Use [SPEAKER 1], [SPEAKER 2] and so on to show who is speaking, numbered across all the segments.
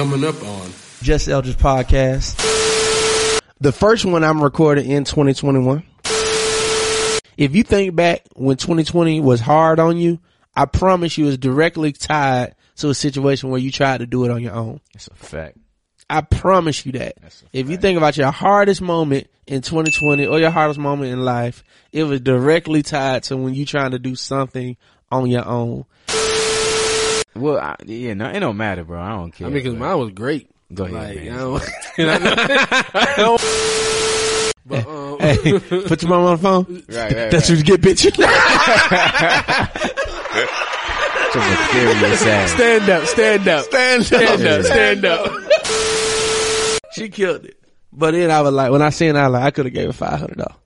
[SPEAKER 1] Coming up on
[SPEAKER 2] Just Eldridge podcast. The first one I'm recording in 2021. If you think back when 2020 was hard on you, I promise you it's directly tied to a situation where you tried to do it on your own.
[SPEAKER 3] That's a fact.
[SPEAKER 2] I promise you that. If you think about your hardest moment in 2020 or your hardest moment in life, it was directly tied to when you trying to do something on your own.
[SPEAKER 3] Well, I, yeah, no, it don't matter, bro. I don't care.
[SPEAKER 1] I mean, cause mine was great.
[SPEAKER 3] Go ahead,
[SPEAKER 1] Like,
[SPEAKER 3] man.
[SPEAKER 1] you know, and I know- I don't- but um,
[SPEAKER 2] Hey, put your mom on the phone.
[SPEAKER 3] Right, right,
[SPEAKER 2] That's what you get, bitch.
[SPEAKER 3] Some mysterious
[SPEAKER 1] stand up, stand up,
[SPEAKER 2] Stand
[SPEAKER 1] stand
[SPEAKER 2] up.
[SPEAKER 1] up, stand up.
[SPEAKER 2] She killed it. But then I was like, when I seen it, I like, I could have gave her five hundred dollars.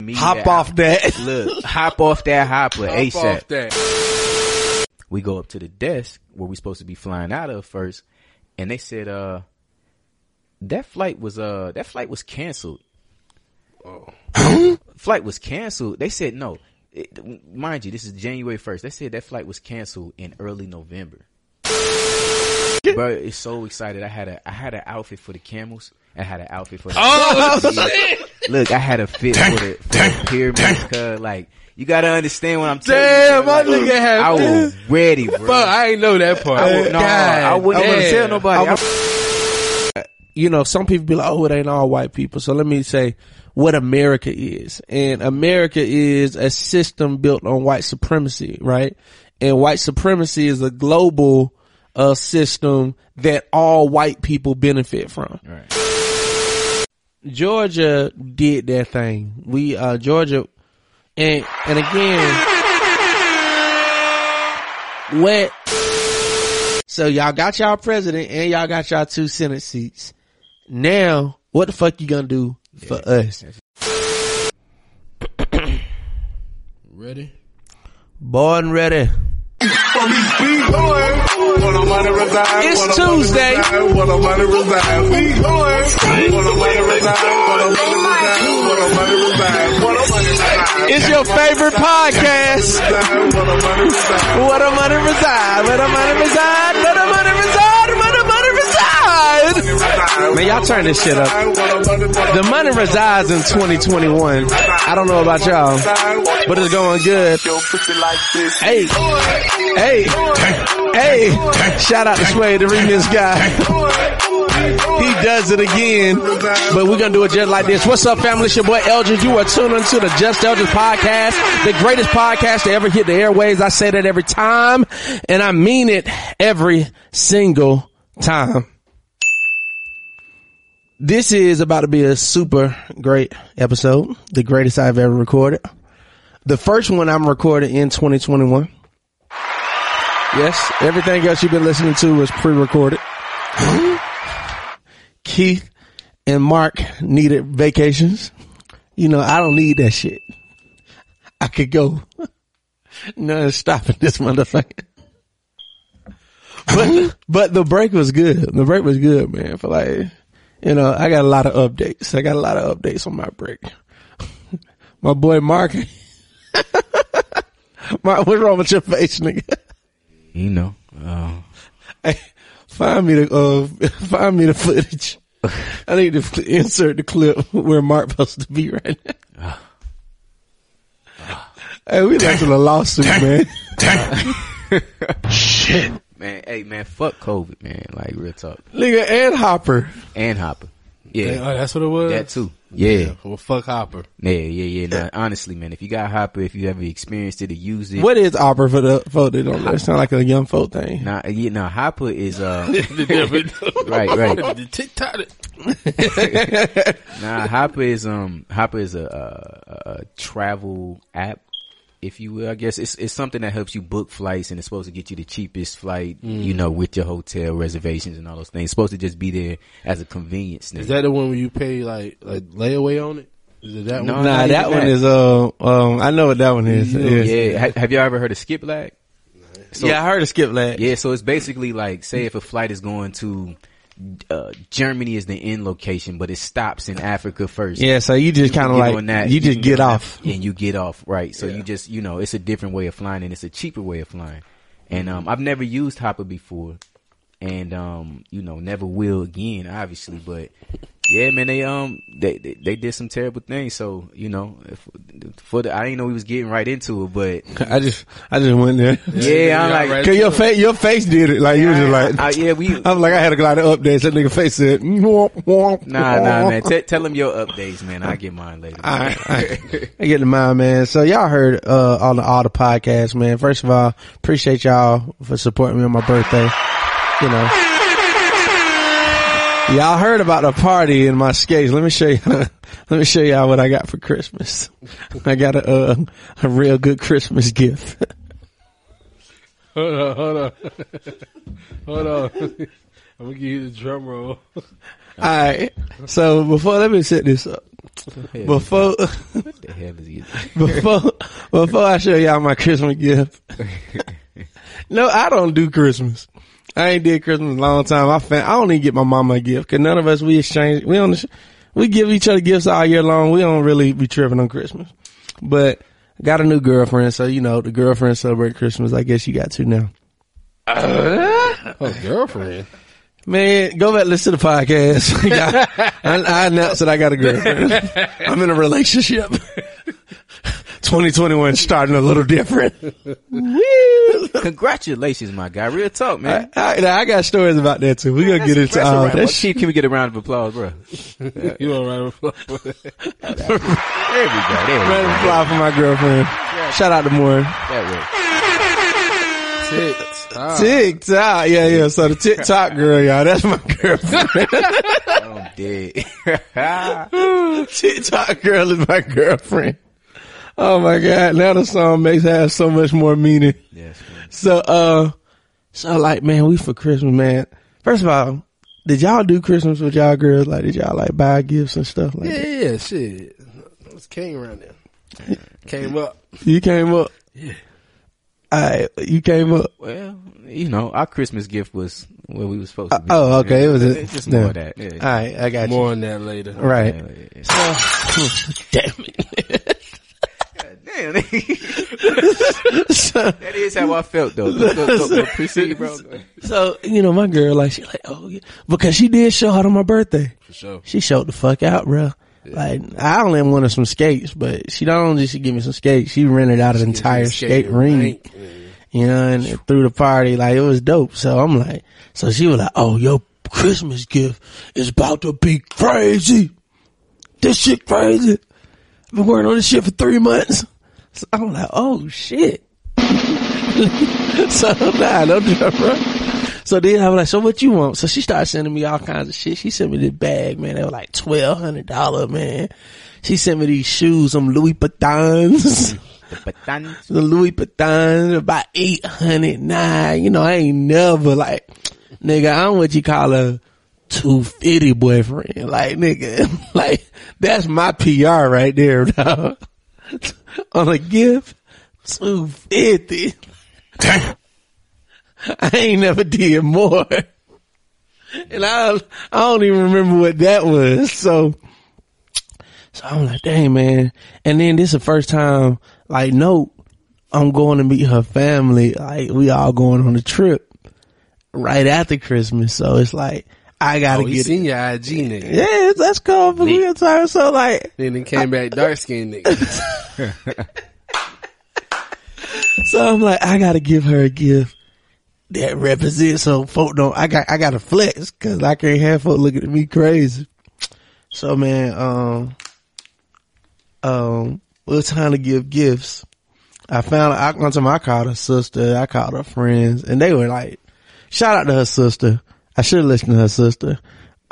[SPEAKER 3] Me
[SPEAKER 2] Hop
[SPEAKER 3] that-
[SPEAKER 2] off that.
[SPEAKER 3] Look, hop off that hopper
[SPEAKER 1] Hop
[SPEAKER 3] ASAP.
[SPEAKER 1] off that.
[SPEAKER 3] we go up to the desk where we supposed to be flying out of first, and they said, uh, that flight was, uh, that flight was canceled. flight was canceled. They said no. It, mind you, this is January 1st. They said that flight was canceled in early November. Bro, it's so excited. I had a, I had an outfit for the camels. I had an outfit for the,
[SPEAKER 1] Oh, shit.
[SPEAKER 3] look, I had a fit for the, for the pyramids, cause like, you gotta understand what I'm telling
[SPEAKER 1] Damn,
[SPEAKER 3] you.
[SPEAKER 1] my
[SPEAKER 3] bro. Like,
[SPEAKER 1] nigga had
[SPEAKER 3] I was ready, bro.
[SPEAKER 1] Fuck, I ain't know that part.
[SPEAKER 3] I would, no, I wouldn't
[SPEAKER 1] damn.
[SPEAKER 3] even tell nobody. I-
[SPEAKER 2] you know, some people be like, oh, it ain't all white people. So let me say what America is. And America is a system built on white supremacy, right? And white supremacy is a global uh, system that all white people benefit from.
[SPEAKER 3] Right.
[SPEAKER 2] Georgia did that thing. We, uh, Georgia, and, and again, what, so y'all got y'all president and y'all got y'all two senate seats. Now, what the fuck you gonna do for us?
[SPEAKER 1] Ready?
[SPEAKER 2] Born ready.
[SPEAKER 4] It's
[SPEAKER 2] Tuesday. It's your favorite podcast. Where the money reside? Where the money reside? What the money reside? Where the money reside? Man, y'all turn this shit up. The money resides in 2021. I don't know about y'all, but it's going good. Hey, hey, hey! Shout out to Sway, the remix guy. He does it again, but we're gonna do it just like this. What's up, family? It's your boy Eldridge. You are tuning to the Just Eldridge podcast, the greatest podcast to ever hit the airways. I say that every time, and I mean it every single time. This is about to be a super great episode, the greatest I've ever recorded. The first one I'm recording in 2021. Yes, everything else you've been listening to was pre-recorded. Keith and Mark needed vacations. You know, I don't need that shit. I could go. No stopping this motherfucker. But, but the break was good. The break was good, man. For like, you know, I got a lot of updates. I got a lot of updates on my break. My boy Mark. Mark, what's wrong with your face, nigga?
[SPEAKER 3] you know, uh,
[SPEAKER 2] Hey, find me the uh, find me the footage. I need to cl- insert the clip where Mark supposed to be right now. hey, we left in a lawsuit, man.
[SPEAKER 3] Man, hey man, fuck COVID, man. Like real talk.
[SPEAKER 2] Nigga and Hopper.
[SPEAKER 3] And Hopper.
[SPEAKER 1] Oh,
[SPEAKER 3] Yeah,
[SPEAKER 1] that's what it was.
[SPEAKER 3] that too. Yeah,
[SPEAKER 1] Well, fuck Hopper.
[SPEAKER 3] yeah, yeah, yeah. Nah, honestly, man, if you got Hopper, if you ever experienced it or used it,
[SPEAKER 2] What is Hopper for the folk that don't know? It sound like a young folk thing.
[SPEAKER 3] Nah, yeah, nah, Hopper is uh,
[SPEAKER 1] right,
[SPEAKER 3] right.
[SPEAKER 1] The TikTok.
[SPEAKER 3] nah, Hopper is um, Hopper is a, a, a travel app, if you will. I guess it's it's something that helps you book flights and it's supposed to get you the cheapest flight, you know, with your hotel reservations and all those things. It's supposed to just be there as a convenience.
[SPEAKER 1] Is that the one where you pay like like layaway on it? Is it that
[SPEAKER 3] No,
[SPEAKER 1] one?
[SPEAKER 2] Nah, that one
[SPEAKER 3] that.
[SPEAKER 2] is uh um I know what that one is.
[SPEAKER 1] Yeah.
[SPEAKER 2] Yeah,
[SPEAKER 3] yeah. Ha- have you ever heard of Skip Lag? So-
[SPEAKER 2] yeah I heard of Skip lag.
[SPEAKER 3] Yeah, so it's basically like, say if a flight is going to uh, Germany is the end location, but it stops in Africa first.
[SPEAKER 2] Yeah, so you just kind of like
[SPEAKER 3] on that,
[SPEAKER 2] you just
[SPEAKER 3] can
[SPEAKER 2] get off.
[SPEAKER 3] that and you get off, right? So you just, you know, it's a different way of flying and it's a cheaper way of flying. And um, I've never used Hopper before, and um, you know, never will again, obviously. But yeah, man, they um, they they, they did some terrible things. So you know, if, for the I didn't know we was getting right into it, but
[SPEAKER 2] I just, I just went there.
[SPEAKER 3] yeah, I'm like,
[SPEAKER 2] Cause your face, your face did it. Like you was just like,
[SPEAKER 3] I- yeah, we
[SPEAKER 2] I'm like, I had a lot of updates. That nigga face said, "Womp, womp,
[SPEAKER 3] Nah, nah, man. T- tell them your updates, man. I'll get mine later.
[SPEAKER 2] All right, all right. I get the mind, man. So y'all heard, uh, all the, all the podcasts, man. First of all, appreciate y'all for supporting me on my birthday. You know. Y'all heard about the party in my skates. Let me show you, let me show y'all what I got for Christmas. I got a, uh, a real good Christmas gift.
[SPEAKER 1] Hold on, hold on. hold on. I'm gonna give you the drum roll.
[SPEAKER 2] Alright. So before, let me set this up. Before,
[SPEAKER 3] what the hell is he?
[SPEAKER 2] before before I show y'all my Christmas gift. no, I don't do Christmas. I ain't did Christmas in a long time. I fan, I don't even get my mama a gift because none of us we exchange. We don't. We give each other gifts all year long. We don't really be tripping on Christmas. But I got a new girlfriend, so you know the girlfriend celebrate Christmas. I guess you got to now. Uh?
[SPEAKER 1] Oh, girlfriend.
[SPEAKER 2] Man, go back listen to the podcast. I, I announced that I got a girlfriend. I'm in a relationship. 2021 starting a little different. Woo.
[SPEAKER 3] Congratulations, my guy. Real talk, man.
[SPEAKER 2] I, I, I got stories about that too. We're gonna get into
[SPEAKER 3] That's a
[SPEAKER 2] all
[SPEAKER 3] round-
[SPEAKER 2] that
[SPEAKER 3] what-
[SPEAKER 2] shit.
[SPEAKER 3] Can we get a round of applause, bro?
[SPEAKER 1] You want to write a
[SPEAKER 3] There we go. There we
[SPEAKER 2] Ready
[SPEAKER 3] go.
[SPEAKER 2] to fly for my girlfriend. Shout out to Moore.
[SPEAKER 3] That
[SPEAKER 1] TikTok.
[SPEAKER 2] TikTok. Yeah, yeah. So the TikTok girl, y'all, that's my girlfriend.
[SPEAKER 3] way. I'm dead.
[SPEAKER 2] TikTok girl is my girlfriend. Oh my God. Now the song makes have so much more meaning.
[SPEAKER 3] yes, man.
[SPEAKER 2] So, uh, so like, man, we for Christmas, man. First of all, did y'all do Christmas with y'all girls? Like, did y'all like buy gifts and stuff like
[SPEAKER 1] Yeah,
[SPEAKER 2] that?
[SPEAKER 1] yeah, shit. I was king around there. Came up.
[SPEAKER 2] You came up.
[SPEAKER 1] Yeah.
[SPEAKER 2] Alright, you came up.
[SPEAKER 3] Well, you know, our Christmas gift was where we were supposed to be.
[SPEAKER 2] oh, okay, it was a-
[SPEAKER 3] It's just
[SPEAKER 2] no.
[SPEAKER 3] more of that. Yeah.
[SPEAKER 2] Alright, I got
[SPEAKER 1] More on that later.
[SPEAKER 2] you. Right.
[SPEAKER 3] Yeah.
[SPEAKER 2] Damn it.
[SPEAKER 3] Damn, that is how I felt though. Go, go, go, go, proceed, bro.
[SPEAKER 2] So, you know, my girl, like, she like, oh, yeah. Because she did show out on my birthday.
[SPEAKER 1] For sure.
[SPEAKER 2] She showed the fuck out, bro. Like, I only wanted some skates, but she not only did she give me some skates, she rented out an entire skate rink. You know, and through the party, like, it was dope. So I'm like, so she was like, oh, your Christmas gift is about to be crazy. This shit crazy. I've been working on this shit for three months. So I'm like, oh shit. so nah, that, bro. So then I was like, so what you want? So she started sending me all kinds of shit. She sent me this bag, man. They were like twelve hundred dollar, man. She sent me these shoes, some Louis Vuittons.
[SPEAKER 3] Then,
[SPEAKER 2] the Louis Vuitton, about 809. You know, I ain't never like, nigga, I'm what you call a 250 boyfriend. Like, nigga, like, that's my PR right there, dog. On a gift, 250. Damn. I ain't never did more. And I, I don't even remember what that was. So, so I'm like, dang man. And then this is the first time, like, no, I'm going to meet her family. Like, we all going on a trip right after Christmas. So it's like, I gotta
[SPEAKER 1] Oh,
[SPEAKER 2] get
[SPEAKER 1] seen
[SPEAKER 2] it.
[SPEAKER 1] your IG nigga.
[SPEAKER 2] Yeah, let's go for real time. So like,
[SPEAKER 1] Then it came back dark skinned nigga.
[SPEAKER 2] so I'm like, I gotta give her a gift that represents so folk don't, I got, I gotta flex cause I can't have folk looking at me crazy. So man, um, um, was time to give gifts. I found, I went to my, I called her sister, I called her friends and they were like, shout out to her sister. I should have listened to her sister.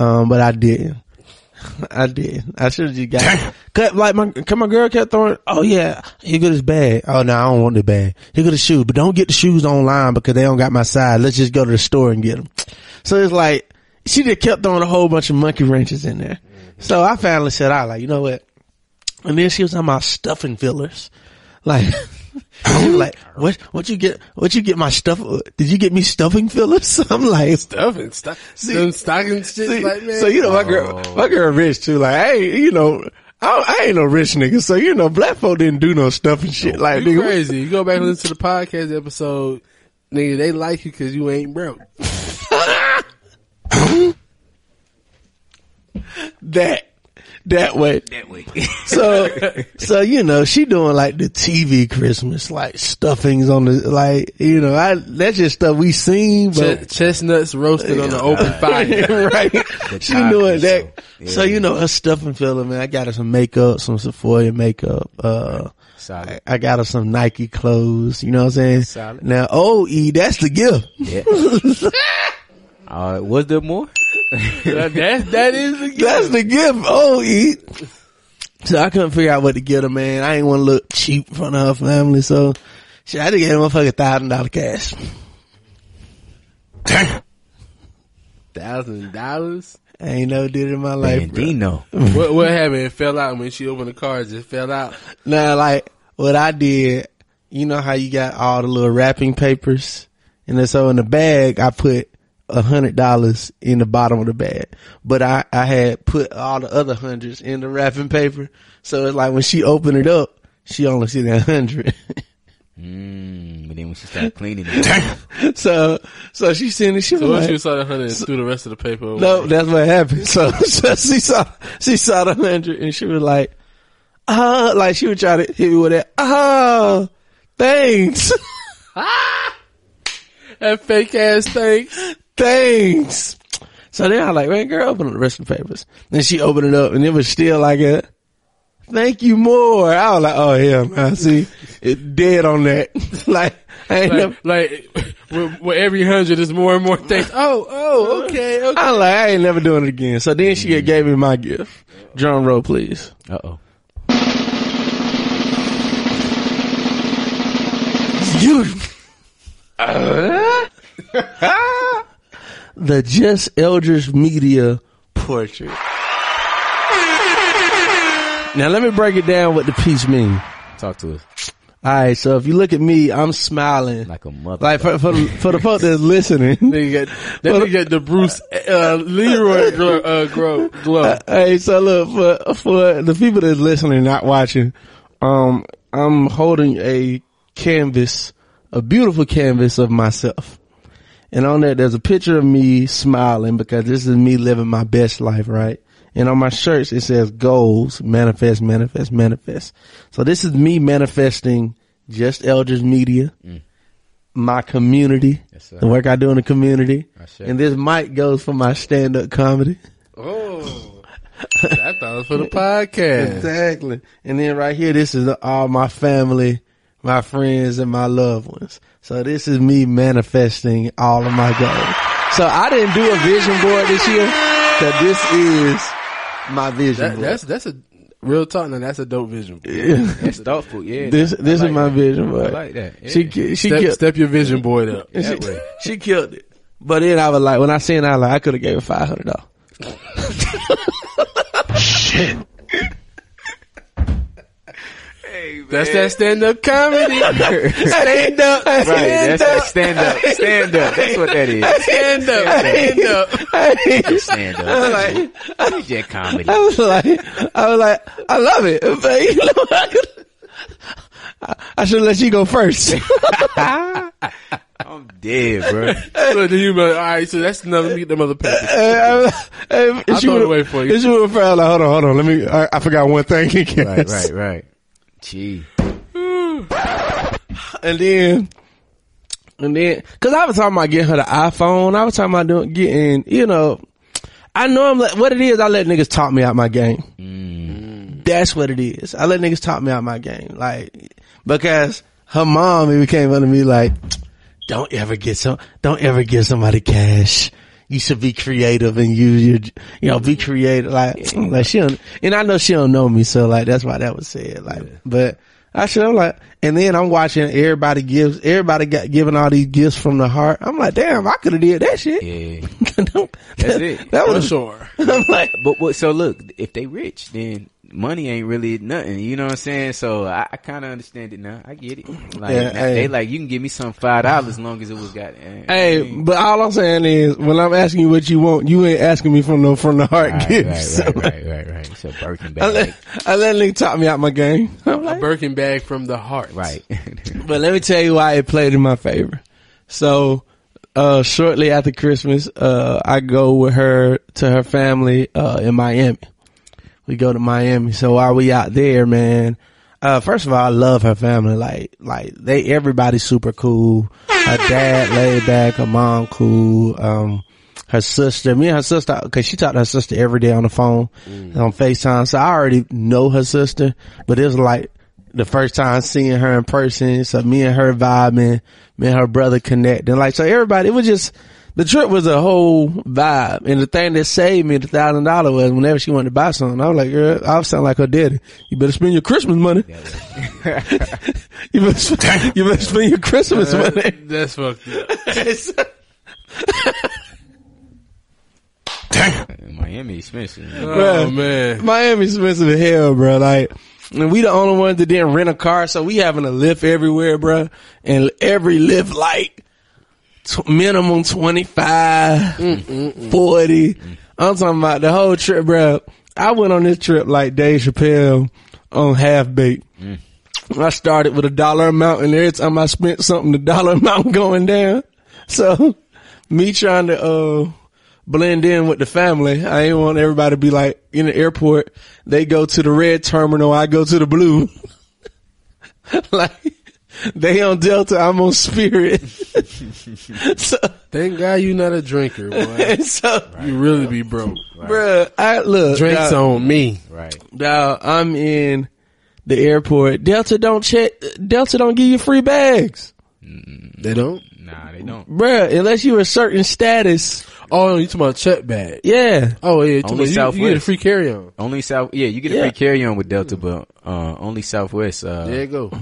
[SPEAKER 2] Um, but I didn't. I did. I should have just got cut like my cause my girl kept throwing. Oh yeah, he got his bag. Oh no, I don't want the bag. He got the shoes, but don't get the shoes online because they don't got my size. Let's just go to the store and get them. So it's like she just kept throwing a whole bunch of monkey wrenches in there. So I finally said, "I like you know what." And then she was talking about stuffing fillers, like. she like, what, what you get, what you get my stuff, uh, did you get me stuffing fillers? I'm like,
[SPEAKER 1] Stuffing, them stocking shit
[SPEAKER 2] See,
[SPEAKER 1] like man.
[SPEAKER 2] so you know my girl,
[SPEAKER 3] Oh.
[SPEAKER 2] my girl rich too. Like hey, you know, I, I ain't no rich nigga. So you know, black folk didn't do no stuff and shit. Oh, like
[SPEAKER 1] you
[SPEAKER 2] nigga,
[SPEAKER 1] crazy. You go back and listen to the podcast episode. Nigga, they like you because you ain't broke.
[SPEAKER 2] that that way.
[SPEAKER 3] That way.
[SPEAKER 2] So so you know she doing like the TV Christmas like stuffings on the like you know I that's just stuff we seen
[SPEAKER 1] Ch-
[SPEAKER 2] but.
[SPEAKER 1] chestnuts roasted on the open fire.
[SPEAKER 2] right, she
[SPEAKER 3] time
[SPEAKER 2] doing that.
[SPEAKER 3] so-
[SPEAKER 2] So you know her stuffing filler, man. I got her some makeup, some Sephora makeup. Uh,
[SPEAKER 3] Solid.
[SPEAKER 2] I, I got her some Nike clothes. You know what I'm saying?
[SPEAKER 3] Solid.
[SPEAKER 2] Now, oh, E, that's the gift.
[SPEAKER 3] Yeah. uh, was there more?
[SPEAKER 1] That, that, that is the gift.
[SPEAKER 2] That's the gift. Oh, E. So I couldn't figure out what to get her, man. I ain't want to look cheap in front of her family, so shit, I just gave her a motherfucking thousand dollar cash.
[SPEAKER 1] thousand dollars.
[SPEAKER 2] I ain't never did it in my life. bro.
[SPEAKER 3] Bandino.
[SPEAKER 1] What what happened? It fell out when she opened the cards. It fell out.
[SPEAKER 2] Now, like what I did, you know how you got all the little wrapping papers, and then so in the bag I put a hundred dollars in the bottom of the bag, but I I had put all the other hundreds in the wrapping paper, so it's like when she opened it up, she only see that hundred.
[SPEAKER 3] Mm, but then when she started cleaning it,
[SPEAKER 2] so so she seen it. She was
[SPEAKER 1] So once
[SPEAKER 2] like,
[SPEAKER 1] you saw the hundred and threw the rest of the paper away.
[SPEAKER 2] No, that's what happened. So, so she saw she saw the hundred and she was like, ah, like she would try to hit me with that. Oh, thanks,
[SPEAKER 1] that fake ass thing.
[SPEAKER 2] Thanks. So then I like, man, girl, open up the rest of the papers. Then she opened it up and it was still like a, thank you more. I was like, oh yeah, man, see, it dead on that. like, I ain't never,
[SPEAKER 1] Like, like with, with every hundred is more and more things. Oh, oh, okay, okay.
[SPEAKER 2] I was like, I ain't never doing it again. So then she gave me my gift. Drum roll, please.
[SPEAKER 3] uh oh.
[SPEAKER 2] You. the Just Eldridge Media portrait. Now let me break it down what the piece mean.
[SPEAKER 3] Talk to us
[SPEAKER 2] Alright, so if you look at me, I'm smiling.
[SPEAKER 3] like a mother.
[SPEAKER 2] Like for, for, the, for the folk that's listening.
[SPEAKER 1] Got, that nigga got the Bruce uh, Leroy glow, uh, glow, glow.
[SPEAKER 2] Hey, so look, for, for the people that's listening, not watching, um, I'm holding a canvas, a beautiful canvas of myself. And on there, there's a picture of me smiling because this is me living my best life, right? And on my shirts, it says goals, manifest, manifest, manifest. So this is me manifesting just Eldridge Media, mm. my community,
[SPEAKER 3] Yes,
[SPEAKER 2] the work I do in the community. And this mic goes for my stand-up comedy.
[SPEAKER 1] Oh, I thought it was for the podcast.
[SPEAKER 2] Exactly. And then right here, this is all my family, my friends, and my loved ones. So this is me manifesting all of my goals. So I didn't do a vision board this year, cause this is my vision
[SPEAKER 1] That,
[SPEAKER 2] board.
[SPEAKER 1] that's that's a real talk. Now that's a dope vision. board.
[SPEAKER 3] That's thoughtful. Yeah.
[SPEAKER 2] this this
[SPEAKER 3] I
[SPEAKER 2] is my
[SPEAKER 3] that.
[SPEAKER 2] vision board.
[SPEAKER 3] I like that. Yeah.
[SPEAKER 2] She ki- she
[SPEAKER 1] Step,
[SPEAKER 2] killed
[SPEAKER 1] step your vision board up.
[SPEAKER 2] she,
[SPEAKER 3] way.
[SPEAKER 2] she killed it. But then I was like, when I seen it, I was like, I could have gave her five hundred dollars.
[SPEAKER 1] That's that stand up comedy.
[SPEAKER 2] Stand up,
[SPEAKER 3] Right,
[SPEAKER 2] stand
[SPEAKER 3] that's that
[SPEAKER 2] up.
[SPEAKER 3] stand up, stand up. That's what that is.
[SPEAKER 1] Stand up, stand up.
[SPEAKER 3] Stand
[SPEAKER 2] I was
[SPEAKER 3] up.
[SPEAKER 2] like,
[SPEAKER 3] comedy.
[SPEAKER 2] I was like, I was like, I love it. But you know, I, could, I, I should let you go first.
[SPEAKER 3] I'm dead, bro.
[SPEAKER 1] So then you like, all right, so that's another meet them other people.
[SPEAKER 2] Uh, uh,
[SPEAKER 1] I'll
[SPEAKER 2] she
[SPEAKER 1] throw it away for you.
[SPEAKER 2] Would have like, hold on, hold on. Let me, I, I forgot one thing.
[SPEAKER 3] Right, right, right. Gee.
[SPEAKER 2] And then, and then, cause I was talking about getting her the iPhone. I was talking about doing, getting, you know, I know I'm like, what it is, I let niggas talk me out my game. Mm. That's what it is. I let niggas talk me out my game. Like, because her mom even came under me like, don't ever get some, don't ever give somebody cash. You should be creative and use your, you know, be creative. Like, like she don't, and I know she don't know me. So like, that's why that was said. Like, but I should, I'm like, and then I'm watching everybody gives, everybody got giving all these gifts from the heart. I'm like, damn, I could have did that shit.
[SPEAKER 3] Yeah.
[SPEAKER 2] That's
[SPEAKER 3] it.
[SPEAKER 2] That
[SPEAKER 1] For
[SPEAKER 2] was,
[SPEAKER 1] sure.
[SPEAKER 2] I'm like,
[SPEAKER 3] But what? So look, if they rich, then money ain't really nothing. You know what I'm saying? So I, I kind of understand it now. I get it. Like
[SPEAKER 2] Yeah,
[SPEAKER 3] they
[SPEAKER 2] hey.
[SPEAKER 3] like, you can give me some five dollars as long as it was got. eh,
[SPEAKER 2] Hey, but all I'm saying is, when I'm asking you what you want, you ain't asking me from no from the heart
[SPEAKER 3] right,
[SPEAKER 2] gifts.
[SPEAKER 3] right, right, right, right, right. It's a Birkin
[SPEAKER 2] I
[SPEAKER 3] bag.
[SPEAKER 2] let, I let nigga talk me out my game. I'm
[SPEAKER 1] A
[SPEAKER 2] like,
[SPEAKER 1] Birkin bag from the heart.
[SPEAKER 3] right.
[SPEAKER 2] but let me tell you why it played in my favor. So, uh, shortly after Christmas, uh, I go with her to her family, uh, in Miami. We go to Miami. So while we out there, man, uh, first of all, I love her family. Like, like they, everybody's super cool. Her dad laid back, her mom cool. Um, her sister, me and her sister, cause she talked to her sister every day on the phone, on FaceTime. So I already know her sister, but it was like the first time seeing her in person. So me and her vibing, me and her brother connecting. Like, so everybody, it was just, the trip was a whole vibe. And the thing that saved me the thousand dollar was whenever she wanted to buy something, I was like, girl, I'll sound like her daddy. You better spend your Christmas money. you better, spend, you better spend your Christmas uh, money.
[SPEAKER 1] That's fucked up.
[SPEAKER 3] Miami expensive.
[SPEAKER 1] Oh
[SPEAKER 2] Bruh.
[SPEAKER 1] man.
[SPEAKER 2] Miami's expensive as hell, bro. Like, and we the only ones that didn't rent a car, so we having a Lyft everywhere, bro. And every Lyft like t- minimum 25, mm, mm, mm. 40. I'm talking about the whole trip, bro. I went on this trip like Dave Chappelle on Half Baked. I started with a dollar amount, and every time I spent something, the dollar amount going down. So, me trying to uh blend in with the family, I ain't want everybody to be like in the airport. They go to the red terminal, I go to the blue. like they on Delta, I'm on Spirit. so,
[SPEAKER 1] Thank God you're not a drinker, boy.
[SPEAKER 2] and so,
[SPEAKER 1] You really be broke.
[SPEAKER 2] bruh, I look.
[SPEAKER 1] Drinks
[SPEAKER 2] dawg,
[SPEAKER 1] on me.
[SPEAKER 3] Right.
[SPEAKER 2] Now I'm in the airport. Delta don't check. Delta don't give you free bags.
[SPEAKER 1] They don't.
[SPEAKER 3] Nah, they don't.
[SPEAKER 2] Bruh, unless you're a certain status.
[SPEAKER 1] Oh, you talking about check bag?
[SPEAKER 2] Yeah.
[SPEAKER 1] Oh yeah, you, talking
[SPEAKER 3] Only
[SPEAKER 1] about, you, you get a free carry on.
[SPEAKER 3] Only South. Yeah, you get a
[SPEAKER 2] Yeah.
[SPEAKER 3] free carry on with Delta, but uh, only Southwest. Uh,
[SPEAKER 1] There you go.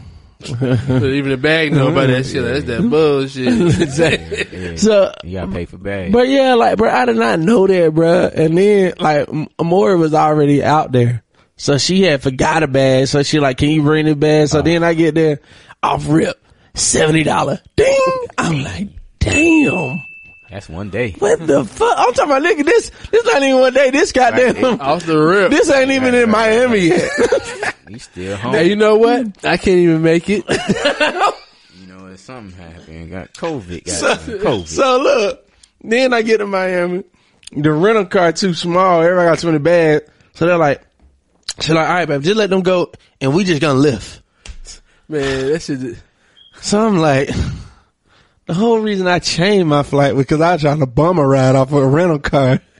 [SPEAKER 1] Even the bag know about that shit. That's that bullshit.
[SPEAKER 3] yeah,
[SPEAKER 2] So,
[SPEAKER 3] you gotta pay for bags.
[SPEAKER 2] but yeah, like, bro, I did not know that, bro. And then, like, M- Amora was already out there. So she had forgot a bag. So she like, can you bring the bag? So uh-huh. then I get there off rip, $70. Ding! I'm like, damn.
[SPEAKER 3] That's one day.
[SPEAKER 2] What the fuck? I'm talking about, nigga, this, this not even one day. This goddamn,
[SPEAKER 1] Off the rip.
[SPEAKER 2] this ain't even in Miami yet.
[SPEAKER 3] You still home.
[SPEAKER 1] Now you know what? I can't even make it.
[SPEAKER 3] You know, if something happened, got COVID, got COVID.
[SPEAKER 2] So look, then I get to Miami. The rental car too small. Everybody got too many bags. So they're like, so like, all right, babe, just let them go and we just gonna lift.
[SPEAKER 1] Man, that shit.
[SPEAKER 2] So I'm like, the whole reason I changed my flight was because I was trying to bum a ride off of a rental car.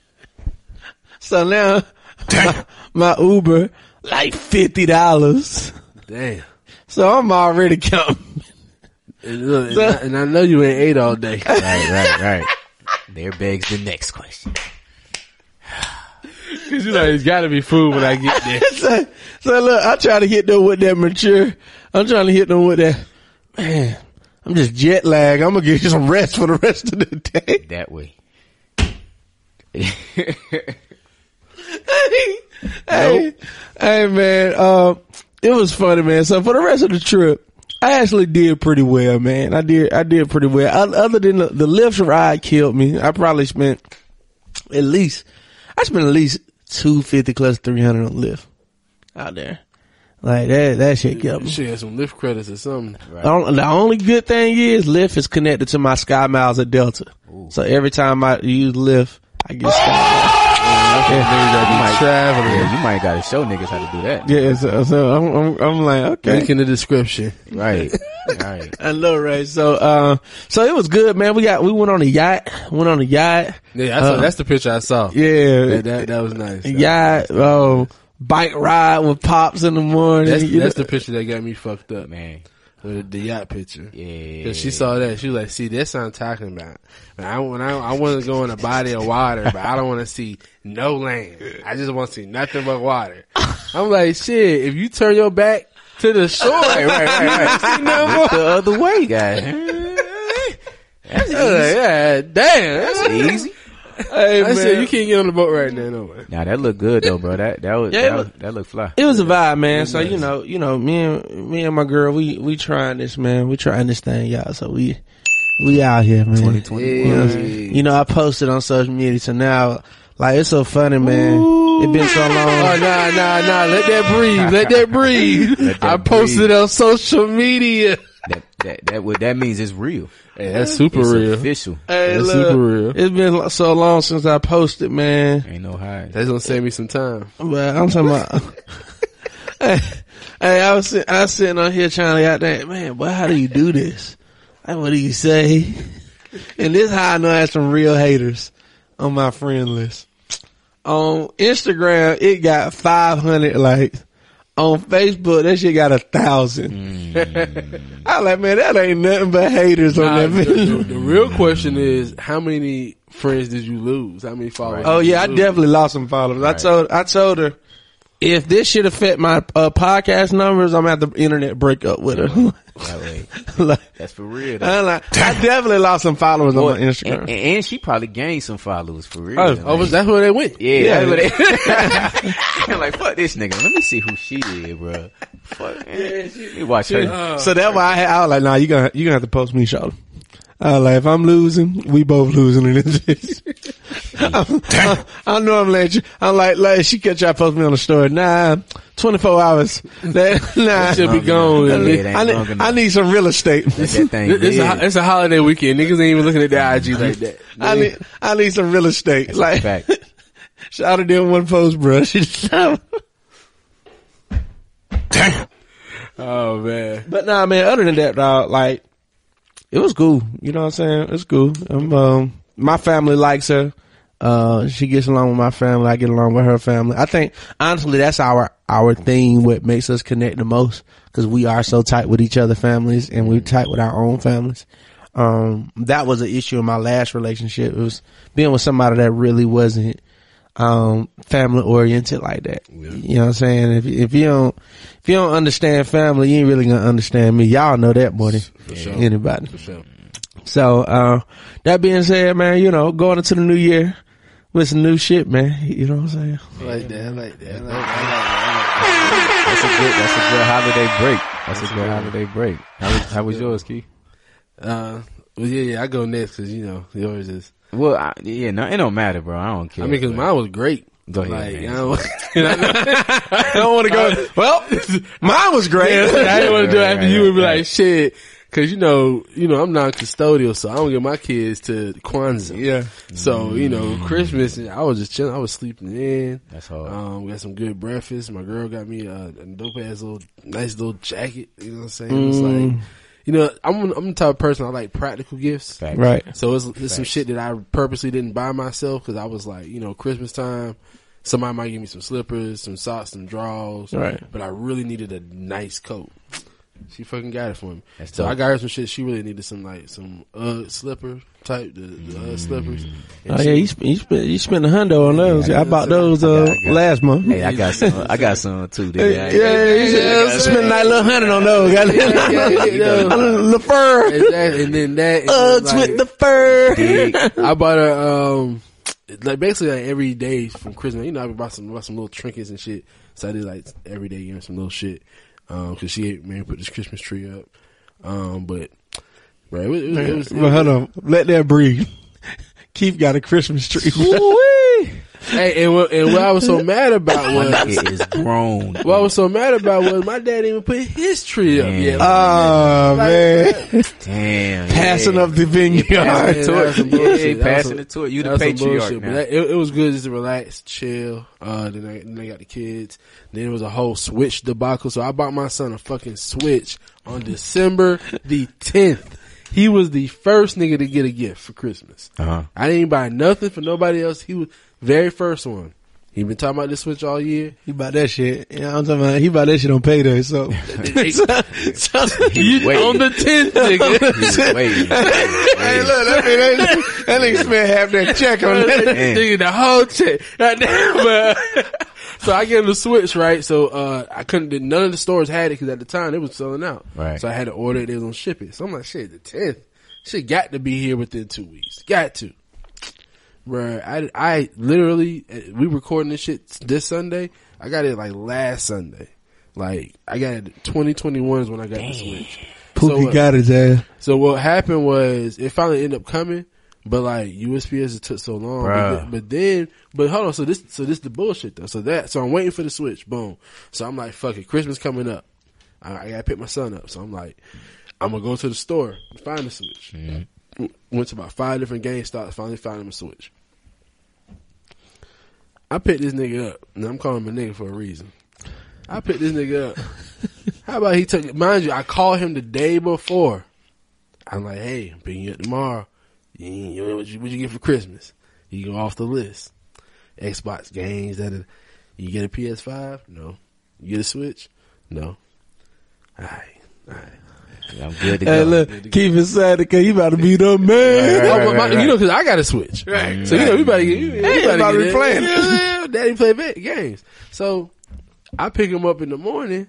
[SPEAKER 2] So now my, my Uber like fifty dollars.
[SPEAKER 1] Damn.
[SPEAKER 2] So I'm already counting.
[SPEAKER 1] And, look, and, I, and I know you ain't ate all day.
[SPEAKER 3] right, right, right. There begs the next question.
[SPEAKER 1] Cause you know it's gotta be food when I get there.
[SPEAKER 2] so, so look, I try to hit them with that mature. I'm trying to hit them with that. Man, I'm just jet lag. I'm gonna give you some rest for the rest of the day.
[SPEAKER 3] That way.
[SPEAKER 2] hey, hey, Hey man. Um, it was funny, man. So for the rest of the trip, I actually did pretty well, man. I did, I did pretty well. Other than the, the Lyft ride killed me, I probably spent at least, I spent at least two fifty plus three hundred on Lyft out there. Like that, that shit killed me.
[SPEAKER 1] should have some Lyft credits or something.
[SPEAKER 2] The only- The only good thing is Lyft is connected to my Sky Miles at Delta. So every time I use Lyft, I get Sky Miles.
[SPEAKER 1] Yeah, niggas that be traveling.
[SPEAKER 3] Yeah, you might gotta show niggas how to do that.
[SPEAKER 2] Yeah, so, so I'm, I'm, I'm like, okay.
[SPEAKER 1] Link in the description.
[SPEAKER 3] Right. right.
[SPEAKER 2] I know, right? So, uh, so it was good, man. We got, we went on a yacht, went on a yacht.
[SPEAKER 1] Yeah, I saw,
[SPEAKER 2] Uh,
[SPEAKER 1] that's the picture I saw.
[SPEAKER 2] Yeah.
[SPEAKER 1] That, that, that was nice.
[SPEAKER 2] yacht, oh, bike ride with pops in the morning.
[SPEAKER 1] That's, that's
[SPEAKER 2] know.
[SPEAKER 1] the picture that got me fucked up.
[SPEAKER 3] Man.
[SPEAKER 1] The, the yacht picture.
[SPEAKER 3] Yeah.
[SPEAKER 1] Cause she saw that, she was like, "See, that's what I'm talking about." Man, I when I I want to go in a body of water, but I don't want to see no land. I just want to see nothing but water. I'm like, shit. If you turn your back to the shore,
[SPEAKER 3] Right, right, right, right.
[SPEAKER 1] see no more.
[SPEAKER 3] The other way, guy. That's
[SPEAKER 1] I like,
[SPEAKER 3] easy.
[SPEAKER 1] yeah, damn. That's
[SPEAKER 3] easy.
[SPEAKER 2] Hey,
[SPEAKER 1] I
[SPEAKER 2] man.
[SPEAKER 1] said you can't get on the boat right now, no way.
[SPEAKER 3] Nah, that looked good though, bro. That that was
[SPEAKER 2] Yeah,
[SPEAKER 3] that,
[SPEAKER 2] look-
[SPEAKER 3] was- that looked fly.
[SPEAKER 2] It was a vibe, man. So you know, you know, me and me and my girl, we we trying this, man. We trying this thing, y'all. So we we out here, man.
[SPEAKER 3] 2020.
[SPEAKER 2] You know, you know, I posted on social media, so now like it's so funny, man. It been so
[SPEAKER 1] Oh
[SPEAKER 2] long.
[SPEAKER 1] nah, nah, nah. Let that breathe. Let that breathe.
[SPEAKER 3] Let that
[SPEAKER 1] I posted
[SPEAKER 3] breathe.
[SPEAKER 1] on social media.
[SPEAKER 3] that that that what that means is real.
[SPEAKER 1] Hey, that's super
[SPEAKER 3] It's
[SPEAKER 1] real.
[SPEAKER 3] official.
[SPEAKER 2] Hey,
[SPEAKER 1] That's
[SPEAKER 2] look,
[SPEAKER 1] super real.
[SPEAKER 2] It's been so long since I posted, man.
[SPEAKER 3] Ain't no hide.
[SPEAKER 1] That's gonna save me some time.
[SPEAKER 2] But I'm talking about. hey, hey, I was I was sitting on here trying to get that man. Boy, how do you do this? Like, what do you say? And this how I know I had some real haters on my friend list. On Instagram, it got 500 likes. On Facebook, that shit got a thousand. Mm. I was like, man, that ain't nothing but haters on that
[SPEAKER 1] the,
[SPEAKER 2] video.
[SPEAKER 1] the- the real question is, how many friends did you lose? How many followers?
[SPEAKER 2] Oh
[SPEAKER 1] did
[SPEAKER 2] yeah, I
[SPEAKER 1] lose?
[SPEAKER 2] definitely lost some followers. I told I told her if this should affect my uh, podcast numbers, I'm at the internet break up with her. Like,
[SPEAKER 3] That's for real. though.
[SPEAKER 2] I'm like, I definitely lost some followers on my Instagram.
[SPEAKER 3] And, and she probably gained some followers for real.
[SPEAKER 2] Oh,
[SPEAKER 3] Like,
[SPEAKER 1] Oh, was that where they went?
[SPEAKER 3] yeah,
[SPEAKER 2] Yeah.
[SPEAKER 3] that's what they, I'm like, fuck this nigga. Let me see who she is, bro. Fuck, man. Let me watch her.
[SPEAKER 2] so that's why I, had, I was like, nah, you gonna you gonna have to post me, Charlotte. I was like, if I'm losing, we both losing in this. bitch. I'm, I know I'm letting you. I'm like, like she kept y'all post me on the story. Nah, 24 hours. That, nah,
[SPEAKER 1] Should be gone.
[SPEAKER 3] Yeah,
[SPEAKER 1] and
[SPEAKER 3] it
[SPEAKER 1] it-
[SPEAKER 2] I, need. I need some real estate.
[SPEAKER 3] Let that thing
[SPEAKER 1] It's a, it's a holiday weekend. Niggas ain't even looking at their IG like that.
[SPEAKER 2] I need I need some real estate.
[SPEAKER 3] That's
[SPEAKER 2] like
[SPEAKER 3] fact.
[SPEAKER 2] shout out to one post, bro. She just-
[SPEAKER 1] Oh man.
[SPEAKER 2] but nah, man. Other than that, dog, like it was cool. You know what I'm saying? It's cool. Um, my family likes her. Uh, she gets along with my family. I get along with her family. I think honestly, that's our our thing. What makes us connect the most because we are so tight with each other families and we're tight with our own families. Um, that was an issue in my last relationship. It was being with somebody that really wasn't um family oriented like that. You know what I'm saying? If if you don't if you don't understand family, you ain't really gonna understand me. Y'all know that more than
[SPEAKER 1] sure.
[SPEAKER 2] anybody.
[SPEAKER 1] For sure.
[SPEAKER 2] So uh that being said, man, you know, going into the new year with some new shit, man. You know what I'm saying?
[SPEAKER 1] I like that. I like that. I like that.
[SPEAKER 3] That's a good. That's a good holiday break. That's a good holiday break. How was, how was yours, Key?
[SPEAKER 1] Uh, well, yeah, yeah. I go next because you know yours is.
[SPEAKER 3] Well, I, yeah, no, it don't matter, bro. I don't care.
[SPEAKER 1] I mean, because
[SPEAKER 3] but-
[SPEAKER 1] mine was great.
[SPEAKER 3] Go ahead,
[SPEAKER 1] Like. I don't,
[SPEAKER 2] I don't want to go. Well, mine was great.
[SPEAKER 1] I didn't want to do it after you would be like, shit. Cause you know, you know, I'm not custodial, so I don't get my kids to Kwanzaa.
[SPEAKER 2] yeah.
[SPEAKER 1] So, you know, Christmas, I was just chilling. I was sleeping in.
[SPEAKER 3] That's hard.
[SPEAKER 1] Um, got some good breakfast. My girl got me a, a dope ass little, nice little jacket. You know what I'm saying? It's like, you know, I'm, I'm the type of person I like practical gifts.
[SPEAKER 3] Facts.
[SPEAKER 2] Right.
[SPEAKER 1] So it's, it's some shit that I purposely didn't buy myself because I was like, you know, Christmas time, somebody might give me some slippers, some socks, some drawers.
[SPEAKER 2] Right.
[SPEAKER 1] But I really needed a nice coat. She fucking got it for me.
[SPEAKER 3] That's
[SPEAKER 1] so
[SPEAKER 3] dope.
[SPEAKER 1] I got her some shit. She really needed some like some uh slipper type, the, the uh, slippers. And
[SPEAKER 2] Oh
[SPEAKER 1] she-
[SPEAKER 2] yeah, you spent you spent you spent a hundo on those.
[SPEAKER 1] Yeah,
[SPEAKER 2] I bought those uh
[SPEAKER 3] I got- I got-
[SPEAKER 2] last month.
[SPEAKER 3] Hey, I got some. I got some too.
[SPEAKER 2] Yeah,
[SPEAKER 3] Dude. I-
[SPEAKER 2] yeah, you should spend that little hundred on those.
[SPEAKER 1] yeah, yeah, yeah.
[SPEAKER 2] the fur,
[SPEAKER 1] Exactly. And then that. and
[SPEAKER 2] Uggs
[SPEAKER 1] like,
[SPEAKER 2] with the fur.
[SPEAKER 1] I bought her um like basically like every day from Christmas. You know, I bought some bought some little trinkets and shit. So I did like every day give her some little shit. Um, cause she made me put this Christmas tree up. Um, but right, it was, it was, it was,
[SPEAKER 2] Well, hold on, let that breathe. Keith got a Christmas tree.
[SPEAKER 1] hey, and what, and what I was so mad about was
[SPEAKER 3] It is grown.
[SPEAKER 1] what I was so mad about was my dad didn't even put his tree up
[SPEAKER 3] Man.
[SPEAKER 1] yet.
[SPEAKER 2] Oh man,
[SPEAKER 3] Damn.
[SPEAKER 2] passing
[SPEAKER 3] yeah.
[SPEAKER 2] up the vineyard.
[SPEAKER 1] Yeah,
[SPEAKER 3] to
[SPEAKER 1] that was some
[SPEAKER 3] it. Yeah,
[SPEAKER 1] bullshit. That was
[SPEAKER 3] passing it to it. You
[SPEAKER 1] That
[SPEAKER 3] the
[SPEAKER 1] was some
[SPEAKER 3] patriarch now.
[SPEAKER 1] But that, it, it was good just to relax, chill. Uh, then I, then I got the kids. Then it was a whole Switch debacle. So I bought my son a fucking Switch on December the 10th. He was the first nigga to get a gift for Christmas.
[SPEAKER 3] Uh-huh.
[SPEAKER 1] I didn't buy nothing for nobody else. He was very first one. He been talking about this Switch all year.
[SPEAKER 2] He bought that shit. You know, I'm talking about he bought that shit on payday. So, so,
[SPEAKER 3] He waiting.
[SPEAKER 1] on the 10th, nigga.
[SPEAKER 3] He was waiting.
[SPEAKER 2] hey, look, that nigga, that, that nigga spent half that check on that.
[SPEAKER 3] Man.
[SPEAKER 1] Nigga, the whole check. Goddamn, but- so I gave him the switch, right? So, uh, I couldn't, none of the stores had it because at the time it was selling out.
[SPEAKER 3] Right.
[SPEAKER 1] So I had to order it. They was gonna ship it. So I'm like, shit, the 10th. Shit got to be here within two weeks. Got to. Bruh, I, I literally, uh, we recording this shit this Sunday. I got it like last Sunday. Like, I got it 2021 is when I got the switch.
[SPEAKER 2] Pookie
[SPEAKER 1] uh,
[SPEAKER 2] got his ass.
[SPEAKER 1] so what happened was it finally ended up coming, but like USPS it took so long. But then, but then, but hold on. So this, so this the bullshit though. So that, so I'm waiting for the switch. Boom. So I'm like, fuck it. Christmas coming up. I, I gotta pick my son up. So I'm like, I'm gonna go to the store and find the switch. W- Went to about five different GameStops. Finally found him a switch. I picked this nigga up. And I'm calling him a nigga for a reason. I picked this nigga up. How about he took it? Mind you, I called him the day before. I'm like, hey, I'm picking you up tomorrow. You, what, you, what you get for Christmas? You go off the list. Xbox games that are, you get a PS5? No. You get a Switch? No. Alright. Alright.
[SPEAKER 3] I'm good to
[SPEAKER 2] Hey,
[SPEAKER 3] go.
[SPEAKER 2] look, keep it sad because you about to be the man.
[SPEAKER 3] Right, right, right,
[SPEAKER 1] You know, cause I got a Switch.
[SPEAKER 2] Right.
[SPEAKER 1] So, you know, we better get, you, you
[SPEAKER 2] hey, about to
[SPEAKER 1] get
[SPEAKER 2] be playing.
[SPEAKER 1] Yeah, yeah, daddy play ba- games. So, I pick him up in the morning.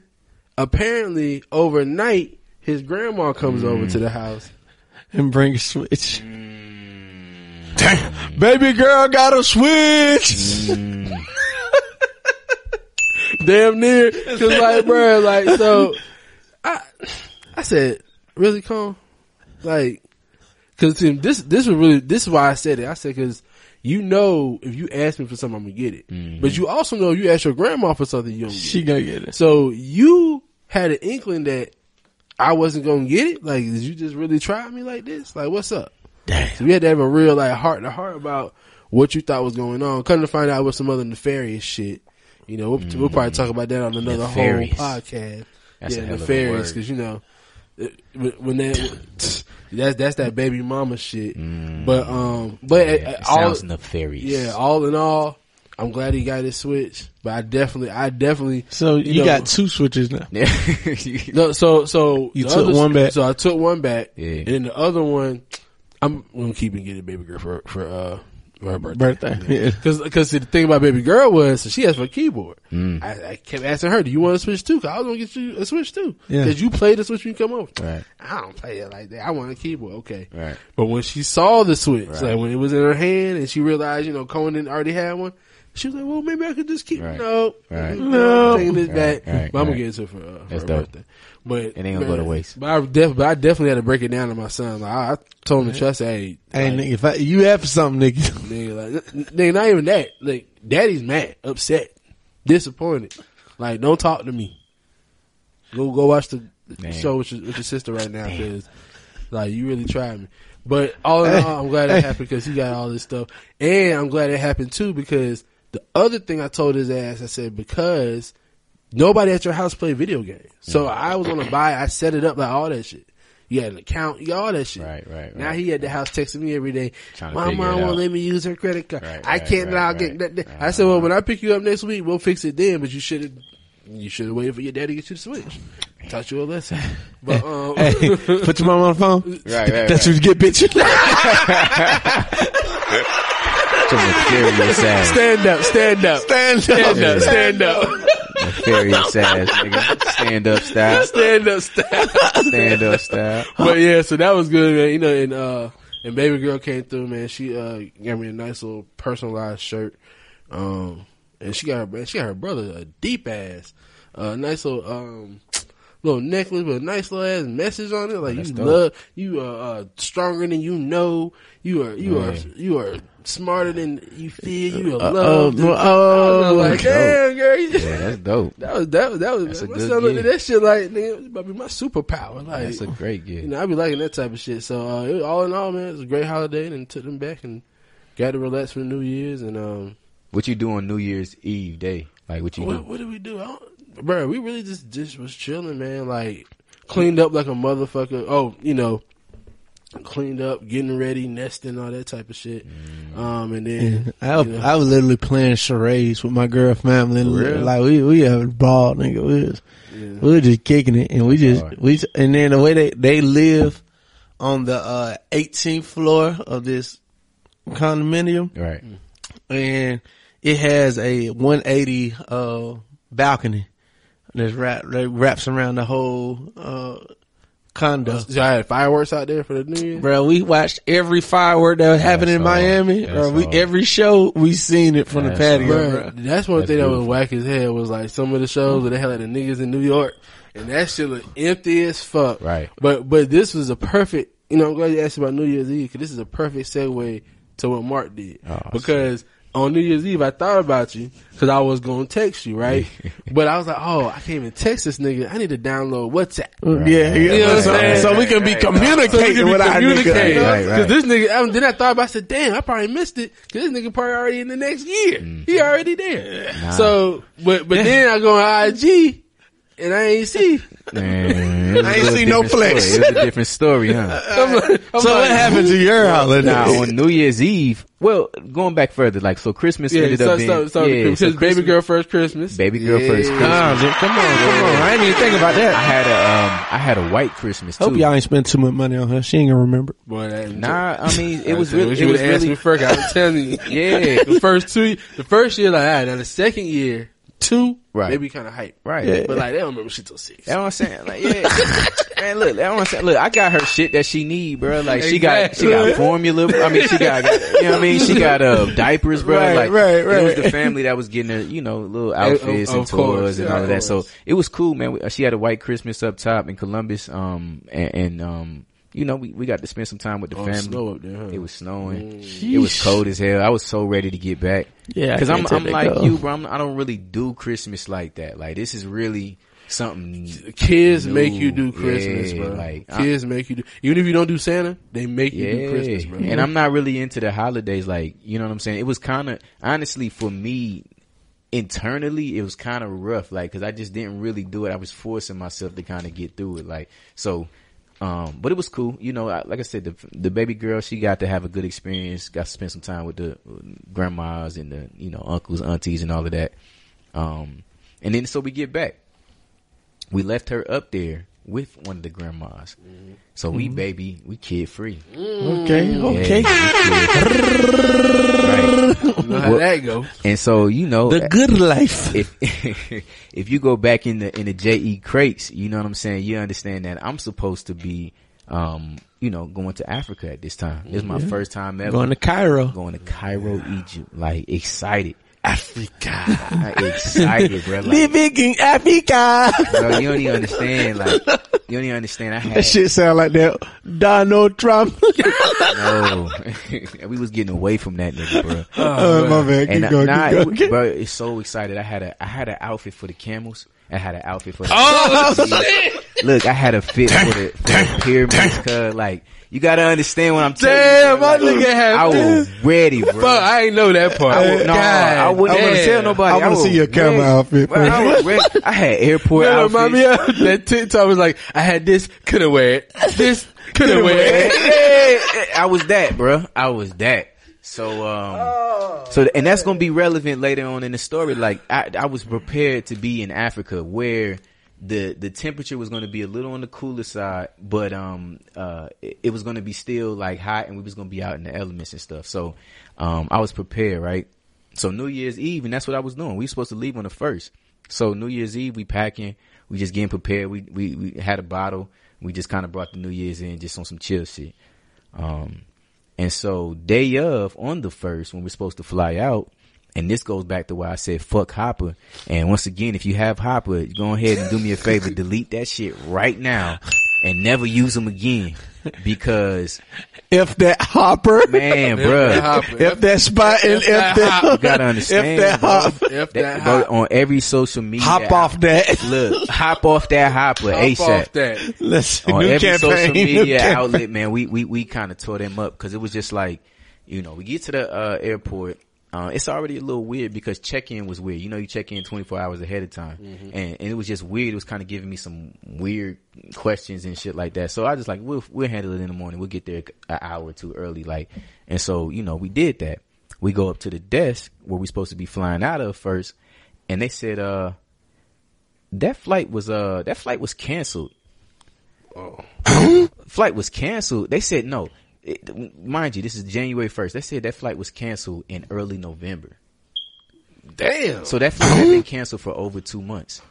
[SPEAKER 1] Apparently, overnight, his grandma comes over mm. to the house.
[SPEAKER 2] And bring a switch. Mm. Damn, baby girl got a switch. Mm.
[SPEAKER 1] Damn near. Cause like, bro, like, so, I, I said, really, Cone? Like, cause see, this, this was really, this is why I said it. I said, cause you know, if you ask me for something, I'm gonna get it. Mm-hmm. But you also know if you ask your grandma for something, you don't get it.
[SPEAKER 2] She gonna get it.
[SPEAKER 1] So you had an inkling that I wasn't gonna get it. Like, did you just really try me like this? Like, what's up?
[SPEAKER 2] Damn.
[SPEAKER 1] So we had to have a real like heart to heart about what you thought was going on. Come to find out it was some other nefarious shit. You know, we'll, we'll probably mm-hmm. talk about that on another
[SPEAKER 3] Nefarious.
[SPEAKER 1] whole podcast.
[SPEAKER 3] That's
[SPEAKER 1] yeah, nefarious because you know it- when when that that's that's that baby mama shit. But um, but
[SPEAKER 3] Yeah, it
[SPEAKER 1] all
[SPEAKER 3] sounds nefarious.
[SPEAKER 1] yeah, all in all, I'm glad he got his switch. But I definitely, I definitely.
[SPEAKER 2] So you,
[SPEAKER 1] know,
[SPEAKER 2] got two switches now.
[SPEAKER 1] no, so so
[SPEAKER 2] You
[SPEAKER 1] the
[SPEAKER 2] took one back.
[SPEAKER 1] So I took one back,
[SPEAKER 3] Yeah.
[SPEAKER 1] and then the other one, I'm gonna keep and get a baby girl for for uh for her birthday.
[SPEAKER 2] Yeah.
[SPEAKER 1] Because because the thing about baby girl was so she asked for a keyboard.
[SPEAKER 3] Mm.
[SPEAKER 1] I, I kept asking her, "Do you want a switch too?" Cause I was gonna get you a switch too.
[SPEAKER 2] Yeah.
[SPEAKER 1] Because you play the switch when you come over.
[SPEAKER 3] Right.
[SPEAKER 1] I don't play it like that. I want a keyboard. Okay.
[SPEAKER 3] Right.
[SPEAKER 1] But when she saw the switch,
[SPEAKER 3] Right.
[SPEAKER 1] like when it was in her hand, and she realized, you know, Conan already had one. She was like, "Well, maybe I could just keep
[SPEAKER 3] Right.
[SPEAKER 1] no,
[SPEAKER 3] Right.
[SPEAKER 1] no, I'm taking this
[SPEAKER 3] Right,
[SPEAKER 1] back."
[SPEAKER 3] right,
[SPEAKER 1] but I'm gonna
[SPEAKER 3] right.
[SPEAKER 1] get it to her for, uh, for
[SPEAKER 3] That's
[SPEAKER 1] her
[SPEAKER 3] dope.
[SPEAKER 1] birthday. But
[SPEAKER 3] It ain't gonna go to waste.
[SPEAKER 1] But I, def- but I definitely had to break it down to my son. Like I, I told him to trust. Hey,
[SPEAKER 2] Hey,
[SPEAKER 1] like,
[SPEAKER 2] nigga, if I, you have for something, nigga.
[SPEAKER 1] nigga, like, nigga, not even that. Like, daddy's mad, upset, disappointed. Like, don't talk to me. Go, go watch the
[SPEAKER 3] Damn.
[SPEAKER 1] show with your, with your sister right now because, like, you really tried me. But all in all, I'm glad it happened because he got all this stuff, and I'm glad it happened too because the other thing I told his ass, I said because nobody at your house play video games, so I was gonna buy. I set it up like all that shit. You had an account, you got all that shit.
[SPEAKER 3] Right, right, right.
[SPEAKER 1] Now he at the house texting me every day.
[SPEAKER 3] Trying
[SPEAKER 1] My mom won't let me use her credit card.
[SPEAKER 3] Right,
[SPEAKER 1] I
[SPEAKER 3] right,
[SPEAKER 1] can't
[SPEAKER 3] right,
[SPEAKER 1] log in.
[SPEAKER 3] right.
[SPEAKER 1] That- that- I said, well, when I pick you up next week, we'll fix it then. But you should have, you should have waited for your daddy to get you the switch. Taught you a lesson. But um,
[SPEAKER 2] hey, put your mom on the phone.
[SPEAKER 3] Right, right,
[SPEAKER 2] That's what you get, bitch.
[SPEAKER 3] Some nefarious ass.
[SPEAKER 1] stand up, stand up,
[SPEAKER 2] Stand
[SPEAKER 1] stand up, stand up,
[SPEAKER 3] Nefarious ass, nigga. Stand up style.
[SPEAKER 1] stand up, stand up.
[SPEAKER 3] Stand up style.
[SPEAKER 1] But yeah, so that was good, man. You know, and uh, and baby girl came through, man. She uh gave me a nice little personalized shirt. Um, and she got her she got her brother a deep ass, uh, nice little um. Little necklace with a nice little ass message on it, like
[SPEAKER 3] That's
[SPEAKER 1] you
[SPEAKER 3] dope.
[SPEAKER 1] love, you are uh, stronger than you know, you are, you are, you are smarter than you feel, you
[SPEAKER 2] Uh,
[SPEAKER 1] loved.
[SPEAKER 2] oh,
[SPEAKER 1] I was
[SPEAKER 2] oh,
[SPEAKER 1] like,
[SPEAKER 3] dope.
[SPEAKER 1] damn, girl, you-
[SPEAKER 3] Yeah, that's dope.
[SPEAKER 1] that was that was that was
[SPEAKER 3] That's a
[SPEAKER 1] my
[SPEAKER 3] good
[SPEAKER 1] son that shit like nigga, about be my superpower. Like
[SPEAKER 3] That's a great gift.
[SPEAKER 1] you know, I be liking that type of shit. So uh, it was, all in all, man, it was a great holiday, and took them back and got to relax for the New Year's. And um,
[SPEAKER 3] What you do on New Year's Eve day? Like what you
[SPEAKER 1] what,
[SPEAKER 3] do?
[SPEAKER 1] what did we do, bro? We really just just was chilling, man. Like cleaned up like a motherfucker. Oh, you know, cleaned up, getting ready, nesting, all that type of shit. Um, and then
[SPEAKER 2] I, was-
[SPEAKER 1] you know,
[SPEAKER 2] I was literally playing charades with my girl family.
[SPEAKER 3] real?
[SPEAKER 2] Like we we having a ball, nigga. We was
[SPEAKER 1] yeah.
[SPEAKER 2] we were just kicking it, and we just
[SPEAKER 3] hard.
[SPEAKER 2] we and then the way they they live on the uh 18th floor of this condominium,
[SPEAKER 3] Right.
[SPEAKER 2] and it has a 180 uh balcony that's wrap that wraps around the whole uh condo.
[SPEAKER 1] So I had fireworks out there for the New Year.
[SPEAKER 2] Bro, we watched every firework that was happening in
[SPEAKER 3] That's.
[SPEAKER 2] Miami.
[SPEAKER 3] That's
[SPEAKER 2] Bro, we
[SPEAKER 3] hard.
[SPEAKER 2] every show we seen it from
[SPEAKER 3] That's
[SPEAKER 2] the patio,
[SPEAKER 3] hard.
[SPEAKER 2] bro.
[SPEAKER 1] Bruh, that's one
[SPEAKER 3] That's
[SPEAKER 1] thing that was whack as hell was like some of the shows where they had like the niggas in New York and that shit look empty as fuck.
[SPEAKER 3] Right.
[SPEAKER 1] But but this was a perfect. You know, I'm glad you asked about New Year's Eve because this is a perfect segue to what Mark did
[SPEAKER 3] Oh,
[SPEAKER 1] because on New Year's Eve, I thought about you because I was going to text you, right? but I was like, oh, I can't even text this nigga. I need to download WhatsApp.
[SPEAKER 2] Yeah, yeah.
[SPEAKER 1] You know what I'm
[SPEAKER 2] so,
[SPEAKER 1] saying?
[SPEAKER 2] so we can be
[SPEAKER 3] Right.
[SPEAKER 2] communicating
[SPEAKER 1] So we
[SPEAKER 2] with our nigga.
[SPEAKER 1] communicating.
[SPEAKER 3] Right, right.
[SPEAKER 1] Cause this nigga, um, then I thought about, I said, damn, I probably missed it. Cause this nigga probably already in the next year. He already there. So, but, but then I go on IG and I ain't see.
[SPEAKER 3] Man, it was
[SPEAKER 2] I
[SPEAKER 3] a
[SPEAKER 2] ain't see no flex.
[SPEAKER 3] story. It was a different story, huh?
[SPEAKER 1] I'm like, I'm
[SPEAKER 2] So what happened to your holiday?
[SPEAKER 3] now on New Year's Eve, well, going back further, like so Christmas
[SPEAKER 1] Yeah,
[SPEAKER 3] ended
[SPEAKER 1] so,
[SPEAKER 3] up being
[SPEAKER 1] so, so,
[SPEAKER 3] yeah,
[SPEAKER 1] because
[SPEAKER 3] so
[SPEAKER 1] baby girl first Christmas.
[SPEAKER 3] baby girl first Christmas.
[SPEAKER 2] Nah, come on, come on. I didn't even think about that.
[SPEAKER 3] I had a um, I had a white Christmas too.
[SPEAKER 2] Hope y'all ain't spend too much money on her. She ain't gonna remember.
[SPEAKER 1] Boy, that,
[SPEAKER 3] Nah, I mean it was really it was
[SPEAKER 1] would've
[SPEAKER 3] really
[SPEAKER 1] me first. I'm telling you.
[SPEAKER 3] yeah
[SPEAKER 1] the first two, the first year like that. Now the second year, two,
[SPEAKER 3] Right.
[SPEAKER 1] maybe kind of hype.
[SPEAKER 3] right.
[SPEAKER 2] Yeah.
[SPEAKER 1] But like they don't remember shit till six.
[SPEAKER 3] That's what I'm saying. Like, yeah, man. Look, that's what I'm saying. Look, I got her shit that she need, bro. Like, she got she got formula. I mean, she got you know what I mean. She got uh diapers, bro.
[SPEAKER 2] Right,
[SPEAKER 3] like,
[SPEAKER 2] right,
[SPEAKER 3] It was the family that was getting her, you know, little outfits
[SPEAKER 1] of
[SPEAKER 3] and
[SPEAKER 1] course,
[SPEAKER 3] toys and
[SPEAKER 1] yeah,
[SPEAKER 3] all of
[SPEAKER 1] of
[SPEAKER 3] that. So it was cool, man. She had a white Christmas up top in Columbus, um, and, and um, you know, we we got to spend some time with the
[SPEAKER 1] Oh,
[SPEAKER 3] family.
[SPEAKER 1] snow up there, huh?
[SPEAKER 3] It was snowing. Mm. It was cold as hell. I was so ready to get back.
[SPEAKER 2] Yeah,
[SPEAKER 3] because I'm I'm like
[SPEAKER 2] go.
[SPEAKER 3] you, bro. I'm, I don't really do Christmas like that. Like this is really something.
[SPEAKER 1] Kids
[SPEAKER 3] new.
[SPEAKER 1] make you do Christmas,
[SPEAKER 3] Yeah,
[SPEAKER 1] bro.
[SPEAKER 3] like, I-
[SPEAKER 1] Kids make you do. Even if you don't do Santa, they make you
[SPEAKER 3] Yeah,
[SPEAKER 1] do Christmas, bro.
[SPEAKER 3] and I'm not really into the holidays. Like you know what I'm saying. It was kind of honestly for me internally, it was kind of rough. Like because I just didn't really do it. I was forcing myself to kind of get through it. Like so. Um, but it was cool. You know, I, like I said, the, the baby girl, she got to have a good experience, got to spend some time with the grandmas and the, you know, uncles, aunties and all of that. Um, and then so we get back. We left her up there with one of the grandmas. So we mm-hmm. baby, we kid free.
[SPEAKER 2] Okay, okay.
[SPEAKER 3] right.
[SPEAKER 1] You know how
[SPEAKER 3] Well-
[SPEAKER 1] that go.
[SPEAKER 3] And so, you know,
[SPEAKER 2] The good life.
[SPEAKER 3] if if you go back in the in the JE crates, you know what I'm saying. You understand that I'm supposed to be, um, you know, going to Africa at this time. This is my mm-hmm. first time ever
[SPEAKER 2] Going to Cairo.
[SPEAKER 3] going to Cairo, Egypt. Like excited,
[SPEAKER 2] Africa.
[SPEAKER 3] excited, bro. Like,
[SPEAKER 2] Living in Africa.
[SPEAKER 3] bro, you don't even understand. Like, you don't even understand. I had
[SPEAKER 2] That shit sound like that Donald Trump.
[SPEAKER 3] no. we was getting away from that nigga, bro.
[SPEAKER 2] oh, my bad. Keep
[SPEAKER 3] And uh,
[SPEAKER 2] going,
[SPEAKER 3] nah,
[SPEAKER 2] keep going.
[SPEAKER 3] was- bro, it's so excited. I had a I had an outfit for the camels. I had an outfit for the
[SPEAKER 1] Oh,
[SPEAKER 3] Look, I had a fit for the, for the pyramids, cause like you gotta understand what I'm telling
[SPEAKER 1] Damn,
[SPEAKER 3] you. bro.
[SPEAKER 1] my
[SPEAKER 3] Like,
[SPEAKER 1] nigga had
[SPEAKER 3] I was ready, bro.
[SPEAKER 1] Fuck, I ain't know that part.
[SPEAKER 3] I would, no, I wouldn't want to
[SPEAKER 1] damn.
[SPEAKER 3] tell nobody.
[SPEAKER 2] I wanna
[SPEAKER 3] was
[SPEAKER 2] see your camera
[SPEAKER 3] ready.
[SPEAKER 2] outfit
[SPEAKER 3] Bro, I was ready. I had airport
[SPEAKER 1] You know,
[SPEAKER 3] outfits.
[SPEAKER 1] remind me of that TikTok was like, I had this, couldn't wear it. This, couldn't wear it.
[SPEAKER 3] I was that, bro. I was that. So, um, so, and that's gonna be relevant later on in the story. Like, I, I was prepared to be in Africa where the, the temperature was gonna be a little on the cooler side, but, um, uh, it, it was gonna be still like hot and we was gonna be out in the elements and stuff. So, um, I was prepared, right? So New Year's Eve, and that's what I was doing. We were supposed to leave on the first. So New Year's Eve, we packing, we just getting prepared. We, we, we had a bottle. We just kind of brought the New Year's in just on some chill shit. Um, and so day of on the first when we're supposed to fly out, and this goes back to why I said fuck Hopper. And once again, if you have Hopper, go ahead and do me a favor, delete that shit right now and never use them again because
[SPEAKER 2] If that hopper.
[SPEAKER 3] man,
[SPEAKER 1] that
[SPEAKER 3] bruh,
[SPEAKER 1] hopper.
[SPEAKER 2] If that spot and if
[SPEAKER 1] that
[SPEAKER 2] that,
[SPEAKER 1] hop-
[SPEAKER 3] you gotta understand,
[SPEAKER 2] if that
[SPEAKER 3] bro.
[SPEAKER 1] If
[SPEAKER 3] That-
[SPEAKER 1] that
[SPEAKER 3] bro,
[SPEAKER 1] hop,
[SPEAKER 3] on every social media,
[SPEAKER 2] hop off that.
[SPEAKER 3] Look, hop off that hopper
[SPEAKER 1] hop
[SPEAKER 3] ASAP.
[SPEAKER 1] off that.
[SPEAKER 2] Let's
[SPEAKER 3] on every
[SPEAKER 2] campaign.
[SPEAKER 3] social
[SPEAKER 2] new
[SPEAKER 3] media
[SPEAKER 2] campaign.
[SPEAKER 3] outlet, man, we we we kind of tore them up because it was just like, you know, we get to the uh, airport. Uh, it's already a little weird because check-in was weird. You know, you check in 24 hours ahead of time, and, and it was just weird. It was kind of giving me some weird questions and shit like that. So I just like, we'll we'll handle it in the morning. We'll get there an hour or two early, like. And so you know, we did that. We go up to the desk where we're supposed to be flying out of first, and they said, uh, that flight was uh that flight was canceled flight was canceled. They said no. It, mind you, this is January 1st. They said that flight was canceled in early November.
[SPEAKER 1] Damn.
[SPEAKER 3] So that flight had been canceled for over two months.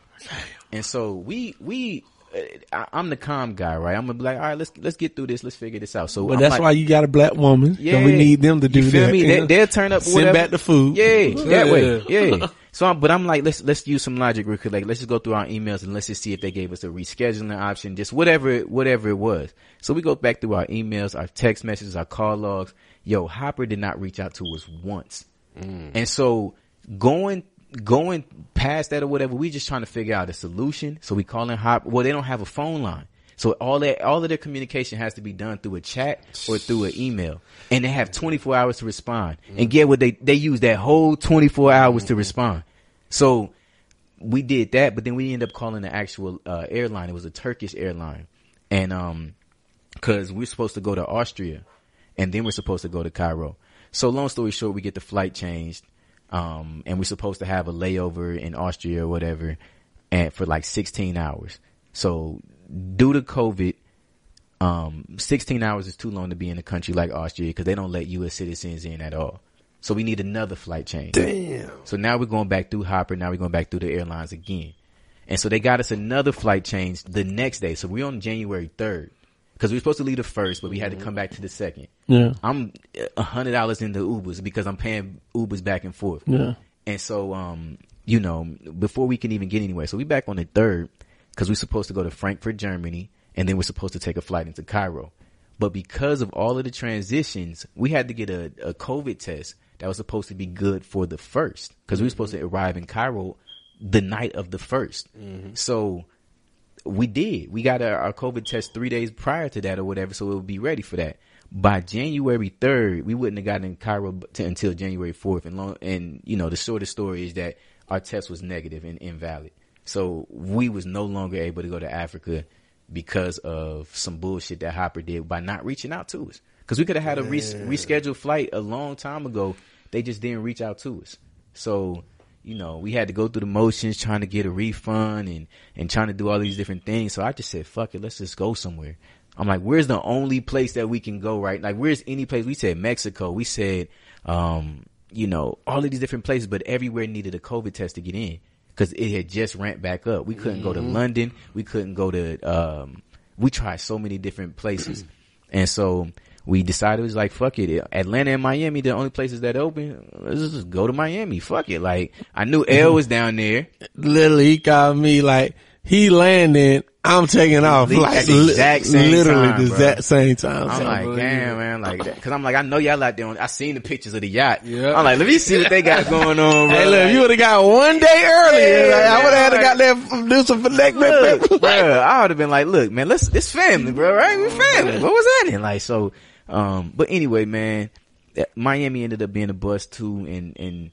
[SPEAKER 3] And so we, we, uh, I, I'm the calm guy, right? I'm gonna be like, all right, let's, let's get through this. Let's figure this out. So
[SPEAKER 2] But
[SPEAKER 3] I'm
[SPEAKER 2] that's
[SPEAKER 3] like,
[SPEAKER 2] why you got a black woman.
[SPEAKER 3] yeah,
[SPEAKER 2] Yeah. we need them to do
[SPEAKER 3] you feel
[SPEAKER 2] that.
[SPEAKER 3] me? They,
[SPEAKER 2] know?
[SPEAKER 3] they'll turn up
[SPEAKER 2] Send
[SPEAKER 3] whatever.
[SPEAKER 2] back the food.
[SPEAKER 3] Yeah, that way. Yeah. So, I'm, but I'm like, let's let's use some logic real quick. Like, let's just go through our emails and let's just see if they gave us a rescheduling option, just whatever whatever it was. So we go back through our emails, our text messages, our call logs. Yo, Hopper did not reach out to us once mm. And so going going past that or whatever, we just trying to figure out a solution. So we call calling Hop. Well, they don't have a phone line. So all that, all of their communication has to be done through a chat or through an email, and they have 24 hours to respond. And get what they they use that whole 24 hours to respond. So we did that, but then we ended up calling the actual uh, airline. It was a Turkish airline, and um, because we're supposed to go to Austria, and then we're supposed to go to Cairo. So long story short, we get the flight changed, um, and we're supposed to have a layover in Austria or whatever, and for like 16 hours. So due to COVID, um, 16 hours is too long to be in a country like Austria because they don't let U.S. citizens in at all. So we need another flight change.
[SPEAKER 1] Damn.
[SPEAKER 3] So now we're going back through Hopper. Now we're going back through the airlines again. And so they got us another flight change the next day. So we're on January 3rd because we were supposed to leave the first, but we had to come back to the second.
[SPEAKER 2] Yeah.
[SPEAKER 3] I'm a hundred dollars into Ubers because I'm paying Ubers back and forth.
[SPEAKER 2] Yeah.
[SPEAKER 3] And so, um, you know, before we can even get anywhere, so we back on the third because we're supposed to go to Frankfurt, Germany, and then we're supposed to take a flight into Cairo. But because of all of the transitions, we had to get a, a COVID test that was supposed to be good for the first because we were supposed to arrive in Cairo the night of the 1st mm-hmm. So we did. We got our, our COVID test three days prior to that or whatever, so we'll be ready for that. By January 3rd, we wouldn't have gotten in Cairo to, until January 4th. And long, and you know, the shortest story is that our test was negative and invalid. So we was no longer able to go to Africa because of some bullshit that Hopper did by not reaching out to us. Cause we could have had a res- rescheduled flight a long time ago. They just didn't reach out to us. So, you know, we had to go through the motions trying to get a refund and, and trying to do all these different things. So I just said, fuck it, let's just go somewhere. I'm like, where's the only place that we can go, right? Like, where's any place? We said Mexico. We said, um, you know, all of these different places, but everywhere needed a COVID test to get in because it had just ramped back up. We couldn't go to London. We couldn't go to, um, we tried so many different places. and so we decided it was like, fuck it. Atlanta and Miami, the only places that open. Let's just go to Miami. Fuck it. Like, I knew L was down there.
[SPEAKER 2] Literally, he called me like he landed. I'm taking off like
[SPEAKER 3] the
[SPEAKER 2] li-
[SPEAKER 3] exact same
[SPEAKER 2] literally
[SPEAKER 3] time,
[SPEAKER 2] the
[SPEAKER 3] bro.
[SPEAKER 2] exact same time.
[SPEAKER 3] I'm
[SPEAKER 2] So,
[SPEAKER 3] like, damn, man, like that. Cause I'm like, I know y'all out there. On, I seen the pictures of the yacht.
[SPEAKER 1] Yeah.
[SPEAKER 3] I'm like, let me see what they got going on, bro.
[SPEAKER 2] hey, look,
[SPEAKER 3] Like,
[SPEAKER 2] you would have got one day earlier,
[SPEAKER 3] Yeah,
[SPEAKER 2] like, I would have had to
[SPEAKER 3] like-
[SPEAKER 2] got there do some finesse.
[SPEAKER 3] look, bro, I would have been like, look, man, let's, it's family, bro, right? We family. What was that in? Like, so, um, but anyway, man, that- Miami ended up being a bust too, and, and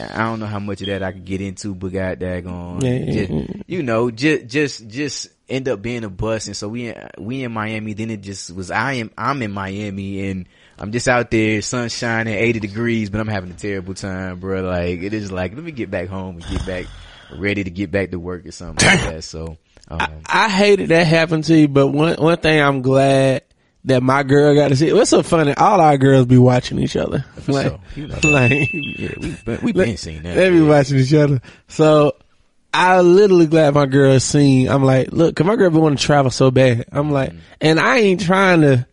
[SPEAKER 3] I don't know how much of that I could get into, but god daggone,
[SPEAKER 2] Yeah,
[SPEAKER 3] just, you know, just, just, just end up being a bust. And so we, we in Miami, then it just was, I am, I'm in Miami and I'm just out there, sunshine shining, 80 degrees, but I'm having a terrible time, bro. Like, it is like, let me get back home and get back, ready to get back to work or something like that. So, um,
[SPEAKER 2] I hated that happened to you, but one one thing I'm glad that my girl got to see. What's so funny? All our girls be watching each other. Like,
[SPEAKER 3] sure. You know
[SPEAKER 2] like
[SPEAKER 3] yeah, we've been, we've been seeing that.
[SPEAKER 2] they be watching each other. So I literally glad my girl seen. I'm like, look, 'cause my girl been wanting to travel so bad. I'm like,
[SPEAKER 3] Mm-hmm.
[SPEAKER 2] and I ain't trying to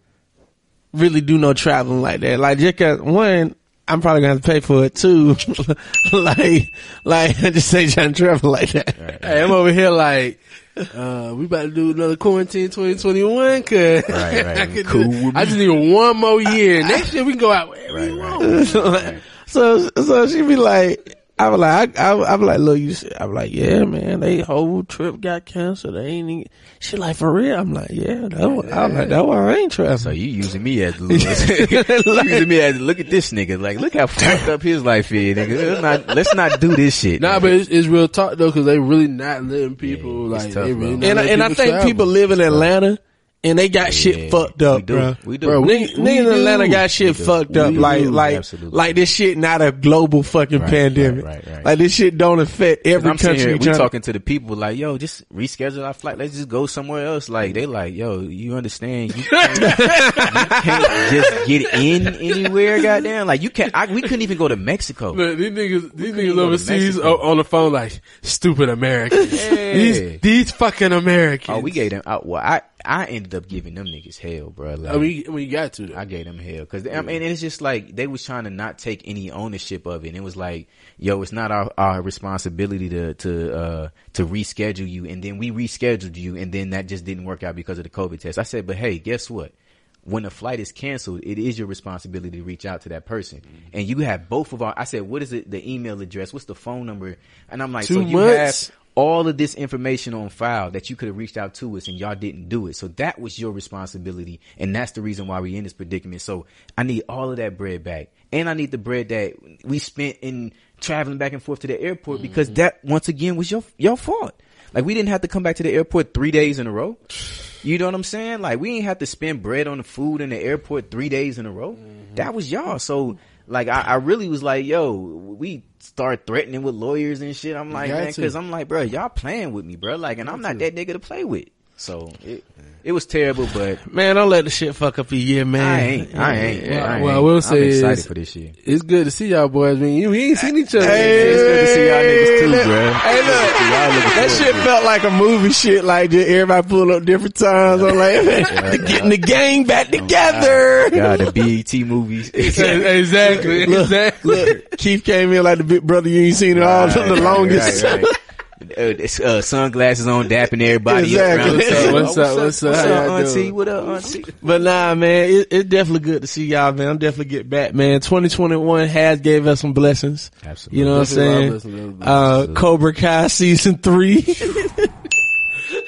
[SPEAKER 2] really do no traveling like that. Like just cause one, I'm probably gonna have to pay for it too. like, like I just ain't trying to travel like that.
[SPEAKER 1] Hey, I'm over here like, uh, we about to do another quarantine 2021 cause
[SPEAKER 3] Right, right.
[SPEAKER 1] I, could
[SPEAKER 3] Cool
[SPEAKER 1] do- I just need one more year. Next year we can go out wherever we want.
[SPEAKER 2] so so she be like, I was like, I, I, I was like, look, you. see- I was like, yeah, man, they whole trip got canceled. They ain't. Even, she like for real. I'm like, yeah, that one, I was like, that one I ain't
[SPEAKER 3] So you using me as the you using me as look at this nigga. Like, look how fucked up his life is, nigga. Let's not, let's not do this shit.
[SPEAKER 1] Nah,
[SPEAKER 3] man.
[SPEAKER 1] but it's, it's real talk though, cause they really not letting people
[SPEAKER 3] Yeah,
[SPEAKER 1] like
[SPEAKER 3] tough,
[SPEAKER 1] they really not
[SPEAKER 2] And I-
[SPEAKER 1] letting
[SPEAKER 2] and I think
[SPEAKER 1] travel.
[SPEAKER 2] people live in Atlanta and they got
[SPEAKER 3] Yeah,
[SPEAKER 2] shit fucked
[SPEAKER 3] we
[SPEAKER 2] up,
[SPEAKER 3] do.
[SPEAKER 2] bro.
[SPEAKER 3] We do.
[SPEAKER 1] Bro, we-
[SPEAKER 2] Niggas niggas in
[SPEAKER 1] do.
[SPEAKER 2] Atlanta got shit fucked up. Like, like,
[SPEAKER 3] Absolutely.
[SPEAKER 2] like this shit not a global fucking
[SPEAKER 3] Right,
[SPEAKER 2] pandemic.
[SPEAKER 3] right, right, right.
[SPEAKER 2] Like this shit don't affect every
[SPEAKER 3] I'm
[SPEAKER 2] country.
[SPEAKER 3] here, we
[SPEAKER 2] tryna-
[SPEAKER 3] talking to the people like, yo, just reschedule our flight. Let's just go somewhere else. Like, they like, yo, you understand? You can't, you can't just get in anywhere, goddamn. Like, you can't, I, we couldn't even go to Mexico.
[SPEAKER 1] Look, these niggas, these niggas overseas
[SPEAKER 3] Mexico.
[SPEAKER 1] on the phone like stupid Americans.
[SPEAKER 3] Yeah.
[SPEAKER 1] These these fucking Americans.
[SPEAKER 3] Oh, we gave them, I, well, I, I ended up giving them niggas hell, bro. Like,
[SPEAKER 1] I mean, I got to. Though.
[SPEAKER 3] I gave them hell because I mean it's just like they was trying to not take any ownership of it. And it was like, yo, it's not our, our responsibility to to uh to reschedule you, and then we rescheduled you, and then that just didn't work out because of the COVID test. I said, but hey, guess what? when a flight is canceled, it is your responsibility to reach out to that person. And you have both of our, I said, what is it, the email address? What's the phone number? And I'm like,
[SPEAKER 1] Two
[SPEAKER 3] so you have all of this information on file that you could have reached out to us and y'all didn't do it. So that was your responsibility. And that's the reason why we're in this predicament. So I need all of that bread back. And I need the bread that we spent in traveling back and forth to the airport mm-hmm. because that once again was your, your fault. Like we didn't have to come back to the airport three days in a row. You know what I'm saying? Like we didn't have to spend bread on the food in the airport three days in a row. Mm-hmm. That was y'all. So like I, I really was like, yo, we start threatening with lawyers and shit. I'm like, man,
[SPEAKER 1] to.
[SPEAKER 3] cause I'm like, bro, y'all playing with me, bro. Like, and I'm not that nigga to play with. So it, it was terrible, but
[SPEAKER 2] Man, don't let the shit fuck up your year, man.
[SPEAKER 3] I ain't, I ain't.
[SPEAKER 1] Well,
[SPEAKER 3] I ain't.
[SPEAKER 1] well, I will say
[SPEAKER 3] I'm excited
[SPEAKER 1] is-
[SPEAKER 3] for this year.
[SPEAKER 1] It's good to see y'all boys. I mean, you we ain't seen each other.
[SPEAKER 2] Hey,
[SPEAKER 3] It's good to see y'all niggas too,
[SPEAKER 2] look-
[SPEAKER 3] bro.
[SPEAKER 2] Hey, look,
[SPEAKER 3] Y'all
[SPEAKER 2] that
[SPEAKER 3] forward
[SPEAKER 2] shit
[SPEAKER 3] to
[SPEAKER 2] felt like a movie shit. Like just everybody pull up different times. I'm like, man, getting the gang back oh, together.
[SPEAKER 3] God, the BET movies.
[SPEAKER 1] exactly.
[SPEAKER 2] Look,
[SPEAKER 1] exactly.
[SPEAKER 2] look, Keith came in like the big brother you ain't seen it all
[SPEAKER 3] Right,
[SPEAKER 2] the longest.
[SPEAKER 3] right, right. Uh, uh, sunglasses on, dapping everybody
[SPEAKER 2] Exactly.
[SPEAKER 3] up. around.
[SPEAKER 1] What's up? What's up?
[SPEAKER 3] What's
[SPEAKER 1] How y'all
[SPEAKER 3] up, auntie?
[SPEAKER 1] doing?
[SPEAKER 3] What up, auntie?
[SPEAKER 2] But nah, man, it, it's definitely good to see y'all, man. I'm definitely get back, man. 2021 has gave us some blessings.
[SPEAKER 3] Absolutely.
[SPEAKER 2] You know what I'm saying? Uh, Cobra Kai season three.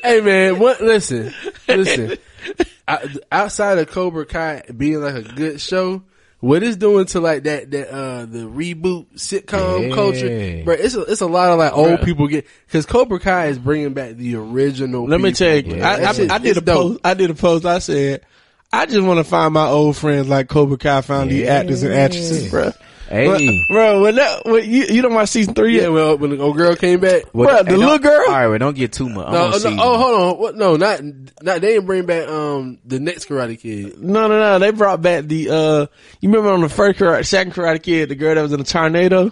[SPEAKER 1] Hey man, what? Listen, listen. I, outside of Cobra Kai being like a good show, what it's doing to like that that uh the reboot sitcom
[SPEAKER 3] Yeah.
[SPEAKER 1] culture, bro? It's a, it's a lot of like old people get because Cobra Kai is bringing back the original.
[SPEAKER 2] Let me tell you,
[SPEAKER 3] Yeah,
[SPEAKER 2] I,
[SPEAKER 1] that shit-
[SPEAKER 2] I, I did a
[SPEAKER 1] dope.
[SPEAKER 2] post. I did a post. I said, I just want to find my old friends like Cobra Kai found the actors and actresses, bro.
[SPEAKER 3] Hey.
[SPEAKER 2] bro, when that, when you, you don't watch season three
[SPEAKER 1] Yeah,
[SPEAKER 2] yet?
[SPEAKER 1] well, when the old girl came back.
[SPEAKER 3] Well,
[SPEAKER 2] Bro, the little girl?
[SPEAKER 3] All right, well, don't get too much.
[SPEAKER 1] No, no,
[SPEAKER 3] see.
[SPEAKER 1] oh, hold on. What? No, not, not. They didn't bring back um the next Karate Kid.
[SPEAKER 2] No, no, no. They brought back the, uh, you remember on the first karate, second Karate Kid, the girl that was in the tornado?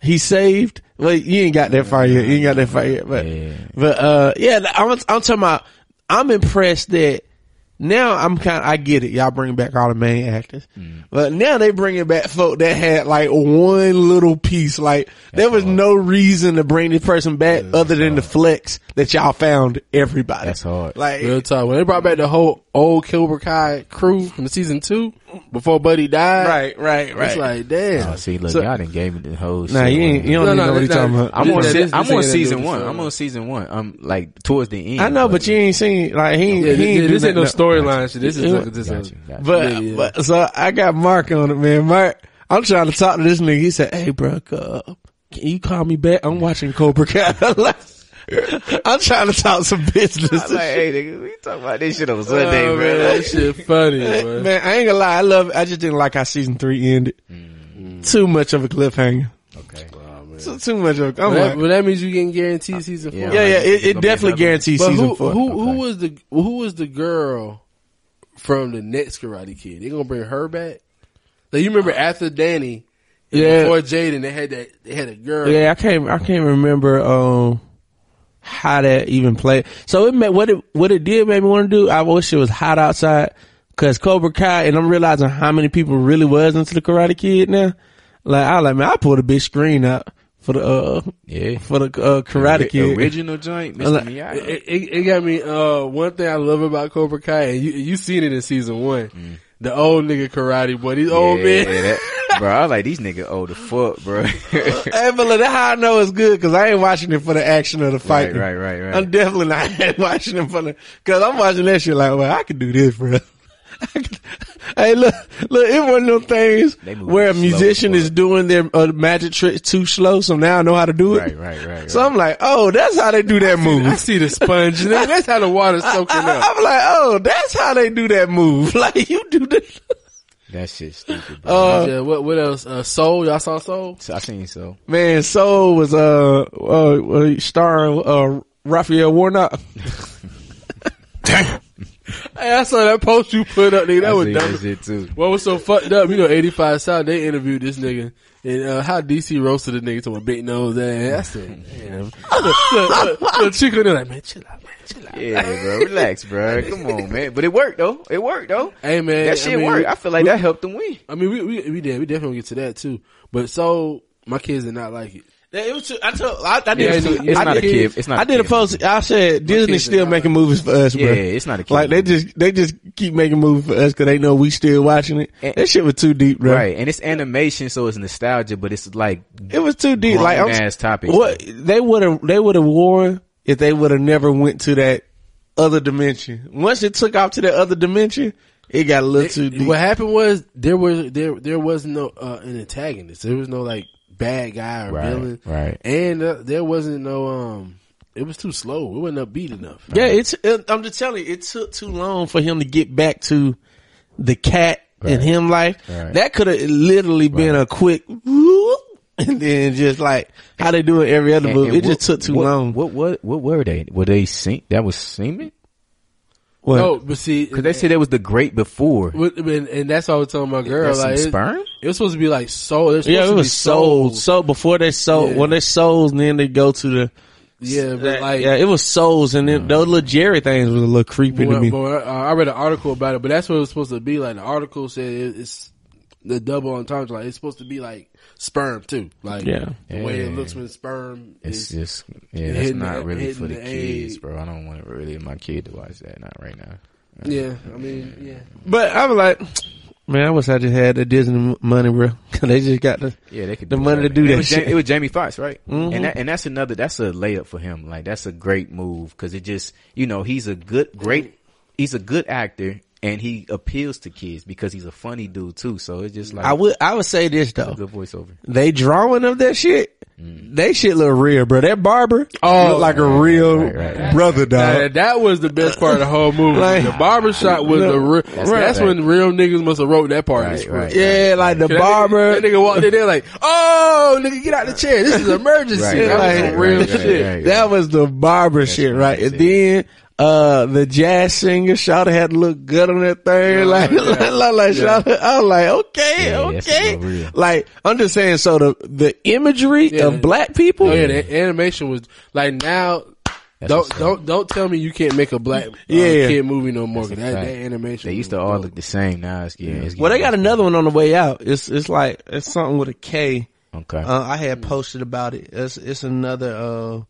[SPEAKER 2] He saved. Well, you ain't got that far yet. You ain't got that far yet. But,
[SPEAKER 3] Yeah.
[SPEAKER 2] but, uh, yeah, I'm, I'm talking about, I'm impressed that now I'm kind of, I get it. Y'all bring back all the main actors.
[SPEAKER 3] Mm.
[SPEAKER 2] But now they bringing back folk that had like one little piece. Like there was no reason to bring this person back other than the flex that y'all found everybody.
[SPEAKER 3] That's hard.
[SPEAKER 2] Like,
[SPEAKER 1] Real talk. When they brought back the whole old Cobra Kai crew from season two before Buddy died,
[SPEAKER 2] right, right, right.
[SPEAKER 1] It's like damn.
[SPEAKER 3] Oh, see, look,
[SPEAKER 2] So-
[SPEAKER 3] y'all done gave me the whole
[SPEAKER 2] Nah,
[SPEAKER 3] shit.
[SPEAKER 2] you ain't, you don't
[SPEAKER 1] No,
[SPEAKER 2] even
[SPEAKER 1] no,
[SPEAKER 2] know what you're talking about.
[SPEAKER 3] I'm on,
[SPEAKER 1] This- this-
[SPEAKER 3] I'm on season one. I'm on season one. I'm like towards the end.
[SPEAKER 2] I know, but you ain't seen like he. ain't
[SPEAKER 1] Yeah,
[SPEAKER 2] he ain't
[SPEAKER 1] this, this ain't no
[SPEAKER 2] nothing.
[SPEAKER 1] storyline shit. This is
[SPEAKER 2] Yeah.
[SPEAKER 1] like this.
[SPEAKER 3] Got
[SPEAKER 1] is
[SPEAKER 3] you.
[SPEAKER 2] But
[SPEAKER 1] Yeah, yeah.
[SPEAKER 2] but so I got Mark on it, man. Mark, I'm trying to talk to this nigga. He said, "Hey, bro, uh, can you call me back? I'm watching Cobra Kai." I'm trying to talk some business.
[SPEAKER 3] I'm like, hey, nigga, we talking about this shit on oh, Sunday,
[SPEAKER 1] oh,
[SPEAKER 3] bro.
[SPEAKER 1] man, that shit funny, man.
[SPEAKER 2] man, I ain't gonna lie. I love it. I just didn't like how season three ended. Mm-hmm. Too much of a cliffhanger.
[SPEAKER 3] Okay.
[SPEAKER 2] Too, too much of. A, I'm
[SPEAKER 1] But that,
[SPEAKER 2] like,
[SPEAKER 1] but that means you getting guaranteed season four.
[SPEAKER 3] yeah.
[SPEAKER 2] yeah, yeah. It, it definitely guarantees season
[SPEAKER 1] who
[SPEAKER 2] four.
[SPEAKER 1] who who
[SPEAKER 3] Okay.
[SPEAKER 1] was the who was the girl from the next Karate Kid? They gonna bring her back? Like you remember after Danny,
[SPEAKER 2] Yeah.
[SPEAKER 1] before Jaden, they had that they had a girl.
[SPEAKER 2] Yeah, I can't. I can't remember um how that even played. So it made what it what it did made me want to do. I wish it was hot outside because Cobra Kai, and I'm realizing how many people really was into the Karate Kid now. Like I like man, I pulled a big screen out for the uh
[SPEAKER 3] Yeah.
[SPEAKER 2] for the uh, Karate Kid.
[SPEAKER 3] Original joint,
[SPEAKER 2] Like-
[SPEAKER 3] Miyagi.
[SPEAKER 1] It, it, it got me. Uh, one thing I love about Cobra Kai, and you you seen it in season one. The old nigga karate boy, these old
[SPEAKER 3] yeah,
[SPEAKER 1] men.
[SPEAKER 3] that- bro, I was like, these niggas old as fuck, bro.
[SPEAKER 2] Hey, but look, that's how I know it's good because I ain't watching it for the action of the fight.
[SPEAKER 3] right, right, right.
[SPEAKER 2] I'm definitely not watching it for the because I'm watching that shit like, well, I could do this, bro. I could- hey, look, look, it one of them things where a musician is doing their uh, magic tricks too slow, so now I know how to do it.
[SPEAKER 3] right, right, right.
[SPEAKER 2] So I'm like, oh, that's how they do that move.
[SPEAKER 1] I see the sponge. nigga. That's how the water's soaking up.
[SPEAKER 2] I,
[SPEAKER 1] up.
[SPEAKER 2] am like, oh, that's how they do that move. Like you do this.
[SPEAKER 3] that shit stupid, bro.
[SPEAKER 2] Uh,
[SPEAKER 1] yeah, what what else? Uh, Soul, y'all saw Soul?
[SPEAKER 3] I seen Soul.
[SPEAKER 2] man, Soul was uh, uh, uh starring uh Raphael Warnock.
[SPEAKER 1] Hey, I saw that post you put up, nigga. That
[SPEAKER 3] I
[SPEAKER 1] was dumb.
[SPEAKER 3] that shit too.
[SPEAKER 1] What was so fucked up? You know, 85 South, they interviewed this nigga. And, uh, how DC roasted the nigga to a big nose ass. I said, look, chick on there like, man, chill out, man, chill out.
[SPEAKER 3] Yeah, bro, relax, bro. Come on, man. But it worked though. It worked though.
[SPEAKER 1] Hey, man.
[SPEAKER 3] That shit
[SPEAKER 1] I mean,
[SPEAKER 3] worked. I feel like that helped them win.
[SPEAKER 1] I mean, we, we, we did. We definitely get to that too. But so, my kids did not like it.
[SPEAKER 2] It was. Too, I told. I, I did.
[SPEAKER 1] Yeah,
[SPEAKER 2] a-
[SPEAKER 1] it's-
[SPEAKER 3] it's
[SPEAKER 2] I
[SPEAKER 3] not a
[SPEAKER 2] did-
[SPEAKER 3] kid. It's not
[SPEAKER 2] I
[SPEAKER 3] a
[SPEAKER 2] did a post. I said Disney still making movies for us, bro.
[SPEAKER 3] Yeah, it's not a kid
[SPEAKER 2] Like they just they just keep making movies for us because they know we still watching it.
[SPEAKER 3] And-
[SPEAKER 2] that shit was too deep, bro.
[SPEAKER 3] Right, and it's animation, so it's nostalgia, but it's like
[SPEAKER 2] It was too deep. Like I'm,
[SPEAKER 3] Grown-ass topics,
[SPEAKER 2] What they would have they would have won if they would have never went to that other dimension. Once it took off to that other dimension, it got a little too deep.
[SPEAKER 1] What happened was there was there there was no uh, an antagonist. There was no like bad guy or
[SPEAKER 3] Right,
[SPEAKER 1] villain,
[SPEAKER 3] right.
[SPEAKER 1] And uh, there wasn't no um. It was too slow. It wasn't upbeat enough.
[SPEAKER 2] Yeah, it's. It, I'm just telling you, it took too long for him to get back to the cat and
[SPEAKER 3] Right.
[SPEAKER 2] him life.
[SPEAKER 3] Right.
[SPEAKER 2] That could have literally been a quick, whoop, and then just like how they do it every other
[SPEAKER 3] and-
[SPEAKER 2] movie.
[SPEAKER 3] and
[SPEAKER 2] It just took too
[SPEAKER 3] what,
[SPEAKER 2] long.
[SPEAKER 3] What what what were they? Were they sing? That was semen?
[SPEAKER 2] What?
[SPEAKER 1] No, but see,
[SPEAKER 3] Because they said it was the great before.
[SPEAKER 1] And, and that's what I was telling my girl.
[SPEAKER 3] There's some
[SPEAKER 1] Like it,
[SPEAKER 3] sperm?
[SPEAKER 1] it was supposed to be like soul. There's
[SPEAKER 2] yeah, it was
[SPEAKER 1] be
[SPEAKER 2] sold. So before they sold,
[SPEAKER 1] Yeah.
[SPEAKER 2] when they sold, then they go to the.
[SPEAKER 1] Yeah, but like
[SPEAKER 2] yeah, it was souls, and then those little Jerry things was a little creepy to me.
[SPEAKER 1] but, uh, I read an article about it, but that's what it was supposed to be. Like the article said, it's the double entendre. Like it's supposed to be like sperm too. Like
[SPEAKER 2] Yeah.
[SPEAKER 1] the way it looks when sperm
[SPEAKER 3] It's
[SPEAKER 1] is.
[SPEAKER 3] just yeah, that's not
[SPEAKER 1] the-
[SPEAKER 3] really for the
[SPEAKER 1] the
[SPEAKER 3] kids,
[SPEAKER 1] egg.
[SPEAKER 3] bro. I don't want really my kid to watch that. Not right now.
[SPEAKER 1] Yeah, I mean, yeah.
[SPEAKER 2] But I was like, man, I wish I just had the Disney money, bro. they just got the.
[SPEAKER 3] Yeah, they could
[SPEAKER 2] The
[SPEAKER 3] do
[SPEAKER 2] money to
[SPEAKER 3] whatever.
[SPEAKER 2] do
[SPEAKER 3] it
[SPEAKER 2] that
[SPEAKER 3] Was
[SPEAKER 2] shit.
[SPEAKER 3] Ja- it was Jamie Foxx, right?
[SPEAKER 2] Mhm.
[SPEAKER 3] And that, and that's another that's a layup for him. Like that's a great move because it just you know he's a good great he's a good actor and he appeals to kids because he's a funny dude too. So it's just like
[SPEAKER 2] I would, I would say this
[SPEAKER 3] a
[SPEAKER 2] though.
[SPEAKER 3] good voiceover.
[SPEAKER 2] They drawing of that shit.
[SPEAKER 3] Mm.
[SPEAKER 2] They shit look real, bro. That barber
[SPEAKER 1] Oh,
[SPEAKER 2] look like a real
[SPEAKER 3] right, right, right.
[SPEAKER 2] brother, dog.
[SPEAKER 1] That, that was the best part of the whole movie.
[SPEAKER 2] Like-
[SPEAKER 1] the barbershop was
[SPEAKER 2] No,
[SPEAKER 1] the real.
[SPEAKER 2] right.
[SPEAKER 1] That's, when real niggas must have wrote that part. of
[SPEAKER 3] Right,
[SPEAKER 1] script.
[SPEAKER 3] right.
[SPEAKER 2] yeah, like the
[SPEAKER 1] That nigga-
[SPEAKER 2] barber.
[SPEAKER 1] That nigga walked in there like, oh, nigga, get out the chair. This is emergency.
[SPEAKER 3] Right,
[SPEAKER 1] that
[SPEAKER 2] right,
[SPEAKER 1] was real
[SPEAKER 3] right, right,
[SPEAKER 1] shit.
[SPEAKER 3] right.
[SPEAKER 2] That was the barber shit, right? And then uh the jazz singer Shawty had to look good on that thing. like,
[SPEAKER 1] yeah.
[SPEAKER 2] like, like, like Shawty, I was like, okay,
[SPEAKER 3] Yeah,
[SPEAKER 2] okay.
[SPEAKER 3] a.
[SPEAKER 2] Like, I'm just saying, so the the imagery
[SPEAKER 1] Yeah,
[SPEAKER 2] of black people,
[SPEAKER 1] Oh yeah, the animation was like now.
[SPEAKER 3] That's
[SPEAKER 1] don't don't don't tell me you can't make a black uh,
[SPEAKER 2] Yeah.
[SPEAKER 1] kid movie no more. That, that animation.
[SPEAKER 3] They used to all
[SPEAKER 1] dope.
[SPEAKER 3] look the same. Now it's getting. It's
[SPEAKER 2] well, they got another one on the way out. It's it's like it's something with a K.
[SPEAKER 3] Okay.
[SPEAKER 2] Uh, I had posted about it. It's it's another uh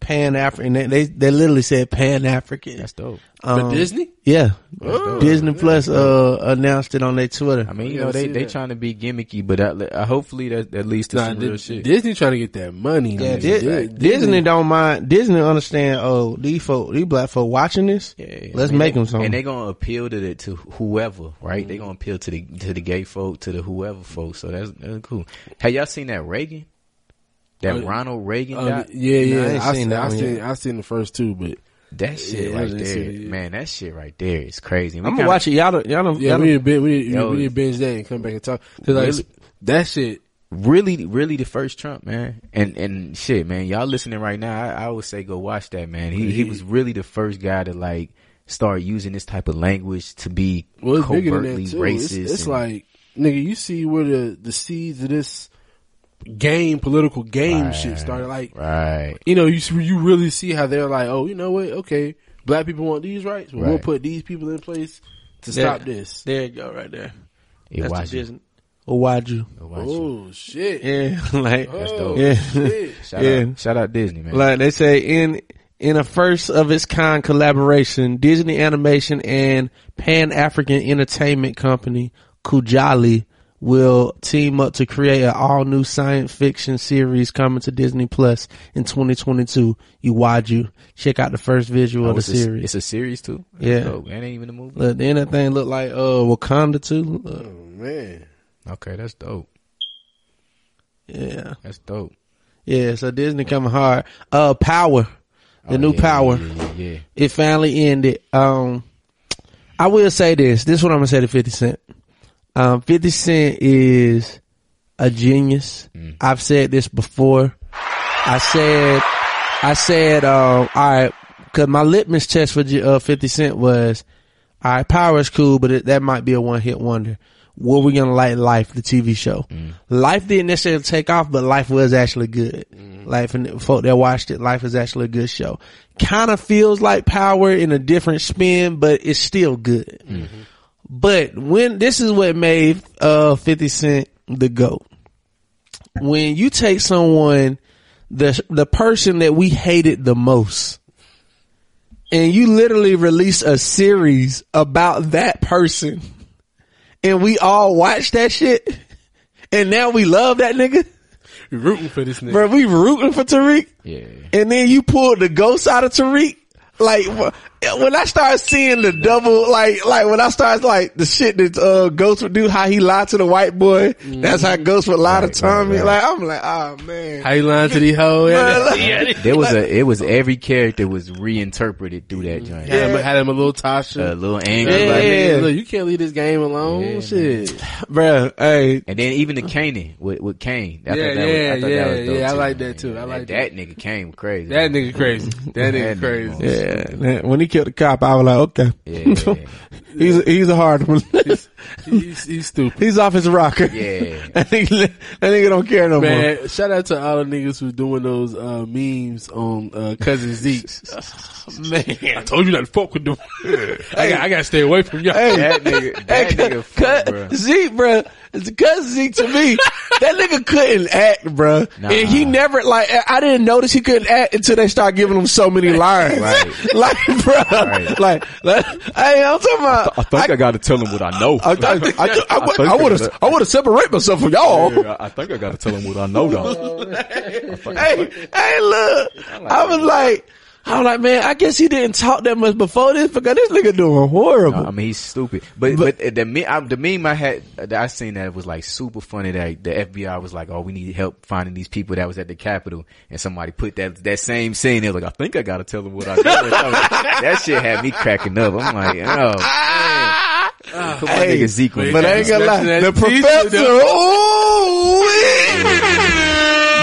[SPEAKER 2] Pan African. They, they they literally said Pan African.
[SPEAKER 3] that's dope.
[SPEAKER 1] But
[SPEAKER 2] Um,
[SPEAKER 1] Disney.
[SPEAKER 2] Yeah,
[SPEAKER 1] Oh,
[SPEAKER 2] Disney Plus uh announced it on their Twitter.
[SPEAKER 3] I mean, you know, they
[SPEAKER 1] see
[SPEAKER 3] they
[SPEAKER 1] that.
[SPEAKER 3] trying to be gimmicky, but that, uh, hopefully that that leads to
[SPEAKER 1] Nah,
[SPEAKER 3] some
[SPEAKER 1] Di-
[SPEAKER 3] real shit.
[SPEAKER 1] Disney trying to get that money.
[SPEAKER 2] Yeah,
[SPEAKER 1] man.
[SPEAKER 2] Di-
[SPEAKER 1] Di-
[SPEAKER 2] Disney, don't mind. Disney understand. Oh, these folk, these black folk watching this.
[SPEAKER 3] Yeah, yeah.
[SPEAKER 2] let's
[SPEAKER 3] I mean,
[SPEAKER 2] make
[SPEAKER 3] they-
[SPEAKER 2] them something.
[SPEAKER 3] And they're gonna appeal to the to whoever, right? They're gonna appeal to the to the gay folk, to the whoever folk. So that's, that's cool. Have y'all seen that Reagan? That
[SPEAKER 1] Oh,
[SPEAKER 3] Ronald Reagan
[SPEAKER 1] Uh,
[SPEAKER 3] doc?
[SPEAKER 1] yeah, yeah.
[SPEAKER 2] Nah, I
[SPEAKER 1] I,
[SPEAKER 2] seen
[SPEAKER 1] seen,
[SPEAKER 2] that
[SPEAKER 1] I seen,
[SPEAKER 2] yet.
[SPEAKER 1] I seen the first two, but
[SPEAKER 3] That shit
[SPEAKER 1] Yeah,
[SPEAKER 3] right there,
[SPEAKER 1] it yet.
[SPEAKER 3] man. That shit right there is crazy. We
[SPEAKER 2] I'm gonna
[SPEAKER 3] kinda-
[SPEAKER 2] watch it. Y'all, don't- y'all, don't,
[SPEAKER 1] yeah,
[SPEAKER 2] y'all
[SPEAKER 1] we
[SPEAKER 2] don't-
[SPEAKER 1] need to binge, we need,
[SPEAKER 3] Yo,
[SPEAKER 1] we need to binge that and come back and talk because like
[SPEAKER 3] Really?
[SPEAKER 1] that shit.
[SPEAKER 3] Really, really, the first Trump, man, and and shit, man. Y'all listening right now? I, I would say go watch that, man. He he was really the first guy to like start using this type of language to be
[SPEAKER 1] Well, it's bigger than
[SPEAKER 3] covertly
[SPEAKER 1] that too.
[SPEAKER 3] racist.
[SPEAKER 1] It's, it's
[SPEAKER 3] and-
[SPEAKER 1] like nigga, you see where the the seeds of this game, political game shit
[SPEAKER 3] Right,
[SPEAKER 1] started. Like
[SPEAKER 3] right.
[SPEAKER 1] you know, you you really see how they're like, oh, you know what? Okay, black people want these rights, but we'll put these people in place to
[SPEAKER 2] Yeah.
[SPEAKER 1] stop this.
[SPEAKER 2] There you go, right there.
[SPEAKER 3] Yeah,
[SPEAKER 2] That's
[SPEAKER 3] watch
[SPEAKER 2] the
[SPEAKER 3] it.
[SPEAKER 2] Disney. Or why'd you?
[SPEAKER 3] Go watch it.
[SPEAKER 1] Oh shit!
[SPEAKER 2] Yeah, like, oh,
[SPEAKER 3] That's
[SPEAKER 1] oh,
[SPEAKER 3] dope.
[SPEAKER 2] Yeah.
[SPEAKER 1] shit.
[SPEAKER 3] Shout
[SPEAKER 2] Yeah.
[SPEAKER 3] out, shout out Disney, man.
[SPEAKER 2] like they say in in a first of its kind collaboration, Disney Animation and Pan African Entertainment Company Kugali will team up to create an all new science fiction series coming to Disney Plus in 2022. You watch you check out the first visual
[SPEAKER 3] Oh,
[SPEAKER 2] of the
[SPEAKER 3] it's, a,
[SPEAKER 2] series.
[SPEAKER 3] it's a series too. That's
[SPEAKER 2] Yeah.
[SPEAKER 3] dope. That ain't even a movie.
[SPEAKER 2] Look, then that thing look like uh Wakanda too. Uh,
[SPEAKER 1] Oh man,
[SPEAKER 3] Okay, that's dope.
[SPEAKER 2] yeah,
[SPEAKER 3] That's dope.
[SPEAKER 2] yeah. So Disney coming hard. Uh, Power, the
[SPEAKER 3] Oh,
[SPEAKER 2] new
[SPEAKER 3] yeah,
[SPEAKER 2] Power.
[SPEAKER 3] Yeah, yeah, yeah.
[SPEAKER 2] it finally ended. Um, I will say this. This is what I'm gonna say to 50 Cent. Um, 50 Cent is a genius.
[SPEAKER 3] Mm.
[SPEAKER 2] I've said this before. I said, I said, um, all right, cause my litmus test for uh, 50 Cent was, all right, power is cool, but it, that might be a one hit wonder. Were we gonna like Life, the TV show? Life didn't necessarily take off, but Life was actually good. Life and the folk that watched it, Life is actually a good show. Kind of feels like Power in a different spin, but it's still good. But when this is what made uh 50 Cent the GOAT. When you take someone the the person that we hated the most. And you literally release a series about that person. And we all watch that shit. And now we love that nigga.
[SPEAKER 1] We rooting for this nigga.
[SPEAKER 2] Bro, we rooting for Tariq.
[SPEAKER 3] Yeah.
[SPEAKER 2] And then you pulled the ghost out of Tariq. Like wh- when I started seeing the double, like like when I started like the shit that uh, Ghost would do, how he lied to the white boy. That's how Ghost would lie
[SPEAKER 3] Right,
[SPEAKER 2] to Tommy.
[SPEAKER 3] right, right.
[SPEAKER 2] Like I'm like, oh man.
[SPEAKER 1] How you lying to these hoes?
[SPEAKER 2] Bruh, like-
[SPEAKER 3] There was a, it was every character was reinterpreted through that joint.
[SPEAKER 1] Had him, had him a little Tasha.
[SPEAKER 3] A little
[SPEAKER 1] Yeah.
[SPEAKER 3] angry.
[SPEAKER 2] Yeah.
[SPEAKER 1] Like, nigga, look, you can't leave this game alone.
[SPEAKER 3] Yeah,
[SPEAKER 1] Shit.
[SPEAKER 2] Bruh, hey,
[SPEAKER 3] And then even the Kanan with, with Cane. I
[SPEAKER 1] Yeah,
[SPEAKER 3] thought that was,
[SPEAKER 1] yeah,
[SPEAKER 3] I thought that
[SPEAKER 1] yeah,
[SPEAKER 3] was dope
[SPEAKER 1] yeah, I like
[SPEAKER 3] man.
[SPEAKER 1] that too. I like
[SPEAKER 3] that. That nigga Cane was crazy.
[SPEAKER 1] That nigga crazy. That nigga crazy.
[SPEAKER 2] yeah. When he killed the cop, I was like, okay.
[SPEAKER 3] Yeah.
[SPEAKER 2] he's, he's a hard one.
[SPEAKER 1] He's, he's stupid.
[SPEAKER 2] he's off his rocker.
[SPEAKER 3] Yeah.
[SPEAKER 2] that, nigga, that nigga don't care no more.
[SPEAKER 1] Man, shout out to all the niggas who doing those uh, memes on uh, cousin Zeke.
[SPEAKER 2] Man.
[SPEAKER 1] I told you not to fuck with them. I got I got to stay away from y'all.
[SPEAKER 2] Hey,
[SPEAKER 3] That nigga, that nigga, fuck,
[SPEAKER 2] cut,
[SPEAKER 3] bro.
[SPEAKER 2] Zeke, bro. Cause Zeke to me, that nigga couldn't act, bro.
[SPEAKER 3] Nah.
[SPEAKER 2] And he never like I didn't notice he couldn't act until they start giving him so many lines.
[SPEAKER 3] Right.
[SPEAKER 2] like, bro,
[SPEAKER 3] Right.
[SPEAKER 2] like, like, hey, I'm talking about.
[SPEAKER 3] I think I, got to tell him what I know.
[SPEAKER 2] I, I, I, I, would-
[SPEAKER 3] think
[SPEAKER 2] I would
[SPEAKER 3] I
[SPEAKER 2] have, I would have separated myself from y'all.
[SPEAKER 3] Yeah, I think I got to tell him what I know though.
[SPEAKER 2] Hey, hey, look, I was like, I was like, man, I guess he didn't talk that much before this because this nigga doing horrible.
[SPEAKER 3] I mean, he's stupid. But but, the me- I, the meme I had that I seen that was like super funny. That the FBI was like, "Oh, we need help finding these people that was at the Capitol," and somebody put that that same scene. They was like, "I think I got to tell them what I know." that shit had me cracking up. I'm like, "Oh, man. Ah. put my
[SPEAKER 2] Hey,
[SPEAKER 3] nigga Zeke on
[SPEAKER 2] But I ain't gonna lie, the professor,
[SPEAKER 1] though.
[SPEAKER 2] ooh,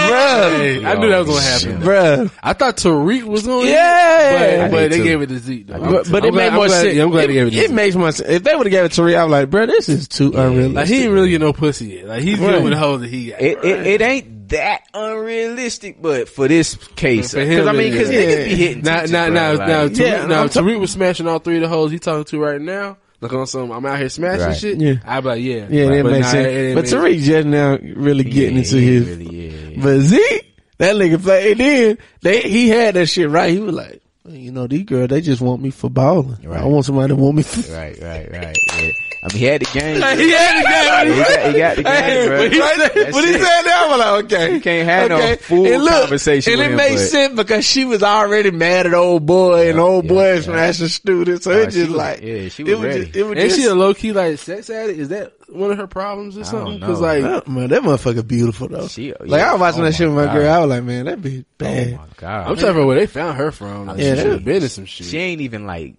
[SPEAKER 2] bruh,
[SPEAKER 1] Hey, I knew that was gonna happen.
[SPEAKER 2] bruh.
[SPEAKER 1] I thought Tariq was on
[SPEAKER 2] Yeah.
[SPEAKER 1] but, but they
[SPEAKER 3] too.
[SPEAKER 1] gave it to Zeke. Though.
[SPEAKER 2] But, but it
[SPEAKER 1] glad-
[SPEAKER 2] made
[SPEAKER 1] I'm
[SPEAKER 2] more
[SPEAKER 1] glad-
[SPEAKER 2] sense.
[SPEAKER 1] Yeah, I'm glad
[SPEAKER 2] it,
[SPEAKER 1] they gave it to
[SPEAKER 2] it
[SPEAKER 1] Zeke.
[SPEAKER 2] makes more sense. If they would have gave it to Tariq, I was like, bro, this is too unrealistic.
[SPEAKER 1] Like he didn't really get no pussy yet. Like he's
[SPEAKER 2] Right.
[SPEAKER 1] good with the hoes that he got.
[SPEAKER 3] It, it it ain't that unrealistic, but for this case,
[SPEAKER 1] For him, uh,
[SPEAKER 3] because I mean, because
[SPEAKER 1] is.
[SPEAKER 3] niggas be hitting
[SPEAKER 1] now,
[SPEAKER 3] teachers,
[SPEAKER 1] now,
[SPEAKER 3] bro,
[SPEAKER 1] now,
[SPEAKER 3] like-
[SPEAKER 1] now, Tariq,
[SPEAKER 2] Yeah,
[SPEAKER 1] now
[SPEAKER 2] I'm ta-
[SPEAKER 1] Tariq was smashing all three of the hoes he talking to right now. Look on some, I'm out here smashing
[SPEAKER 3] Right.
[SPEAKER 1] shit.
[SPEAKER 2] Yeah.
[SPEAKER 1] I'd be like, yeah,
[SPEAKER 2] yeah, that
[SPEAKER 1] But
[SPEAKER 2] makes
[SPEAKER 1] nah,
[SPEAKER 2] sense.
[SPEAKER 1] it- it
[SPEAKER 2] but Tariq just now really getting
[SPEAKER 3] Yeah,
[SPEAKER 2] into
[SPEAKER 3] he
[SPEAKER 2] his.
[SPEAKER 3] really, yeah, yeah.
[SPEAKER 2] But Zeke, that nigga play. And then they, he had that shit right. He was like, you know, these girls, they just want me for balling.
[SPEAKER 3] Right.
[SPEAKER 2] I want somebody to want me for.
[SPEAKER 3] Right, right, right. Yeah. I mean, he had the game.
[SPEAKER 1] he had the game.
[SPEAKER 3] he, got, he got the game,
[SPEAKER 2] Hey,
[SPEAKER 3] bro.
[SPEAKER 2] when he said,
[SPEAKER 3] That's
[SPEAKER 2] when he said that, I was like, okay.
[SPEAKER 3] You can't have no
[SPEAKER 2] okay.
[SPEAKER 3] full
[SPEAKER 2] and look,
[SPEAKER 3] conversation
[SPEAKER 2] And it
[SPEAKER 3] him,
[SPEAKER 2] makes sense because she was already mad at old boy and old
[SPEAKER 3] yeah,
[SPEAKER 2] boy
[SPEAKER 3] yeah.
[SPEAKER 2] smashing students. So
[SPEAKER 3] Oh,
[SPEAKER 2] it just
[SPEAKER 3] was-
[SPEAKER 2] like,
[SPEAKER 3] yeah, she
[SPEAKER 2] it
[SPEAKER 3] was
[SPEAKER 2] was
[SPEAKER 3] ready.
[SPEAKER 2] just, it was
[SPEAKER 1] Ain't
[SPEAKER 2] just,
[SPEAKER 1] she a low key like sex addict? Is that one of her problems or something? Because like,
[SPEAKER 2] Oh, man, that motherfucker beautiful though.
[SPEAKER 3] She-
[SPEAKER 2] like. I was watching
[SPEAKER 3] Oh
[SPEAKER 2] that shit with
[SPEAKER 3] my
[SPEAKER 2] my girl. I was like, man, that be oh bad.
[SPEAKER 3] Oh my god.
[SPEAKER 1] I'm trying to where they found her from. Like,
[SPEAKER 2] Yeah,
[SPEAKER 1] she should have been in some shit.
[SPEAKER 3] she ain't even like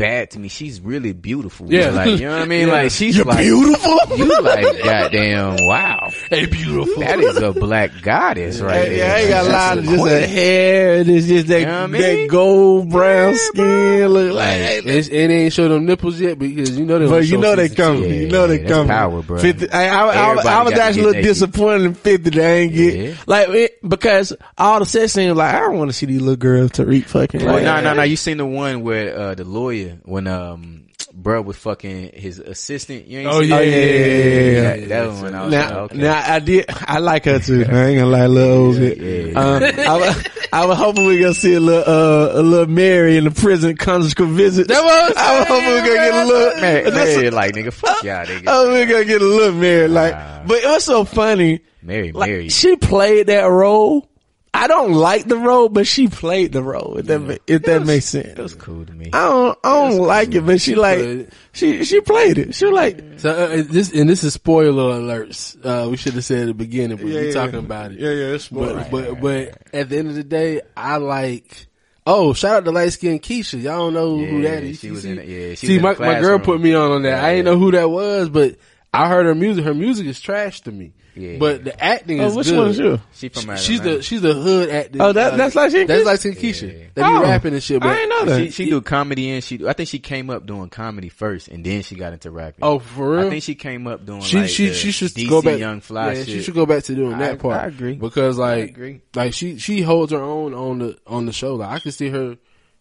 [SPEAKER 3] bad to me. She's really beautiful.
[SPEAKER 1] Yeah.
[SPEAKER 3] like you know what I mean.
[SPEAKER 1] Yeah.
[SPEAKER 3] Like she's
[SPEAKER 2] You're
[SPEAKER 3] like
[SPEAKER 2] beautiful.
[SPEAKER 3] you like goddamn wow.
[SPEAKER 1] hey, beautiful.
[SPEAKER 3] That is a black goddess right
[SPEAKER 2] Hey,
[SPEAKER 3] there.
[SPEAKER 2] yeah, I ain't got a lot of just
[SPEAKER 3] queen.
[SPEAKER 2] a hair. and It's just that,
[SPEAKER 3] You know what I
[SPEAKER 2] that gold brown skin. Look like,
[SPEAKER 1] Like, it, it ain't show them nipples yet because you know they.
[SPEAKER 2] but you know they
[SPEAKER 1] season
[SPEAKER 2] come.
[SPEAKER 3] Yeah,
[SPEAKER 2] you know they
[SPEAKER 3] yeah, that's
[SPEAKER 2] come.
[SPEAKER 3] power, bro.
[SPEAKER 2] 50, I, I, I, I was actually a little
[SPEAKER 3] naked.
[SPEAKER 2] disappointed in 50 they ain't get.
[SPEAKER 3] Yeah.
[SPEAKER 2] Like, it, because all the sex scenes, like, I don't want to see these little girls to read fucking.
[SPEAKER 3] Well,
[SPEAKER 2] like,
[SPEAKER 3] no, no, no. You seen the one where uh, the lawyer when um bro was fucking his assistant. You ain't
[SPEAKER 1] Oh,
[SPEAKER 3] seen
[SPEAKER 1] yeah,
[SPEAKER 3] that?
[SPEAKER 1] yeah, yeah, yeah,
[SPEAKER 3] That,
[SPEAKER 1] yeah,
[SPEAKER 3] that
[SPEAKER 1] yeah.
[SPEAKER 3] one. I was
[SPEAKER 2] Now,
[SPEAKER 3] like, okay.
[SPEAKER 2] now I did. I like her too. I ain't gonna lie, little Ozy.
[SPEAKER 3] Yeah, yeah.
[SPEAKER 2] Um, I, was, I was hoping we gonna see a little, uh, a little Mary in the prison conjugal visit.
[SPEAKER 1] That was-
[SPEAKER 2] I was hoping we gonna get a little.
[SPEAKER 3] Man,
[SPEAKER 2] that's-
[SPEAKER 3] Mary, like nigga, fuck y'all, nigga.
[SPEAKER 2] Oh, we gonna get a little Mary. Like,
[SPEAKER 3] Wow.
[SPEAKER 2] but it was so funny.
[SPEAKER 3] Mary,
[SPEAKER 2] Like,
[SPEAKER 3] Mary.
[SPEAKER 2] she played that role. I don't like the role, but she played the role. If that, ma- if that makes sense.
[SPEAKER 3] It was cool to me.
[SPEAKER 2] I don't, I don't like it, but she like,
[SPEAKER 1] played it.
[SPEAKER 2] she, she played it. She was like,
[SPEAKER 1] So uh, this and this is spoiler alerts. Uh, we should have said at the beginning, but
[SPEAKER 2] Yeah,
[SPEAKER 1] we're
[SPEAKER 2] yeah.
[SPEAKER 1] talking about it.
[SPEAKER 2] yeah, yeah, it's
[SPEAKER 1] But but but at the end of the day, I like. Oh, shout out to light skinned Keisha. Y'all don't know who that is.
[SPEAKER 3] she
[SPEAKER 1] You
[SPEAKER 3] was
[SPEAKER 1] see-
[SPEAKER 3] in it. Yeah, she
[SPEAKER 1] see,
[SPEAKER 3] was in
[SPEAKER 1] my
[SPEAKER 3] the
[SPEAKER 1] my girl put me on on that.
[SPEAKER 3] Yeah,
[SPEAKER 1] I didn't
[SPEAKER 3] yeah.
[SPEAKER 1] know who that was, but I heard her music. Her music is trash to me.
[SPEAKER 3] Yeah.
[SPEAKER 1] But the acting
[SPEAKER 2] oh,
[SPEAKER 1] is
[SPEAKER 2] which
[SPEAKER 1] good.
[SPEAKER 2] one is you?
[SPEAKER 3] She from
[SPEAKER 1] She's
[SPEAKER 3] Atlanta.
[SPEAKER 1] the she's the hood actor.
[SPEAKER 2] Oh, that- that's light-skinned
[SPEAKER 1] That's
[SPEAKER 2] Keisha?
[SPEAKER 1] light skinned Keisha.
[SPEAKER 3] Yeah.
[SPEAKER 1] They be
[SPEAKER 2] Oh.
[SPEAKER 1] rapping and shit. But
[SPEAKER 2] I ain't know that.
[SPEAKER 3] She, she do comedy and she. I think she came up doing comedy first, and then she got into rapping.
[SPEAKER 1] Oh, for real?
[SPEAKER 3] I think she came up doing.
[SPEAKER 1] she
[SPEAKER 3] like
[SPEAKER 1] she
[SPEAKER 3] the
[SPEAKER 1] she should
[SPEAKER 3] DC
[SPEAKER 1] go back.
[SPEAKER 3] Young Fly.
[SPEAKER 1] yeah,
[SPEAKER 3] shit.
[SPEAKER 1] she should go back to doing
[SPEAKER 3] I-
[SPEAKER 1] that part.
[SPEAKER 3] I agree.
[SPEAKER 1] because like
[SPEAKER 3] agree.
[SPEAKER 1] like she she holds her own on the on the show. Like I can see her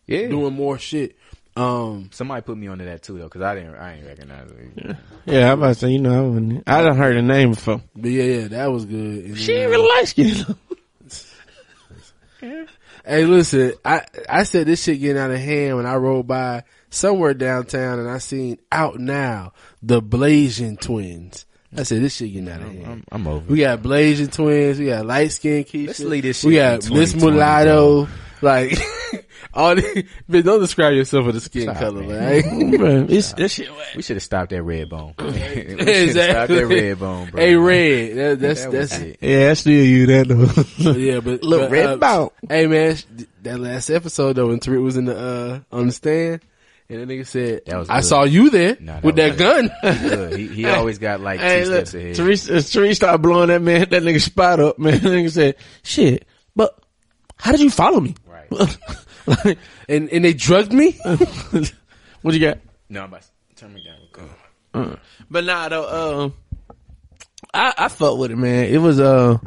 [SPEAKER 3] Yeah.
[SPEAKER 1] doing more shit. Um,
[SPEAKER 3] Somebody put me onto that too though, because I didn't. I ain't recognize her.
[SPEAKER 2] Yeah, I'm about to say, you know, I wouldn't, I done heard the name before.
[SPEAKER 1] but yeah, yeah, that was good. And
[SPEAKER 2] She
[SPEAKER 1] then,
[SPEAKER 2] ain't really light skinned.
[SPEAKER 1] Hey, listen, I I said this shit getting out of hand when I rode by somewhere downtown and I seen out now the Blasian twins. I said this shit getting out of hand.
[SPEAKER 3] I'm, I'm over.
[SPEAKER 1] We got Blasian twins. We got light skinned Keisha.
[SPEAKER 3] Let's leave this shit.
[SPEAKER 1] We got
[SPEAKER 3] to
[SPEAKER 1] Miss
[SPEAKER 3] 2020,
[SPEAKER 1] Mulatto. Like all the, but don't describe yourself with the skin
[SPEAKER 3] Stop,
[SPEAKER 1] color,
[SPEAKER 3] man.
[SPEAKER 1] man.
[SPEAKER 2] Man, it's, that shit whack.
[SPEAKER 3] We should have stopped at red bone. we should have stopped at red bone, bro.
[SPEAKER 1] Hey, red. That, that's
[SPEAKER 3] That was
[SPEAKER 1] that's
[SPEAKER 3] it.
[SPEAKER 2] Yeah, I still you that though.
[SPEAKER 1] yeah, but
[SPEAKER 2] Look,
[SPEAKER 1] but,
[SPEAKER 2] red
[SPEAKER 1] uh,
[SPEAKER 2] bone.
[SPEAKER 1] Hey man, that last episode though, when Tariq was in the uh on the stand, and the nigga said,
[SPEAKER 3] That was
[SPEAKER 1] "I saw you there
[SPEAKER 3] Nah, that
[SPEAKER 1] with
[SPEAKER 3] was
[SPEAKER 1] that gun."
[SPEAKER 3] Good. He, he always got like
[SPEAKER 2] Hey,
[SPEAKER 3] two
[SPEAKER 2] look,
[SPEAKER 3] steps ahead.
[SPEAKER 2] Therese, Therese started blowing that man, that nigga spot up, man. That nigga said, shit, but how did you follow me?
[SPEAKER 3] Right.
[SPEAKER 2] Like,
[SPEAKER 1] and and they drugged me.
[SPEAKER 2] what you got?
[SPEAKER 3] No, I'm about to turn me down. Go.
[SPEAKER 2] But nah, though, um, I, I fuck with it, man. It was, uh,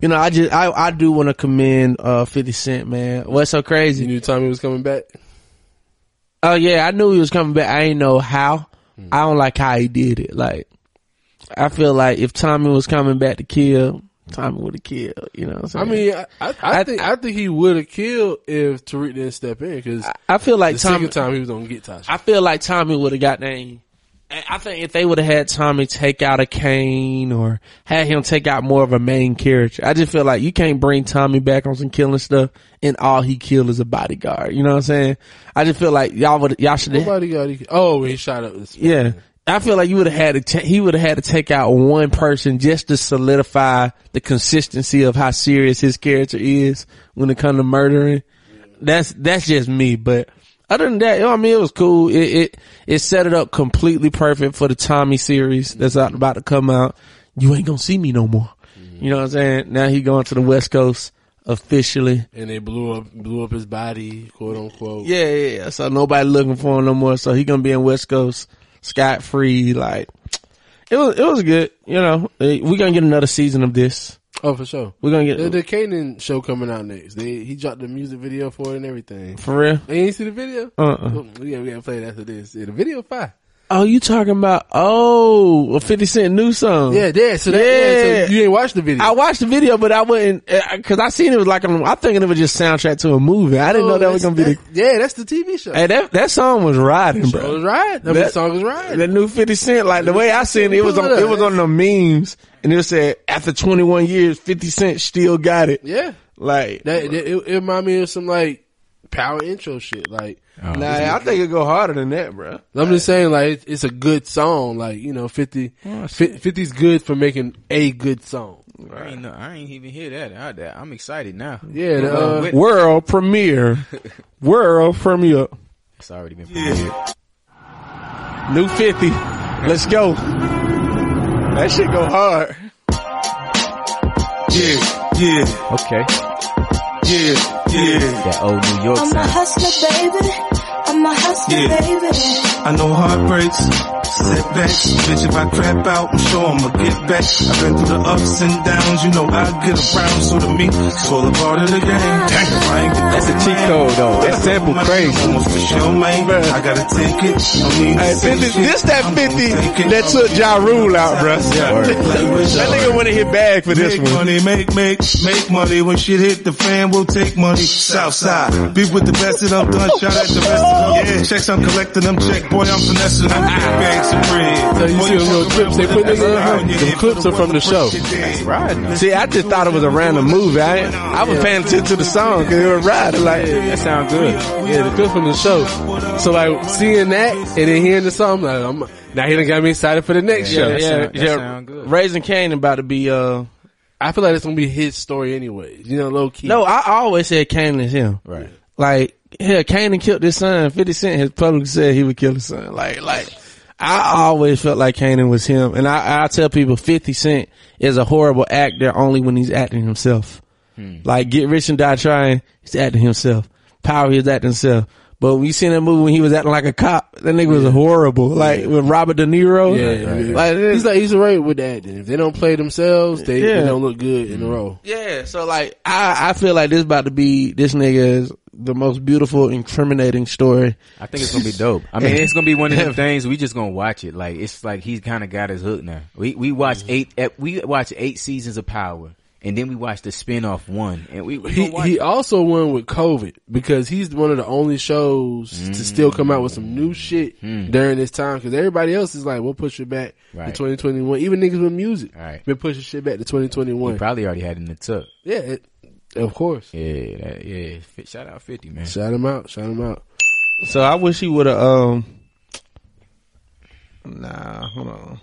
[SPEAKER 2] you know, I just, I, I do want to commend, uh, 50 Cent, man. What's so crazy?
[SPEAKER 1] You
[SPEAKER 2] crazy?
[SPEAKER 1] knew Tommy was coming back.
[SPEAKER 2] Oh yeah, I knew he was coming back. I ain't know how. I don't like how he did it. Like, I feel like if Tommy was coming back to kill, Tommy would have killed. You know what I'm
[SPEAKER 1] I
[SPEAKER 2] saying?
[SPEAKER 1] mean, I, I, I
[SPEAKER 2] I-
[SPEAKER 1] think I think he would have killed if Tariq didn't step in because
[SPEAKER 2] I feel like
[SPEAKER 1] the
[SPEAKER 2] Tommy,
[SPEAKER 1] second time he was gonna get Tasha.
[SPEAKER 2] I feel like Tommy would have got name. I think if they would have had Tommy take out a Cane or had him take out more of a main character, I just feel like you can't bring Tommy back on some killing stuff and all he killed is a bodyguard. You know what I'm saying? I just feel like y'all would, y'all should have,
[SPEAKER 1] Nobody got. He, oh, he shot up. This
[SPEAKER 2] yeah. I feel like you would have had to, ta- he would have had to take out one person just to solidify the consistency of how serious his character is when it comes to murdering. That's, that's just me, but other than that, you know I mean, it was cool. It, it, it set it up completely perfect for the Tommy series that's out, about to come out. You ain't gonna see me no more. You know what I'm saying? Now he going to the West Coast officially.
[SPEAKER 1] and they blew up blew up his body, quote unquote.
[SPEAKER 2] Yeah, yeah, yeah. So nobody looking for him no more. So he gonna be in West Coast scot free. Like it was, it was good. You know, Eh, we gonna get another season of this.
[SPEAKER 1] Oh, for sure.
[SPEAKER 2] We're gonna get
[SPEAKER 1] the Kanan show coming out next. They he dropped the music video for it and everything.
[SPEAKER 2] for real.
[SPEAKER 1] Hey, you ain't see the video?
[SPEAKER 2] Uh-uh.
[SPEAKER 1] Oh, we gotta, we gotta play it after this. Yeah, the video fire.
[SPEAKER 2] Oh, you talking about? Oh, a Fifty Cent new song.
[SPEAKER 1] Yeah, yeah. So that, yeah.
[SPEAKER 2] Yeah.
[SPEAKER 1] so you ain't watched the video.
[SPEAKER 2] I watched the video, but I wouldn't uh, because I seen it was like on, I thinking it was just soundtrack to a movie. I didn't know oh, that was
[SPEAKER 1] Oh,
[SPEAKER 2] gonna be the.
[SPEAKER 1] Yeah, that's the TV show.
[SPEAKER 2] Hey, that that song was riding, bro.
[SPEAKER 1] was right. That,
[SPEAKER 2] That-
[SPEAKER 1] song was right.
[SPEAKER 2] That new Fifty Cent, like the way I seen it, it was on it was on the memes, and it said after 21 years, Fifty Cent still got it.
[SPEAKER 1] yeah,
[SPEAKER 2] Like,
[SPEAKER 1] that, that- it, it reminded me of some like power intro shit. Like
[SPEAKER 3] Oh,
[SPEAKER 2] nah, I think it go harder than that, bro.
[SPEAKER 1] I'm just saying, like it's, it's a good song. Like you know, 50, 50's good for making a good song.
[SPEAKER 3] I ain't, know, I ain't even hear that. I, that- I'm excited now.
[SPEAKER 1] Yeah, the,
[SPEAKER 3] Uh,
[SPEAKER 2] World premiere, world premiere,
[SPEAKER 3] it's already been premiered.
[SPEAKER 2] new 50. Let's go. That shit go hard.
[SPEAKER 4] Yeah, yeah,
[SPEAKER 3] Okay.
[SPEAKER 4] Yeah, yeah.
[SPEAKER 3] That old New York
[SPEAKER 5] I'm a hustler, baby. I'm a hustler,
[SPEAKER 4] Yeah. I know heartbreaks, setbacks. Bitch, if I crap out, I'm sure I'ma get back. I've been through the ups and downs, you know I get around. So to me, it's all a part of the game.
[SPEAKER 3] That's a cheat code though. That sample crazy.
[SPEAKER 4] For sure, man. I gotta take it. Don't need to
[SPEAKER 2] Hey,
[SPEAKER 4] say
[SPEAKER 2] 50,
[SPEAKER 4] shit.
[SPEAKER 2] this that 50
[SPEAKER 4] gonna take
[SPEAKER 2] that took Ja Rule out, bro. That nigga wanna hit bag for this
[SPEAKER 4] Make
[SPEAKER 2] one.
[SPEAKER 4] money, make, make, make money. When shit hit the fan, we'll take money. Southside. Be with the best and I'm done. Shout out the rest of them. Yeah. Checks, I'm collecting them. Check, boy, I'm finessing them. Bags of bread.
[SPEAKER 1] So you
[SPEAKER 4] Boy,
[SPEAKER 1] see them little clips they put in there?
[SPEAKER 4] around, yeah,
[SPEAKER 1] Them clips are from the show.
[SPEAKER 3] Right.
[SPEAKER 2] See, I just thought it was a random movie. I I was paying attention to the song because it was riding like.
[SPEAKER 3] That sound good.
[SPEAKER 1] Yeah, the clip from the show. So like seeing that and then hearing the song, like, I'm, now he done got me excited for the next
[SPEAKER 3] Yeah,
[SPEAKER 1] show.
[SPEAKER 3] that
[SPEAKER 2] yeah,
[SPEAKER 3] sound- that
[SPEAKER 2] yeah.
[SPEAKER 3] sound good.
[SPEAKER 2] Raising Cain about to be uh.
[SPEAKER 1] I feel like it's gonna be his story anyways. You know, low key.
[SPEAKER 2] No, I always said Kane is him.
[SPEAKER 3] Right.
[SPEAKER 2] Like, yeah, Kanan killed his son. 50 Cent has publicly said he would kill his son. Like, like, I always felt like Kanan was him. And I, I tell people 50 Cent is a horrible actor only when he's acting himself. Hmm. Like, Get Rich and Die Trying, he's acting himself. Power, he's acting himself. But when you seen that movie when he was acting like a cop, that nigga was horrible. Like, with Robert De Niro.
[SPEAKER 1] Yeah, yeah.
[SPEAKER 2] Like,
[SPEAKER 1] he's like he's alright with that. Then if they don't play themselves, they,
[SPEAKER 2] Yeah.
[SPEAKER 1] they don't look good in the mm-hmm. role.
[SPEAKER 2] Yeah, so like I I feel like this about to be this nigga is the most beautiful, incriminating story.
[SPEAKER 3] I think it's gonna be dope. I mean, it's gonna be one of them things we just gonna watch it. Like it's like he's kind of got his hook now. We we watched mm-hmm. eight we watched eight seasons of Power, and then we watched the spinoff one, and we, we
[SPEAKER 1] He he also won with COVID because he's one of the only shows to still come out with some new shit during this time. Because everybody else is like, we'll push it back
[SPEAKER 3] Right.
[SPEAKER 1] to 2021. Even niggas with music,
[SPEAKER 3] Right.
[SPEAKER 1] been pushing shit back to
[SPEAKER 3] we
[SPEAKER 1] 2021.
[SPEAKER 3] probably already had it in the tuck.
[SPEAKER 1] yeah, it, of course.
[SPEAKER 3] Yeah, that, yeah. Shout out Fifty man.
[SPEAKER 1] Shout him out. Shout him out.
[SPEAKER 2] So I wish he would have. Um, nah, hold on.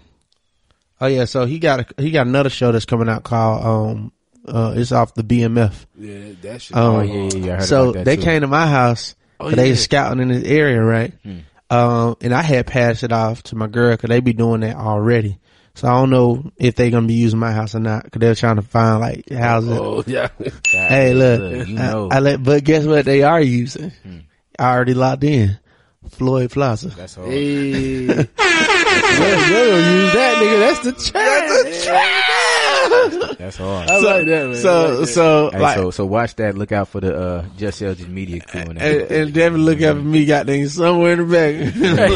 [SPEAKER 2] Oh yeah, so he got a, he got another show that's coming out called um uh it's off the BMF.
[SPEAKER 1] Yeah, that, that shit.
[SPEAKER 2] Um,
[SPEAKER 3] Oh, yeah, yeah, yeah, I heard
[SPEAKER 2] so
[SPEAKER 3] about that,
[SPEAKER 2] they
[SPEAKER 3] too.
[SPEAKER 2] came to my house.
[SPEAKER 1] Oh,
[SPEAKER 2] 'cause they
[SPEAKER 1] yeah.
[SPEAKER 2] was scouting in this area, right? Um, and I had passed it off to my girl because they be doing that already. So I don't know if they gonna be using my house or not because they're trying to find like houses.
[SPEAKER 1] Oh yeah.
[SPEAKER 2] Hey, look,
[SPEAKER 3] you
[SPEAKER 2] I-
[SPEAKER 3] know
[SPEAKER 2] I, let, but guess what? They are using. I already locked in. Floyd Plaza.
[SPEAKER 3] that's all.
[SPEAKER 1] Hey. yeah, they don't use that nigga. That's the trash.
[SPEAKER 3] That's hard.
[SPEAKER 1] I like that, man.
[SPEAKER 2] So,
[SPEAKER 1] like that.
[SPEAKER 2] so,
[SPEAKER 3] Hey,
[SPEAKER 2] like,
[SPEAKER 3] so so watch that. Look out for the uh, Just Elgin Media crew. And,
[SPEAKER 2] and, and Devin look up at me, goddamn, somewhere in the back.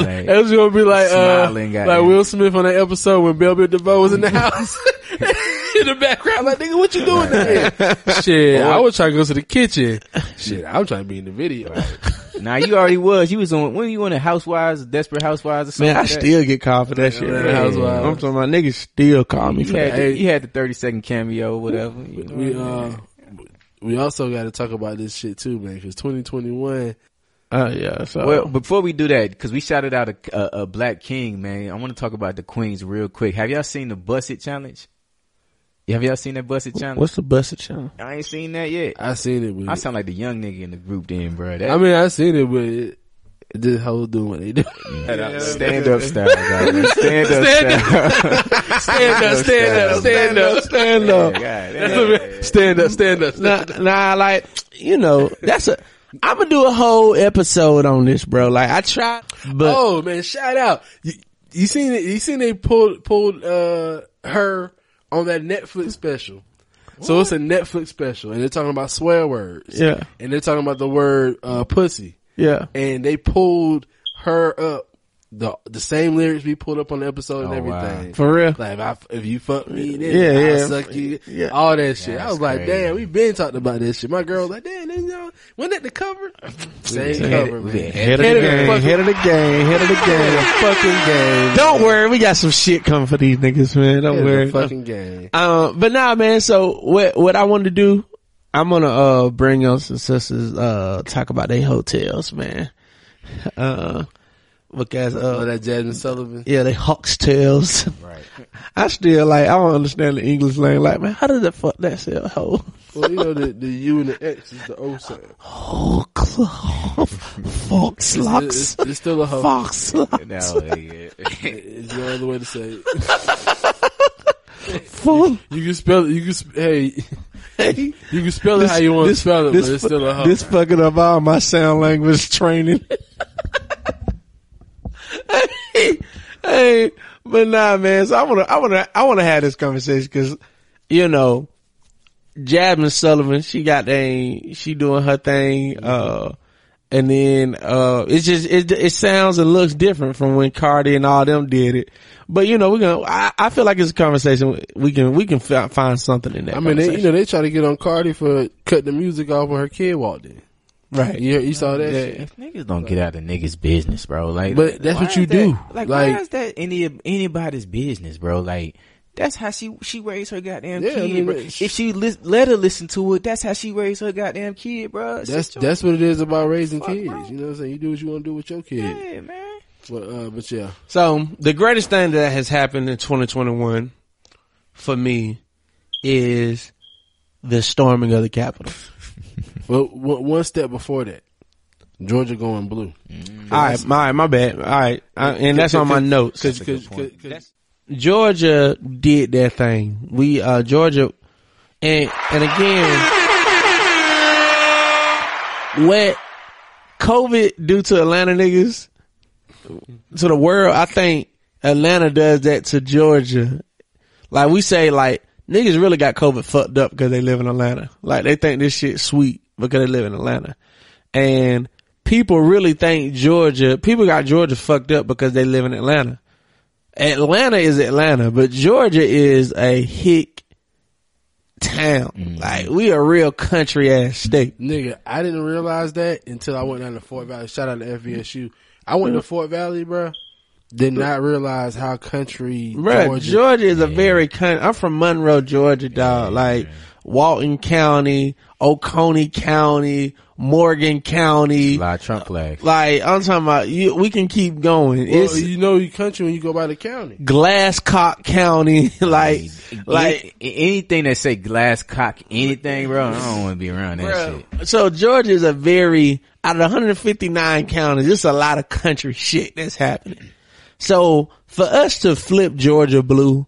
[SPEAKER 3] Like,
[SPEAKER 1] It was gonna be like uh, like
[SPEAKER 3] goddamn.
[SPEAKER 1] Will Smith on that episode when Bell Biv DeVoe was in the house in the background. Like, nigga, what you doing there? Shit, I was trying to go to the kitchen. Shit, I'm trying to be in the video.
[SPEAKER 3] Nah, you already was. You was on when you on the Housewives, Desperate Housewives, or something.
[SPEAKER 2] Man, I
[SPEAKER 3] like that?
[SPEAKER 2] still get called for that shit. Man.
[SPEAKER 1] Housewives.
[SPEAKER 2] I'm talking about niggas still call me
[SPEAKER 3] You
[SPEAKER 2] for
[SPEAKER 3] had,
[SPEAKER 2] that.
[SPEAKER 3] the, you had the thirty second cameo, whatever. You know,
[SPEAKER 1] We uh, we also got to talk about this shit too, man, because 2021.
[SPEAKER 2] Oh yeah. So
[SPEAKER 3] Well, before we do that, because we shouted out a, a, a Black King, man, I want to talk about the Queens real quick. Have y'all seen the Busted Challenge? Have y'all seen that Busted Challenge?
[SPEAKER 2] what's the busted channel?
[SPEAKER 3] I ain't seen that yet.
[SPEAKER 1] I seen it. But
[SPEAKER 3] I sound like the young nigga in the group then, bro. That,
[SPEAKER 1] I mean, I seen it, but it, this whole doing what they do.
[SPEAKER 3] stand up style, guys. Stand up style.
[SPEAKER 1] stand up, stand up, stand up, stand up. Stand up, stand up.
[SPEAKER 2] Nah, nah, like you know, that's a. I'm gonna do a whole episode on this, bro. Like I tried, but
[SPEAKER 1] oh man, shout out! You, you seen it? You seen they pulled pulled uh her on that Netflix special. So it's a Netflix special, and they're talking about swear words.
[SPEAKER 2] Yeah.
[SPEAKER 1] and they're talking about the word uh pussy,
[SPEAKER 2] yeah,
[SPEAKER 1] and they pulled her up. The the same lyrics we pulled up on the episode and
[SPEAKER 3] Oh, wow.
[SPEAKER 1] everything.
[SPEAKER 2] for real.
[SPEAKER 1] Like if, I, if you fuck me, then
[SPEAKER 2] Yeah,
[SPEAKER 1] I'll
[SPEAKER 2] yeah.
[SPEAKER 1] suck you.
[SPEAKER 2] Yeah.
[SPEAKER 1] All that shit. I
[SPEAKER 3] That's
[SPEAKER 1] was like, damn, we been talking about this shit. My girl was like, damn, then, y'all wasn't that the cover? Same
[SPEAKER 3] Head-
[SPEAKER 1] cover,
[SPEAKER 3] we
[SPEAKER 1] man.
[SPEAKER 3] had
[SPEAKER 2] Head of the
[SPEAKER 1] Head of the
[SPEAKER 2] game,
[SPEAKER 1] fucking-
[SPEAKER 2] head of the game, head of the game.
[SPEAKER 1] fucking game.
[SPEAKER 2] Don't worry, we got some shit coming for these niggas, man. Don't
[SPEAKER 1] Head of
[SPEAKER 2] worry.
[SPEAKER 1] the fucking game.
[SPEAKER 2] Um, but nah, man. So what what I want to do, I'm gonna uh bring us and sisters uh talk about their hotels, man. Uh, because
[SPEAKER 1] Oh,
[SPEAKER 2] uh
[SPEAKER 1] that Jazmine Sullivan.
[SPEAKER 2] yeah, they hawks tails.
[SPEAKER 3] Right.
[SPEAKER 2] I still like I don't understand the English language. Like man, how does the fuck that sell hoe?
[SPEAKER 1] Well, you know, the, the U and the X is the O sound.
[SPEAKER 2] Hawk, fox locks,
[SPEAKER 1] it's, it's still a hoe.
[SPEAKER 2] fox locks,
[SPEAKER 3] No, yeah.
[SPEAKER 1] It's no other way to say it.
[SPEAKER 2] fox.
[SPEAKER 1] You can spell it. You can, sp- hey,
[SPEAKER 2] Hey,
[SPEAKER 1] you can spell it how you want to spell it, but it's still a hoe.
[SPEAKER 2] This fucking up all my sound language training. hey, hey, but nah, man. So I wanna, I wanna, I wanna have this conversation because, you know, Jazmine Sullivan, she got a, she doing her thing, uh, and then, uh, it's just, it, it sounds and looks different from when Cardi and all them did it. But you know, we're gonna, I, I feel like it's a conversation we can, we can fi- find something in that.
[SPEAKER 1] I mean, they, you know, they try to get on Cardi for cutting the music off when her kid walked in.
[SPEAKER 2] Right.
[SPEAKER 1] You, you saw that
[SPEAKER 2] Yeah.
[SPEAKER 1] shit?
[SPEAKER 3] If niggas don't get out of niggas' business, bro. Like,
[SPEAKER 1] But that's what you
[SPEAKER 3] is
[SPEAKER 1] do.
[SPEAKER 3] that- Like,
[SPEAKER 1] Like-
[SPEAKER 3] why is that any anybody's business, bro? Like, that's how she she raised her goddamn
[SPEAKER 1] Yeah, I
[SPEAKER 3] kid.
[SPEAKER 1] mean,
[SPEAKER 3] bro.
[SPEAKER 1] it's-
[SPEAKER 3] If she lis- let her listen to it, that's how she raised her goddamn kid, bro. It's
[SPEAKER 1] That's
[SPEAKER 3] just
[SPEAKER 1] that's what it is about raising
[SPEAKER 3] Fuck,
[SPEAKER 1] kids.
[SPEAKER 3] bro.
[SPEAKER 1] You know what I'm saying? You do what you want to do with your kid.
[SPEAKER 3] yeah, man.
[SPEAKER 1] But uh, but yeah,
[SPEAKER 2] So the greatest thing that has happened in 2021 for me is the storming of the Capitol.
[SPEAKER 1] Well, one one step before that, Georgia going blue.
[SPEAKER 2] All right, my my bad. All right, I, and that's on my notes.
[SPEAKER 1] Cause, cause, cause, 'cause-
[SPEAKER 2] Georgia did their thing. We uh Georgia, and and again, what COVID do to Atlanta niggas to the world? I think Atlanta does that to Georgia. Like we say, like niggas really got COVID fucked up because they live in Atlanta. Like they think this shit sweet because they live in Atlanta, and people really think Georgia. People got Georgia fucked up because they live in Atlanta. Atlanta is Atlanta, but Georgia is a hick town. Mm-hmm. Like we a real country ass state.
[SPEAKER 1] Nigga, I didn't realize that until I went down to Fort Valley. Shout out to FVSU. I went to mm. Fort Valley, bro. Did not realize how country
[SPEAKER 2] Bruh,
[SPEAKER 1] Georgia.
[SPEAKER 2] Georgia, is a very country. I'm from Monroe, Georgia, dog. like Walton County, Oconee County, Morgan County.
[SPEAKER 3] A lot of Trump flags.
[SPEAKER 2] Like I'm talking about, you, we can keep going.
[SPEAKER 1] Well,
[SPEAKER 2] it's
[SPEAKER 1] you know your country when you go by the county.
[SPEAKER 2] Glasscock County, like, like,
[SPEAKER 3] Any- anything that say Glasscock, anything, bro, I don't want to be around that shit.
[SPEAKER 2] so Georgia is a very, out of 159 counties, there's a lot of country shit that's happening. So for us to flip Georgia blue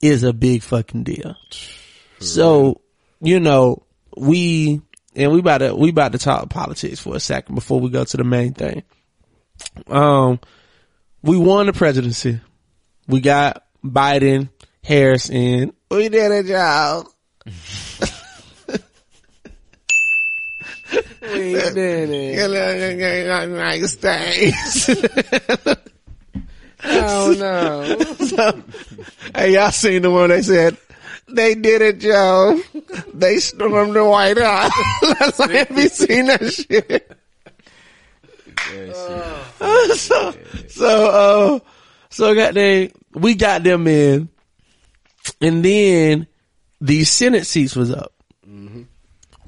[SPEAKER 2] is a big fucking deal. So, you know, we, and we about to, we about to talk politics for a second before we go to the main thing. Um, we won the presidency. We got Biden, Harris, and we did a job.
[SPEAKER 1] We did it.
[SPEAKER 2] nice things.
[SPEAKER 1] Oh no.
[SPEAKER 2] so, hey, y'all seen the one they said they did it, Joe. They stormed the White House. like, have you seen that shit? so, so, uh, so got they, we got them in, and then the Senate seats was up.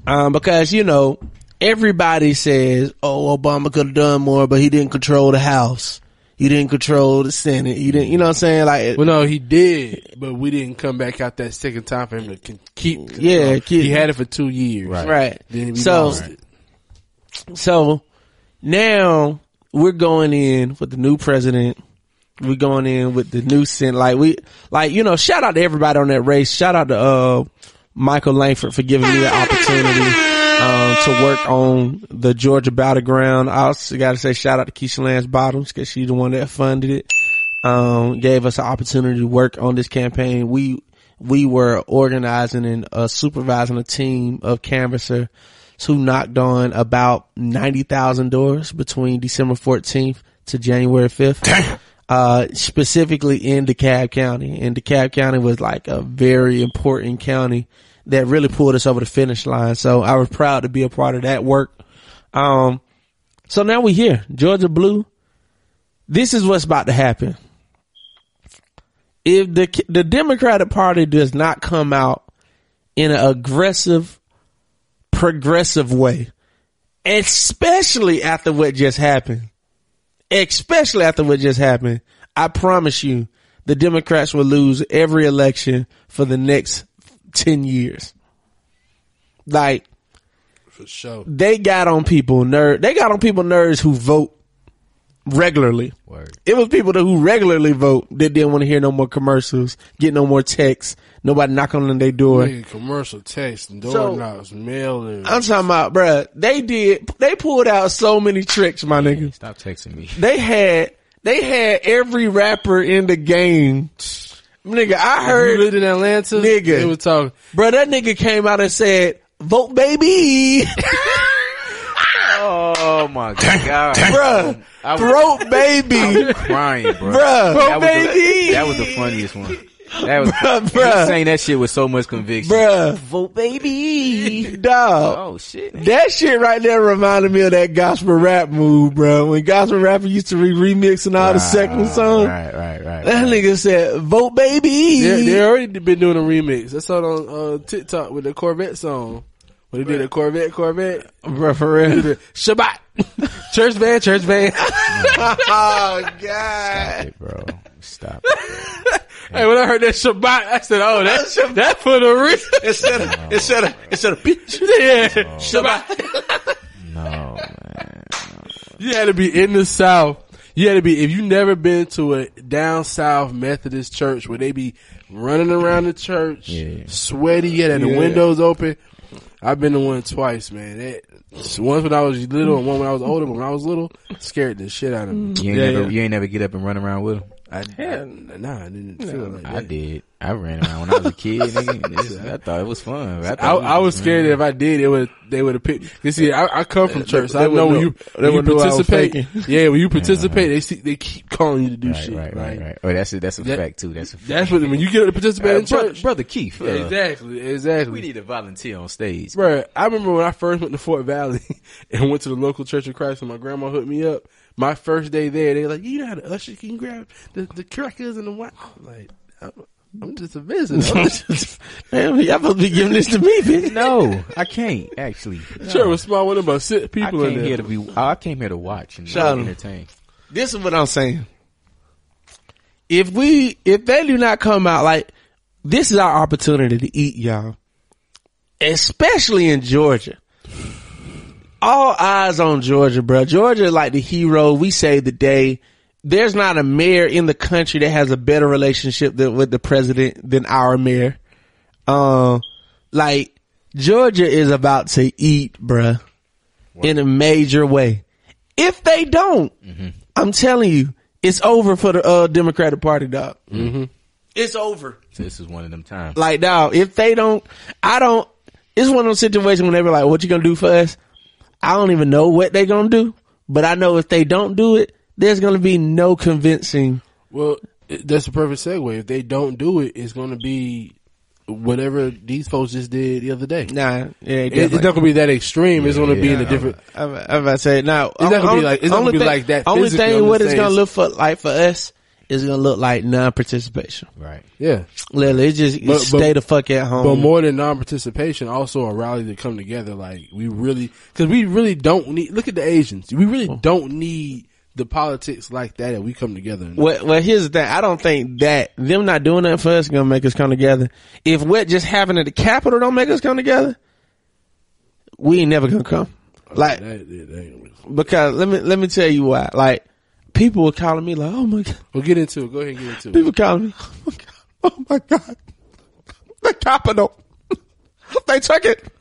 [SPEAKER 2] Um, because you know everybody says, "Oh, Obama could have done more, but he didn't control the House. He didn't control the Senate. He didn't." You know what I'm saying? Like,
[SPEAKER 1] Well, no, he did, but we didn't come back out that second time for him to keep. control.
[SPEAKER 2] Yeah, keep-
[SPEAKER 1] he had it for two years.
[SPEAKER 3] Right.
[SPEAKER 2] right?
[SPEAKER 1] Then we
[SPEAKER 2] So,
[SPEAKER 1] lost it.
[SPEAKER 2] so now we're going in with the new president. We're going in with the new Senate. Like we, like you know, shout out to everybody on that race. Shout out to uh Michael Langford for giving me the opportunity um, to work on the Georgia battleground. I also got to say shout out to Keisha Lance Bottoms because she's the one that funded it. Um, gave us an opportunity to work on this campaign. We we were organizing and uh, supervising a team of canvassers who knocked on about 90,000 doors between December 14th to January 5th. Uh, specifically in DeKalb County. And DeKalb County was like a very important county that really pulled us over the finish line. So I was proud to be a part of that work. Um, so now we're here, Georgia Blue. This is what's about to happen. If the the Democratic Party does not come out in an aggressive, progressive way, especially after what just happened, especially after what just happened, I promise you, the Democrats will lose every election for the next 10 years. Like,
[SPEAKER 1] For sure.
[SPEAKER 2] they got on people nerve, they got on people nerds who vote regularly.
[SPEAKER 3] Word.
[SPEAKER 2] It was people that who regularly vote that didn't want to hear no more commercials, get no more texts, nobody knocking on their door.
[SPEAKER 1] Nigga, commercial text, door
[SPEAKER 2] So-
[SPEAKER 1] knocks, mailing.
[SPEAKER 2] I'm talking about, bruh, they did, they pulled out so many tricks, my nigga.
[SPEAKER 3] Stop texting me.
[SPEAKER 2] They had, they had every rapper in the game. Nigga, I heard.
[SPEAKER 1] you
[SPEAKER 2] heard,
[SPEAKER 1] lived in Atlanta,
[SPEAKER 2] Nigga.
[SPEAKER 1] They were talking.
[SPEAKER 2] Bro, that nigga came out and said, vote baby.
[SPEAKER 3] Oh my god,
[SPEAKER 2] bruh,
[SPEAKER 3] I was-
[SPEAKER 2] throat baby.
[SPEAKER 3] I was crying, bro.
[SPEAKER 2] Bruh.
[SPEAKER 3] that was
[SPEAKER 2] Baby.
[SPEAKER 3] The, that was the funniest one. That was
[SPEAKER 2] Bruh,
[SPEAKER 3] he
[SPEAKER 2] bruh.
[SPEAKER 3] saying that shit with so much conviction.
[SPEAKER 2] Bruh,
[SPEAKER 3] Vote baby.
[SPEAKER 2] dog.
[SPEAKER 3] Oh shit.
[SPEAKER 2] That shit right there reminded me of that gospel rap move, bro. When gospel rapper used to re remixing all the second song.
[SPEAKER 3] Right, right, right.
[SPEAKER 2] That
[SPEAKER 3] right.
[SPEAKER 2] nigga said, vote baby.
[SPEAKER 1] They, they already been doing a remix. I saw it on uh, TikTok with the Corvette song. When they did a Corvette, Corvette.
[SPEAKER 2] Bro, for real.
[SPEAKER 1] Shabbat. church band, church band.
[SPEAKER 2] oh, God.
[SPEAKER 3] Stop it, bro. Stop. It,
[SPEAKER 1] hey, when I heard that Shabbat, I said, oh, that, that for the reason.
[SPEAKER 2] Instead of, instead of, instead of, bitch.
[SPEAKER 1] yeah. Shabbat.
[SPEAKER 3] no, man.
[SPEAKER 1] You had to be in the South. You had to be, if you never been to a down South Methodist church where they be running around the church,
[SPEAKER 3] Yeah.
[SPEAKER 1] sweaty, you had the
[SPEAKER 2] Yeah.
[SPEAKER 1] windows open. I've been to one twice, man. That, once when I was little and one when I was older, but when I was little, scared the shit out of me.
[SPEAKER 3] You ain't
[SPEAKER 2] Yeah,
[SPEAKER 3] never,
[SPEAKER 2] yeah.
[SPEAKER 3] you ain't never get up and run around with him.
[SPEAKER 1] I,
[SPEAKER 2] Hell,
[SPEAKER 1] I, nah, I didn't feel like that.
[SPEAKER 3] I did. I ran around when I was a kid. nigga. I thought it was fun. I,
[SPEAKER 1] I,
[SPEAKER 3] thought
[SPEAKER 1] I was scared that if I did, it would they would have picked. You see, I, I come from church. So I
[SPEAKER 2] they
[SPEAKER 1] know when you
[SPEAKER 2] they
[SPEAKER 1] when you
[SPEAKER 2] would know I was
[SPEAKER 1] participate. Yeah, when you participate, they see they keep calling you to do
[SPEAKER 3] Right,
[SPEAKER 1] shit.
[SPEAKER 3] right, right, right. Oh, that's a, that's a
[SPEAKER 1] That-
[SPEAKER 3] fact too. That's a fact.
[SPEAKER 1] That's what when you get to participate
[SPEAKER 3] Uh,
[SPEAKER 1] in
[SPEAKER 3] brother,
[SPEAKER 1] church.
[SPEAKER 3] brother Keith. Uh,
[SPEAKER 1] exactly, exactly.
[SPEAKER 3] We need to volunteer on stage.
[SPEAKER 1] bro. I remember when I first went to Fort Valley and went to the local Church of Christ and my grandma hooked me up. My first day there, they were like, you know how to usher, can grab the, the crackers and the what? Like, I'm, I'm just a visitor. I'm just-
[SPEAKER 2] Man, y'all supposed to be giving this to me, bitch.
[SPEAKER 3] No, I can't actually.
[SPEAKER 1] Church was small, one of about six
[SPEAKER 3] I
[SPEAKER 1] people in
[SPEAKER 3] came
[SPEAKER 1] there.
[SPEAKER 3] here to be. I came here to watch and
[SPEAKER 2] Shout 'em.
[SPEAKER 3] entertain.
[SPEAKER 2] This is what I'm saying. If we, if they do not come out, like, this is our opportunity to eat, y'all. Especially in Georgia. All eyes on Georgia, bro. Georgia is like the hero. We save the day. There's not a mayor in the country that has a better relationship than, with the president than our mayor. Um, like, Georgia is about to eat, bruh, in a major way. If they don't, I'm telling you, it's over for the uh, Democratic Party, dog. Mm-hmm. It's over.
[SPEAKER 3] This is one of them times.
[SPEAKER 2] Like, dog, if they don't, I don't, it's one of those situations when they were like, what you gonna do for us? I don't even know what they're gonna do, but I know if they don't do it, there's gonna be no convincing.
[SPEAKER 1] Well, that's a perfect segue. If they don't do it, it's going to be whatever these folks just did the other day.
[SPEAKER 2] Nah, yeah,
[SPEAKER 1] It- it's not going to be that extreme. it's going to be in a different.
[SPEAKER 2] I'm, I'm about to say now.
[SPEAKER 1] It's not gonna be like- it's not gonna be like that
[SPEAKER 2] Only thing what it's gonna look for like for us is gonna look like non-participation.
[SPEAKER 3] Right.
[SPEAKER 1] Yeah,
[SPEAKER 2] Literally, it's just
[SPEAKER 1] But-
[SPEAKER 2] stay
[SPEAKER 1] but-
[SPEAKER 2] the fuck at home.
[SPEAKER 1] but more than non-participation, also a rally to come together. Like we really, because we really don't need. Look at the Asians. We really oh. don't need the politics like that. And we come together.
[SPEAKER 2] Well, well, here's the thing. I don't think that them not doing that for us gonna make us come together. If what just happened at the Capitol don't make us come together, we ain't never gonna come. Like,
[SPEAKER 1] that, that, that ain't gonna be-
[SPEAKER 2] because let me, let me tell you why. Like, people were calling me like, oh my God.
[SPEAKER 1] We'll get into it. Go ahead and get into it.
[SPEAKER 2] People calling me, oh my God. Oh my God. The Capitol. they took it.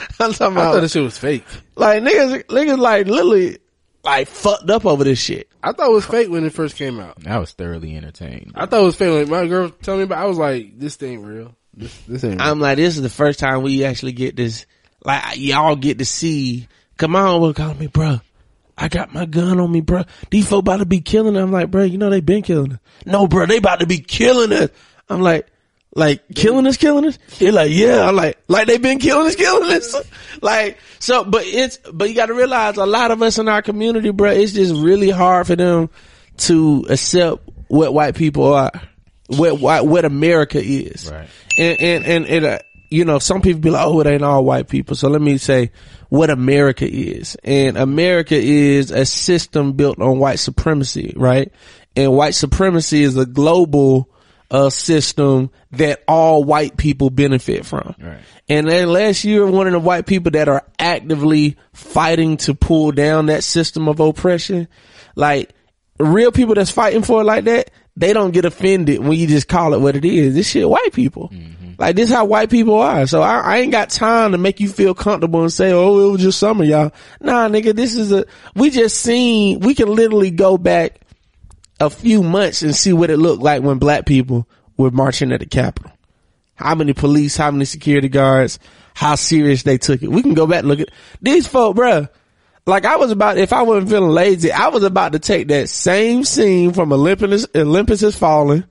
[SPEAKER 2] I'm talking about.
[SPEAKER 1] I
[SPEAKER 2] about,
[SPEAKER 1] thought this shit was fake.
[SPEAKER 2] like, niggas, niggas like literally, like fucked up over this shit.
[SPEAKER 1] I thought it was fake when it first came out.
[SPEAKER 3] I was thoroughly entertained.
[SPEAKER 1] I thought it was fake. Like my girl told me about. I was like, this ain't real. This, this ain't. Real.
[SPEAKER 2] I'm like, this is the first time we actually get this, like, y'all get to see. Come on, will call me, bruh. I got my gun on me, bro. These folk about to be killing us. I'm like, bruh, you know they been killing us. No, bruh, they about to be killing us. I'm like, like, killing us, killing us? They're like, yeah. I'm like, like they been killing us, killing us. Like, so, but it's, but you gotta realize a lot of us in our community, bruh, it's just really hard for them to accept what white people are. What, white, what America is
[SPEAKER 3] Right.
[SPEAKER 2] and and and, and uh, you know, some people be like, "Oh, it ain't all white people." So let me say what America is, and America is a system built on white supremacy, right? And white supremacy is a global uh, system that all white people benefit from.
[SPEAKER 3] Right.
[SPEAKER 2] And unless you're one of the white people that are actively fighting to pull down that system of oppression, like real people that's fighting for it like that, they don't get offended when you just call it what it is. This shit white people. Mm-hmm. Like this is how white people are. So I, I ain't got time to make you feel comfortable and say, oh, it was just some of y'all. Nah, nigga, this is a, we just seen, we can literally go back a few months and see what it looked like when black people were marching at the Capitol. How many police, how many security guards, how serious they took it. We can go back and look at these folk, bruh. Like I was about, if I wasn't feeling lazy, I was about to take that same scene from Olympus, Olympus has fallen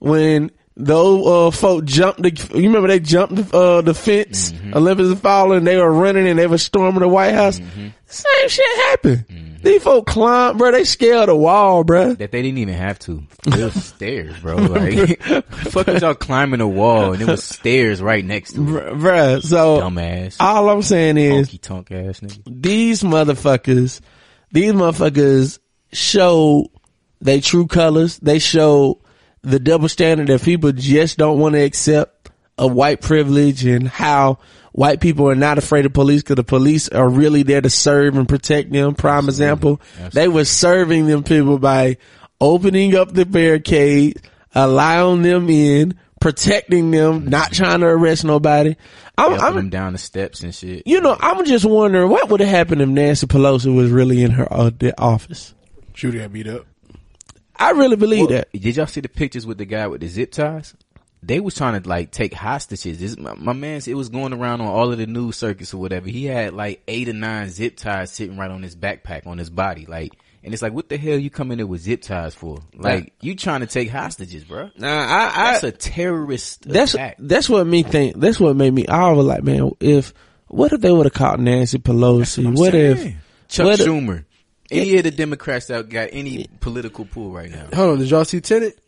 [SPEAKER 2] when those uh, folk jumped the, you remember they jumped the, uh, the fence, Olympus has fallen, they were running and they were storming the White House. Same shit happened. These folk climbed, bro, they scaled the wall, bro.
[SPEAKER 3] That they didn't even have to. It was stairs, bro. Like, fuck was y'all climbing a wall and it was stairs right next to it.
[SPEAKER 2] Bruh. So
[SPEAKER 3] Dumbass.
[SPEAKER 2] all I'm saying is
[SPEAKER 3] Honky tonk ass nigga.
[SPEAKER 2] these motherfuckers, these motherfuckers show they true colors. They show the double standard that people just don't want to accept of white privilege and how white people are not afraid of police because the police are really there to serve and protect them. Prime example, they were serving them people by opening up the barricade, allowing them in, protecting them, not trying to arrest nobody. I'm,
[SPEAKER 3] Helping
[SPEAKER 2] I'm,
[SPEAKER 3] them down the steps and shit.
[SPEAKER 2] you know, I'm just wondering what would have happened if Nancy Pelosi was really in her uh, the office.
[SPEAKER 1] Shooter got beat up.
[SPEAKER 2] I really believe
[SPEAKER 3] Well,
[SPEAKER 2] that.
[SPEAKER 3] Did y'all see the pictures with the guy with the zip ties? They was trying to like take hostages. This, my, my man's it was going around on all of the news circuits or whatever. He had like eight or nine zip ties sitting right on his backpack on his body, like. And it's like, what the hell you coming in there with zip ties for? Like, you trying to take hostages, bro?
[SPEAKER 2] Nah, I, I
[SPEAKER 3] That's a terrorist
[SPEAKER 2] that's
[SPEAKER 3] attack.
[SPEAKER 2] that's what me think. That's what made me. I was like, man, if what if they would have caught Nancy Pelosi? What if
[SPEAKER 3] Chuck
[SPEAKER 2] what if-
[SPEAKER 3] Schumer? Any of the Democrats that got any political pull right now?
[SPEAKER 1] Hold on, did y'all see Tenet?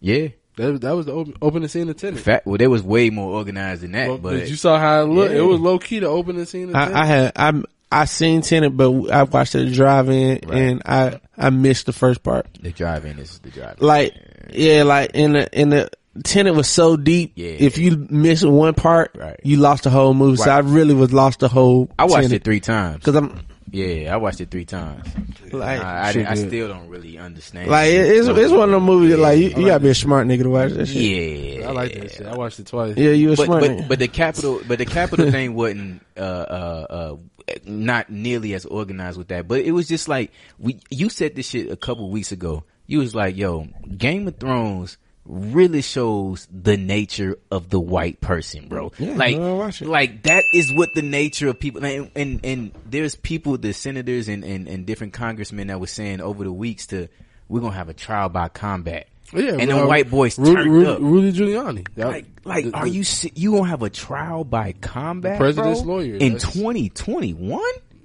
[SPEAKER 3] Yeah.
[SPEAKER 1] That, that was the open, opening scene of Tenet.
[SPEAKER 3] Fact, well, they was way more organized than that,
[SPEAKER 1] Well,
[SPEAKER 3] but
[SPEAKER 1] you saw how it looked?
[SPEAKER 3] Yeah.
[SPEAKER 1] It was low key to open the opening scene of Tenet.
[SPEAKER 2] I, I had I I seen Tenet, but I watched it the drive-in,
[SPEAKER 3] Right.
[SPEAKER 2] and I I missed the first part.
[SPEAKER 3] the drive-in is the drive.
[SPEAKER 2] Like yeah, like in the in the Tenet was so deep.
[SPEAKER 3] Yeah.
[SPEAKER 2] If you miss one part,
[SPEAKER 3] Right.
[SPEAKER 2] you lost the whole movie. So I really was lost the whole.
[SPEAKER 3] I watched it three times.
[SPEAKER 2] because I'm
[SPEAKER 3] Yeah, I watched it three times.
[SPEAKER 2] like
[SPEAKER 3] I, I, I still don't really understand.
[SPEAKER 2] like it- it's it's one of the movies that like you, you gotta be a smart nigga to watch that shit.
[SPEAKER 3] yeah,
[SPEAKER 1] I like that shit. I watched it twice.
[SPEAKER 2] Yeah, you a
[SPEAKER 3] But
[SPEAKER 2] smart
[SPEAKER 3] but,
[SPEAKER 2] nigga.
[SPEAKER 3] but the capital but the capital thing wasn't uh uh uh not nearly as organized with that. But it was just like we you said this shit a couple weeks ago. You was like, yo, Game of Thrones really shows the nature of the white person, bro.
[SPEAKER 2] Yeah,
[SPEAKER 3] like,
[SPEAKER 2] bro, I watch it.
[SPEAKER 3] like that is what the nature of people and and, and there's people, the senators and, and and different congressmen that was saying over the weeks to we're gonna have a trial by combat.
[SPEAKER 1] Yeah,
[SPEAKER 3] and
[SPEAKER 1] bro.
[SPEAKER 3] the uh, white boys
[SPEAKER 1] Ru-
[SPEAKER 3] turned
[SPEAKER 1] Ru-
[SPEAKER 3] up.
[SPEAKER 1] Rudy Giuliani. That-
[SPEAKER 3] Like, like,
[SPEAKER 1] the-
[SPEAKER 3] are you you gonna have a trial by combat,
[SPEAKER 1] president's
[SPEAKER 3] bro?
[SPEAKER 1] lawyer,
[SPEAKER 3] in twenty twenty one?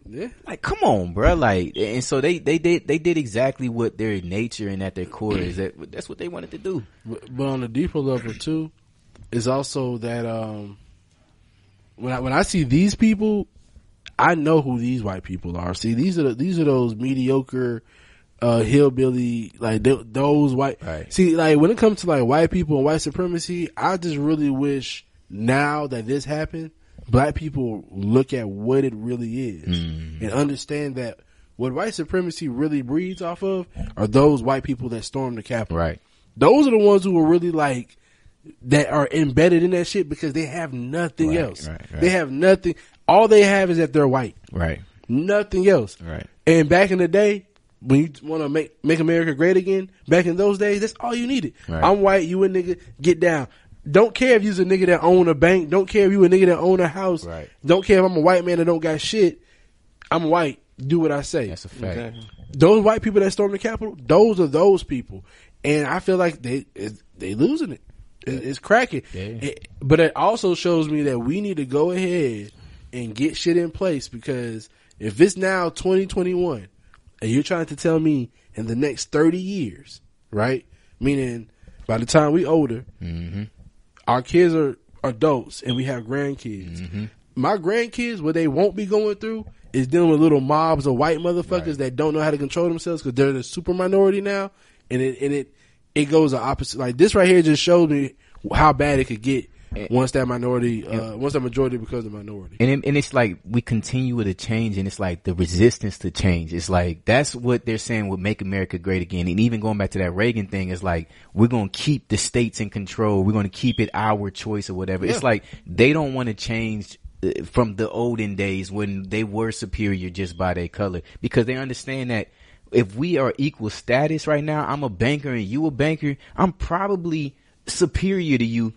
[SPEAKER 1] Yeah.
[SPEAKER 3] Like, come on, bro. Like, and so they they did they did exactly what their nature and at their core is that that's what they wanted to do.
[SPEAKER 1] But, on a deeper level too, is also that um, when I when I see these people, I know who these white people are. See, these are the, these are those mediocre, uh, hillbilly like th- those white.
[SPEAKER 3] Right.
[SPEAKER 1] See, like when it comes to like white people and white supremacy, I just really wish now that this happened, black people look at what it really is mm. and understand that. What white supremacy really breeds off of are those white people that stormed the Capitol.
[SPEAKER 3] Right.
[SPEAKER 1] Those are the ones who are really like that are embedded in that shit because they have nothing
[SPEAKER 3] Right,
[SPEAKER 1] else.
[SPEAKER 3] right, right.
[SPEAKER 1] They have nothing. All they have is that they're white.
[SPEAKER 3] Right.
[SPEAKER 1] Nothing else.
[SPEAKER 3] Right.
[SPEAKER 1] And back in the day, when you want to make make America great again, back in those days, that's all you needed. I'm white, you a nigga, get down. Don't care if you's a nigga that own a bank. Don't care if you a nigga that own a house.
[SPEAKER 3] Right.
[SPEAKER 1] Don't care if I'm a white man that don't got shit. I'm white. Do what I say.
[SPEAKER 3] That's a fact.
[SPEAKER 1] Those white people that stormed the Capitol, those are those people, and I feel like they they losing it. It- It's cracking.
[SPEAKER 3] Yeah.
[SPEAKER 1] It- but it also shows me that we need to go ahead and get shit in place because if it's now 2021 and you're trying to tell me in the next 30 years, right? Meaning by the time we older, mm-hmm. Our kids are adults and we have grandkids. Mm-hmm. My grandkids, what they won't be going through is dealing with little mobs of white motherfuckers that don't know how to control themselves because they're the super minority now, and it and it it goes the opposite. Like this right here just shows me how bad it could get once that minority, uh, once that majority becomes a minority.
[SPEAKER 3] And it, and it's like we continue with a change, and it's like the resistance to change. It's like that's what they're saying would make America great again. And even going back to that Reagan thing, is like we're gonna keep the states in control. We're gonna keep it our choice or whatever. It's like they don't want to change uh, from the olden days when they were superior just by their color because they understand that if we are equal status right now, I'm a banker and you a banker, I'm probably superior to you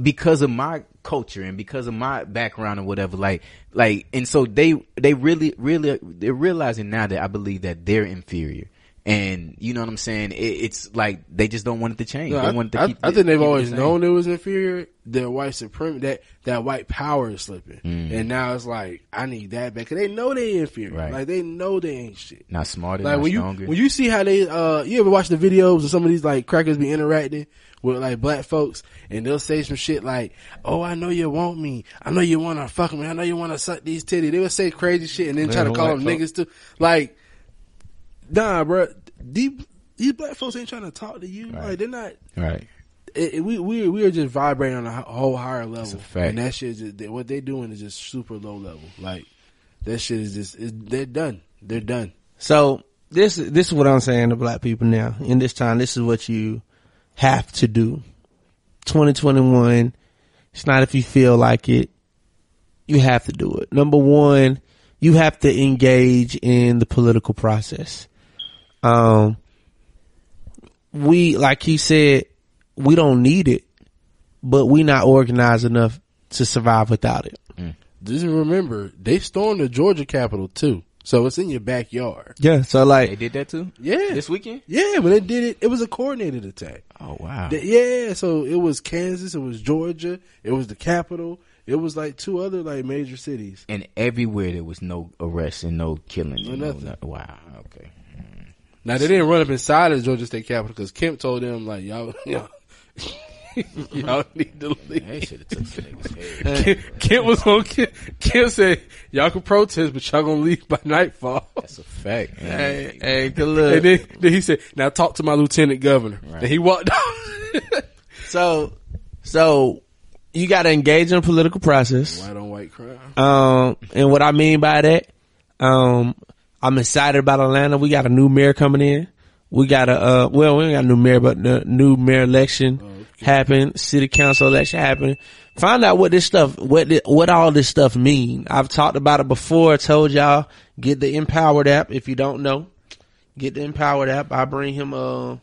[SPEAKER 3] because of my culture and because of my background or whatever. Like, like, and so they, they really, really, they're realizing now that I believe that they're inferior. And you know what I'm saying? It, it's like they just don't want it to change.
[SPEAKER 1] No,
[SPEAKER 3] they
[SPEAKER 1] I,
[SPEAKER 3] want it to
[SPEAKER 1] I-
[SPEAKER 3] keep
[SPEAKER 1] I
[SPEAKER 3] it-
[SPEAKER 1] think they've always
[SPEAKER 3] the
[SPEAKER 1] known it was inferior. That white supreme that that white power is slipping,
[SPEAKER 3] Mm.
[SPEAKER 1] and now it's like I need that back because they know they inferior.
[SPEAKER 3] Right.
[SPEAKER 1] Like they know they ain't shit.
[SPEAKER 3] Not smarter,
[SPEAKER 1] Like
[SPEAKER 3] not
[SPEAKER 1] when you when you see how they uh you ever watch the videos of some of these like crackers be interacting with like black folks and they'll say some shit like, "Oh, I know you want me. I know you want to fuck me. I know you want to suck these titties." They will say crazy shit and then try to call them
[SPEAKER 2] folk.
[SPEAKER 1] niggas too. Like, nah, bro. These these black folks ain't trying to talk to you. Like they're not.
[SPEAKER 3] right.
[SPEAKER 1] It, it- we we we are just vibrating on a whole higher level,
[SPEAKER 3] a fact.
[SPEAKER 1] and that shit is just, what they're doing is just super low level. Like that shit is just is, they're done. They're done.
[SPEAKER 2] So this this is what I'm saying to black people now. In this time, this is what you have to do. 2021. It's not if you feel like it. You have to do it. Number one, you have to engage in the political process. Um, we, like he said, we don't need it, but we not organized enough to survive without it.
[SPEAKER 1] Just remember, they stormed the Georgia Capitol too, so it's in your backyard.
[SPEAKER 2] Yeah. So like They
[SPEAKER 3] did that too.
[SPEAKER 1] Yeah,
[SPEAKER 3] This weekend.
[SPEAKER 1] Yeah, when they did it, it was a coordinated attack.
[SPEAKER 3] Oh wow.
[SPEAKER 1] The- Yeah, so it was Kansas, it was Georgia, it was the capital, it was like two other like major cities.
[SPEAKER 3] And everywhere there was no arrests and no killings.
[SPEAKER 1] No
[SPEAKER 3] and no-
[SPEAKER 1] nothing.
[SPEAKER 3] no- wow. Okay.
[SPEAKER 1] Now they didn't run up inside of the Georgia State Capitol because Kemp told them like y'all, y'all, y'all need to
[SPEAKER 3] They
[SPEAKER 1] leave.
[SPEAKER 3] should have took some niggas' head.
[SPEAKER 1] Kemp, Kemp was on. Kemp, Kemp said y'all can protest, but y'all gonna leave by nightfall.
[SPEAKER 3] That's a fact.
[SPEAKER 2] hey, hey, good look.
[SPEAKER 1] And then, then he said, "Now talk to my lieutenant governor." And he walked off.
[SPEAKER 2] So, so you got to engage in a political process.
[SPEAKER 1] white on white crime.
[SPEAKER 2] Um, and what I mean by that, um, I'm excited about Atlanta. We got a new mayor coming in. We got a, uh, well, we ain't got a new mayor, but the new mayor election happened. City council election happened. Find out what this stuff, what, thi- what all this stuff mean. I've talked about it before. I Told y'all, get the Empowered app. If you don't know, get the Empowered app. I bring him, uh,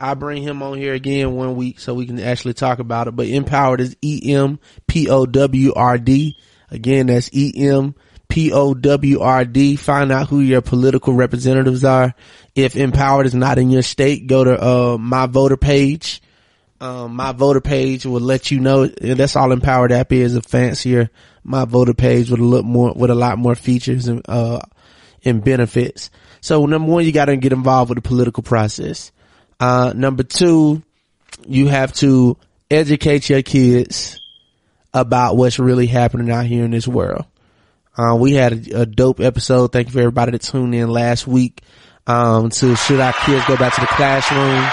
[SPEAKER 2] I bring him on here again one week so we can actually talk about it. But empowered is E M P O W R D. Again, that's E M P O W R D. Find out who your political representatives are. If empowered is not in your state, go to uh, my voter page. Um, my voter page will let you know. and That's all empowered app is a fancier my voter page with a little more with a lot more features and uh and benefits. So number one, you got to get involved with the political process. Uh, number two, you have to educate your kids about what's really happening out here in this world. Uh, we had a, a dope episode. Thank you for everybody that tuned in last week. Um, to should our kids go back to the classroom?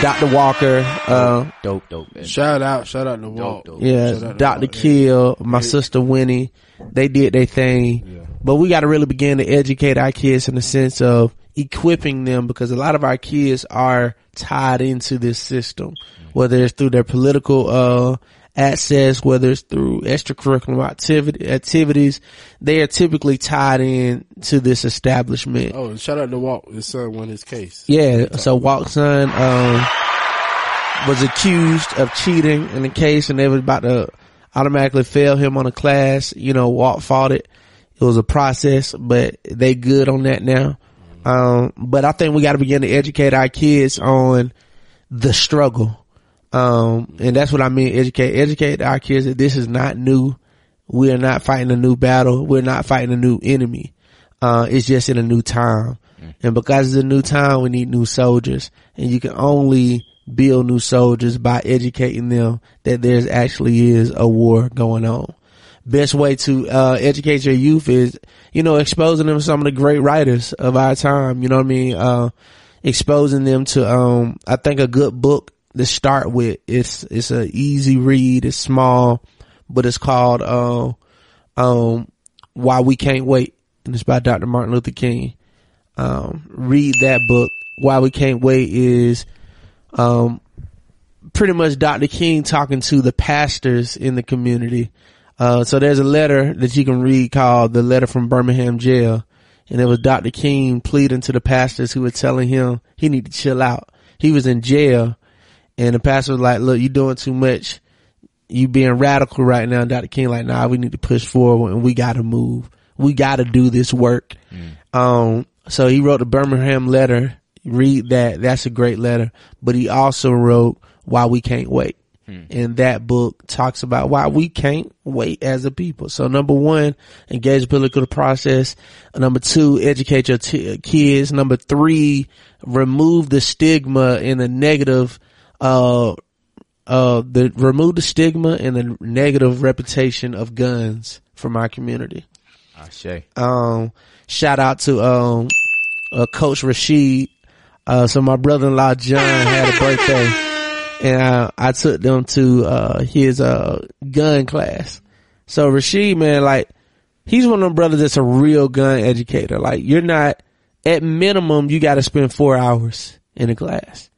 [SPEAKER 2] Dr. Walker, uh,
[SPEAKER 3] Dope, dope. man.
[SPEAKER 1] Shout out, shout out to Walt.
[SPEAKER 3] dope.
[SPEAKER 2] yeah,
[SPEAKER 1] Shout
[SPEAKER 2] Dr.
[SPEAKER 1] Walt.
[SPEAKER 2] Kill, my sister Winnie, they did their thing. But we got to really begin to educate our kids in the sense of equipping them because a lot of our kids are tied into this system, whether it's through their political, uh, access, whether it's through extracurricular activity, activities, they are typically tied in to this establishment.
[SPEAKER 1] Oh, and shout out to Walt. His son won his case.
[SPEAKER 2] Yeah, so Walt's son um, was accused of cheating in the case, and they were about to automatically fail him on a class. You know, Walt fought it. It was a process, but they good on that now. Um, but I think we got to begin to educate our kids on the struggle. Um, and that's what I mean, educate, educate our kids that this is not new. We are not fighting a new battle. We're not fighting a new enemy. Uh, it's just in a new time. And because it's a new time, we need new soldiers. And you can only build new soldiers by educating them that there's actually is a war going on. Best way to, uh, educate your youth is, you know, exposing them to some of the great writers of our time. You know what I mean? Uh, exposing them to, um, I think a good book to start with. It's, it's a easy read. It's small, but it's called, uh, um, Why We Can't Wait. And it's by Dr. Martin Luther King. Um, read that book. Why We Can't Wait is, um, pretty much Dr. King talking to the pastors in the community. Uh, so there's a letter that you can read called the letter from Birmingham jail. And it was Dr. King pleading to the pastors who were telling him he need to chill out. He was in jail and the pastor was like, look, you doing too much. You being radical right now. Dr. King like, nah, we need to push forward and we gotta move. We gotta do this work. Um, so he wrote the Birmingham letter. Read that. That's a great letter. But he also wrote Why We Can't Wait. And that book talks about why we can't wait as a people. So number one, engage the political process. Number two, educate your t- kids. Number three, remove the stigma and the negative, uh, uh, the remove the stigma and the negative reputation of guns from our community.
[SPEAKER 3] Ashe.
[SPEAKER 2] Um, shout out to um, uh, Coach Rashid. Uh, so my brother-in-law John had a birthday, and uh, I took them to uh his uh gun class. So Rashid, man, like he's one of them brothers that's a real gun educator. Like you're not at minimum, you got to spend four hours in a class.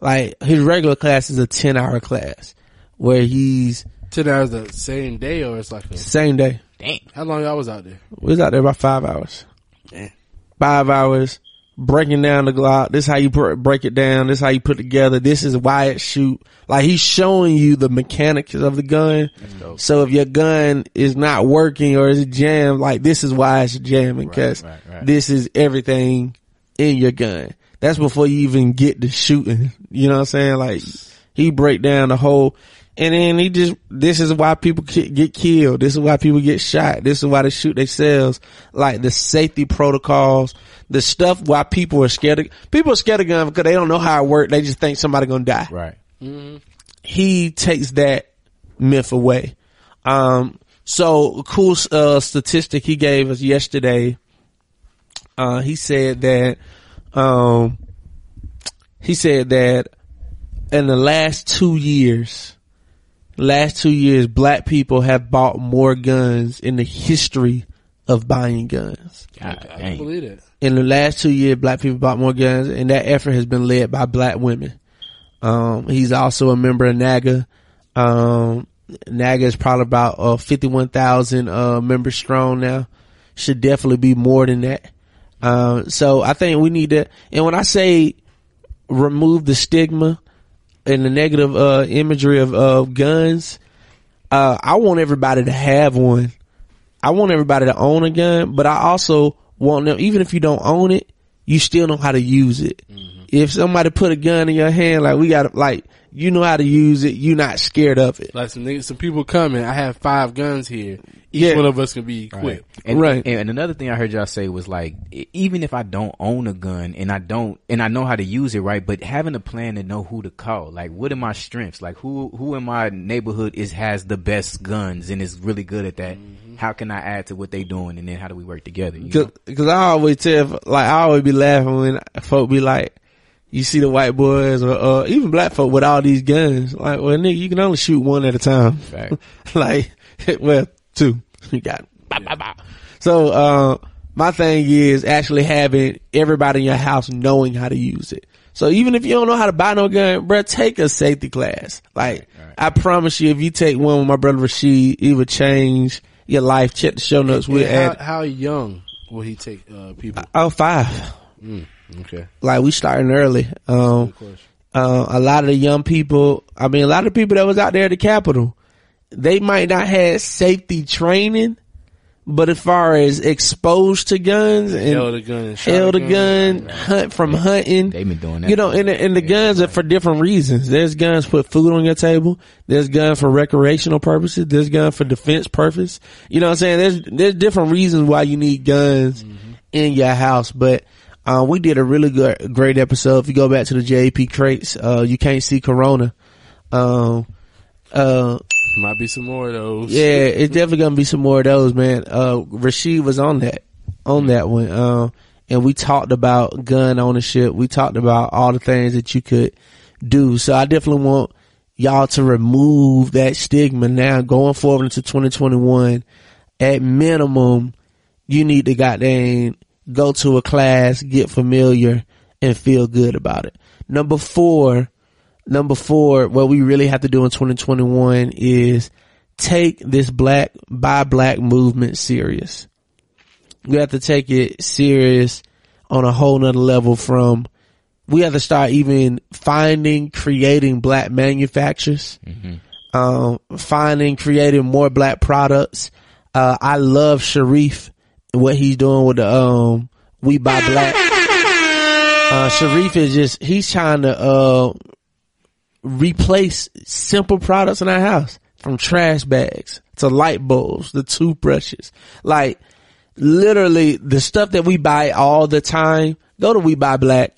[SPEAKER 2] Like his regular class is a ten hour class where he's
[SPEAKER 1] Ten hours the same day, or it's like a,
[SPEAKER 2] same day.
[SPEAKER 3] Damn.
[SPEAKER 1] how long y'all was out there?
[SPEAKER 2] We was out there about five hours.
[SPEAKER 1] Damn.
[SPEAKER 2] Five hours. breaking down the Glock. This how you pr- break it down. This how you put together. This is why it shoot. Like he's showing you the mechanics of the gun. So if your gun is not working or is jammed, like this is why it's jamming because
[SPEAKER 3] right, right.
[SPEAKER 2] this is everything in your gun. That's before you even get to shooting. You know what I'm saying? Like he break down the whole, and then he just, this is why people get killed. This is why people get shot. This is why they shoot themselves. Like the safety protocols, the stuff why people are scared of, people are scared of guns because they don't know how it works. They just think somebody gonna die
[SPEAKER 3] Right.
[SPEAKER 2] he takes that myth away. Um, so a cool uh, statistic he gave us yesterday. Uh, he said that, um, he said that in the last two years, last two years, black people have bought more guns in the history of buying guns.
[SPEAKER 3] God
[SPEAKER 1] I can
[SPEAKER 3] dang.
[SPEAKER 1] believe that.
[SPEAKER 2] In the last two years, black people bought more guns, and that effort has been led by black women. Um, he's also a member of NAGA. Um, NAGA is probably about uh, 51,000 uh, members strong now. Should definitely be more than that. Um, so I think we need to, and when I say remove the stigma and the negative uh, imagery of, of guns, uh, I want everybody to have one. I want everybody to own a gun, but I also want them, even if you don't own it, you still know how to use it. If somebody put a gun in your hand, like we got, like you know how to use it, you're not scared of it.
[SPEAKER 1] Like some niggas, some people coming. I have five guns here. Each
[SPEAKER 2] Yeah.
[SPEAKER 1] one of us can be
[SPEAKER 3] Right.
[SPEAKER 1] equipped.
[SPEAKER 3] And,
[SPEAKER 2] Right.
[SPEAKER 3] And, and another thing I heard y'all say was like, even if I don't own a gun and I don't, and I know how to use it, right? But having a plan to know who to call, like, what are my strengths? Like, who who in my neighborhood is has the best guns and is really good at that? How can I add to what they doing, and then how do we work together? You know?
[SPEAKER 2] Cause, cause I always tell, like, I always be laughing when folk be like, you see the white boys or, uh, even black folk with all these guns. Like, well, nigga, you can only shoot one at a time.
[SPEAKER 3] Fact.
[SPEAKER 2] like, well, two. You got, bow, bow, bow. so, uh, my thing is actually having everybody in your house knowing how to use it. So even if you don't know how to buy no gun, bro, take a safety class. Like, I promise you, if you take one with my brother Rashid, it would change your life. Check the show notes. We'll
[SPEAKER 1] And
[SPEAKER 2] add,
[SPEAKER 1] how, how young will he take uh, people?
[SPEAKER 2] oh, five.
[SPEAKER 1] Okay.
[SPEAKER 2] like we starting early. Um, uh, a lot of the young people, I mean, a lot of people that was out there at the Capitol, they might not have safety training, but as far as exposed to guns and
[SPEAKER 1] Held a gun and shot
[SPEAKER 2] held
[SPEAKER 1] a
[SPEAKER 2] a
[SPEAKER 1] gun.
[SPEAKER 2] gun, hunt from hunting.
[SPEAKER 3] They been doing that.
[SPEAKER 2] You know, and the, and the guns are for different reasons. There's guns put food on your table. There's guns for recreational purposes. There's guns for defense purpose. You know what I'm saying? There's there's different reasons why you need guns in your house. But uh, we did a really good great episode. If you go back to the JP crates, uh, you can't see Corona. Um, uh,
[SPEAKER 1] Might be some more of those.
[SPEAKER 2] yeah, it's definitely gonna be some more of those, man. Uh, Rashid was on that, on that one. Um, and we talked about gun ownership. We talked about all the things that you could do. So I definitely want y'all to remove that stigma now going forward into 2021. At minimum, you need to goddamn go to a class, get familiar, and feel good about it. Number four, number four, what we really have to do in 2021 is take this black buy black movement serious. We have to take it serious on a whole nother level from we have to start even finding, creating black manufacturers, um, finding, creating more black products. Uh, I love Sharif and what he's doing with the, um, we buy black. Uh, Sharif is just, he's trying to, uh, replace simple products in our house from trash bags to light bulbs, the toothbrushes. Like literally the stuff that we buy all the time, go to We Buy Black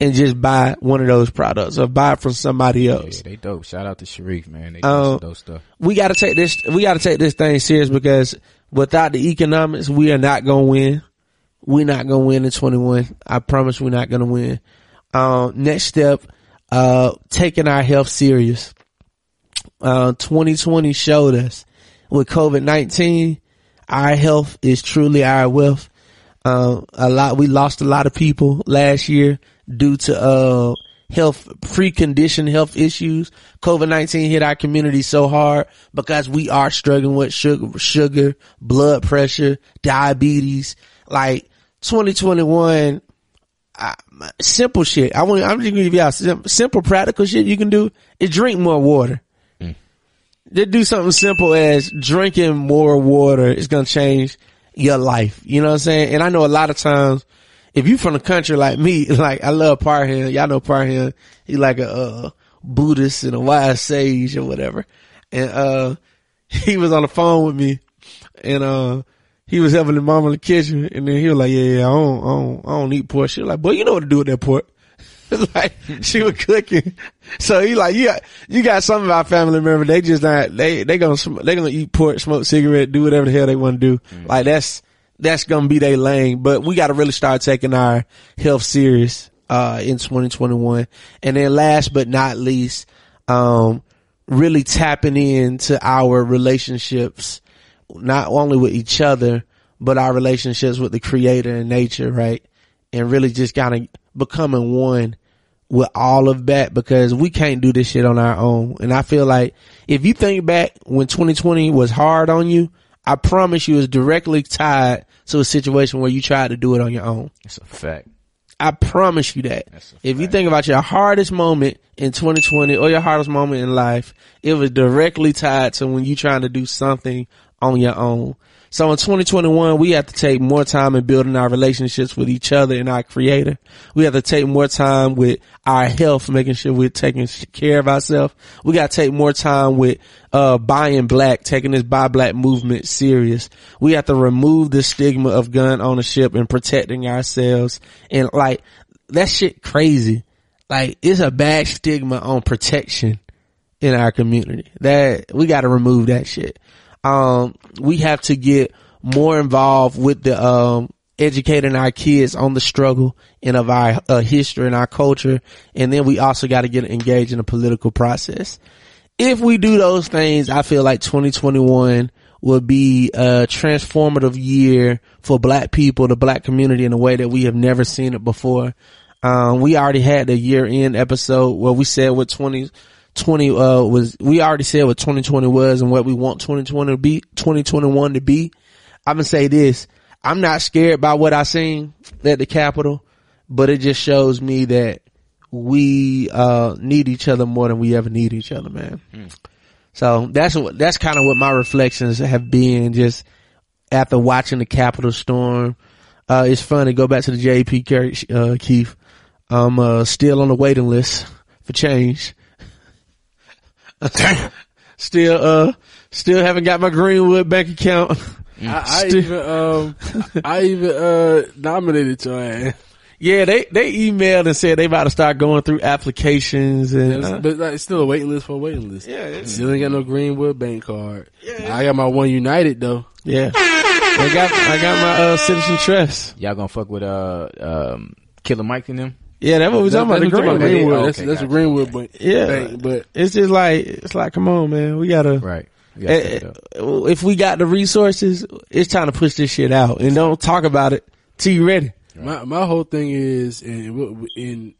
[SPEAKER 2] and just buy one of those products or buy it from somebody else
[SPEAKER 3] Yeah, they dope. Shout out to Sharif, man. They do some dope stuff.
[SPEAKER 2] we got to take this. We got to take this thing serious because without the economics, we are not gonna win. We're not gonna win in 21. I promise we're not gonna win. Um, next step, uh, taking our health serious. Uh, 2020 showed us with COVID-19, our health is truly our wealth. Uh, a lot, we lost a lot of people last year due to, uh, health, preconditioned health issues. COVID-19 hit our community so hard because we are struggling with sugar, sugar, blood pressure, diabetes. Like 2021, I, simple shit. I want. I'm just gonna give y'all sim- simple, practical shit you can do is drink more water. Just do something simple as drinking more water is gonna change your life. You know what I'm saying? And I know a lot of times, if you from the country like me, like I love Parham. Y'all know Parham. He like a uh, Buddhist and a wise sage or whatever. And uh, he was on the phone with me, and uh, he was helping the mom in the kitchen, and then he was like, "Yeah, yeah, I don't, I don't, I don't eat pork." She was like, "Boy, you know what to do with that pork." like she was cooking, so he like, "You got, you got some of our family members. They just not, they, they gonna, sm- they gonna eat pork, smoke cigarette, do whatever the hell they want to do. Like that's, that's gonna be their lane. But we got to really start taking our health serious uh in 2021. And then last but not least, um, really tapping into our relationships, not only with each other, but our relationships with the creator and nature, right? And really just kind of becoming one with all of that because we can't do this shit on our own. And I feel like if you think back when 2020 was hard on you, I promise you it's directly tied to a situation where you tried to do it on your own.
[SPEAKER 3] That's a fact.
[SPEAKER 2] I promise you that. If you think about your hardest moment in 2020 or your hardest moment in life, it was directly tied to when you trying to do something on your own. So in 2021, we have to take more time in building our relationships with each other and our creator. We have to take more time with our health, making sure we're taking care of ourselves. We got to take more time with, uh, buying black, taking this buy black movement serious. We have to remove the stigma of gun ownership and protecting ourselves. And like, that shit crazy. Like, it's a bad stigma on protection in our community. That we got to remove that shit. Um, we have to get more involved with the um educating our kids on the struggle and of our uh, history and our culture, and then we also got to get engaged in the political process. If we do those things, I feel like 2021 will be a transformative year for black people, the black community in a way that we have never seen it before. Um, we already had the year end episode where we said what 2020, uh, was, we already said what 2020 was and what we want 2020 to be, 2021 to be. I'm gonna say this. I'm not scared by what I seen at the Capitol, but it just shows me that we, uh, need each other more than we ever need each other, man. So that's what, that's kind of what my reflections have been just after watching the Capitol storm. Uh, it's funny. Go back to the JP uh, Keith. I'm, uh, still on the waiting list for change. still, uh, still haven't got my Greenwood bank account.
[SPEAKER 1] I, I
[SPEAKER 2] Still-
[SPEAKER 1] even um I even uh nominated your ass.
[SPEAKER 2] yeah, they, they emailed and said they about to start going through applications and, uh,
[SPEAKER 1] but like, it's still a waiting list for a waiting list.
[SPEAKER 2] Yeah,
[SPEAKER 1] still ain't got no Greenwood bank card. Yeah. I got my OneUnited though.
[SPEAKER 2] yeah. I got, I got my, uh, citizen trust.
[SPEAKER 3] Y'all gonna fuck with uh um Killer Mike and them?
[SPEAKER 2] Yeah, that's what we're talking about. The
[SPEAKER 1] That's what I'm talking
[SPEAKER 2] Greenwood.
[SPEAKER 1] Greenwood.
[SPEAKER 3] Okay,
[SPEAKER 1] That's, that's a
[SPEAKER 3] gotcha.
[SPEAKER 1] Greenwood bank.
[SPEAKER 2] Yeah.
[SPEAKER 1] bank, but
[SPEAKER 2] It's just like, it's like, come on, man. We gotta,
[SPEAKER 3] Right. You gotta step it
[SPEAKER 2] Eh,
[SPEAKER 3] up.
[SPEAKER 2] if we got the resources, it's time to push this shit out and don't talk about it till you ready.
[SPEAKER 1] My my whole thing is in in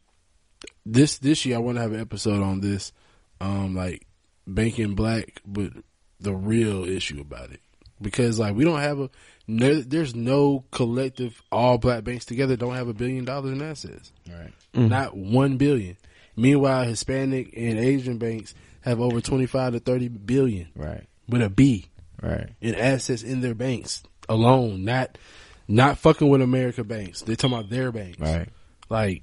[SPEAKER 1] this this year I want to have an episode on this, um, like banking black, but the real issue about it because like we don't have a no, there's no collective all black banks together don't have a billion dollars in assets,
[SPEAKER 3] Right. Mm.
[SPEAKER 1] not one billion. Meanwhile, Hispanic and Asian banks have over twenty five to thirty billion
[SPEAKER 3] Right.
[SPEAKER 1] with a B
[SPEAKER 3] Right.
[SPEAKER 1] in assets in their banks alone, not not fucking with America banks. They're talking about their banks.
[SPEAKER 3] Right.
[SPEAKER 1] Like,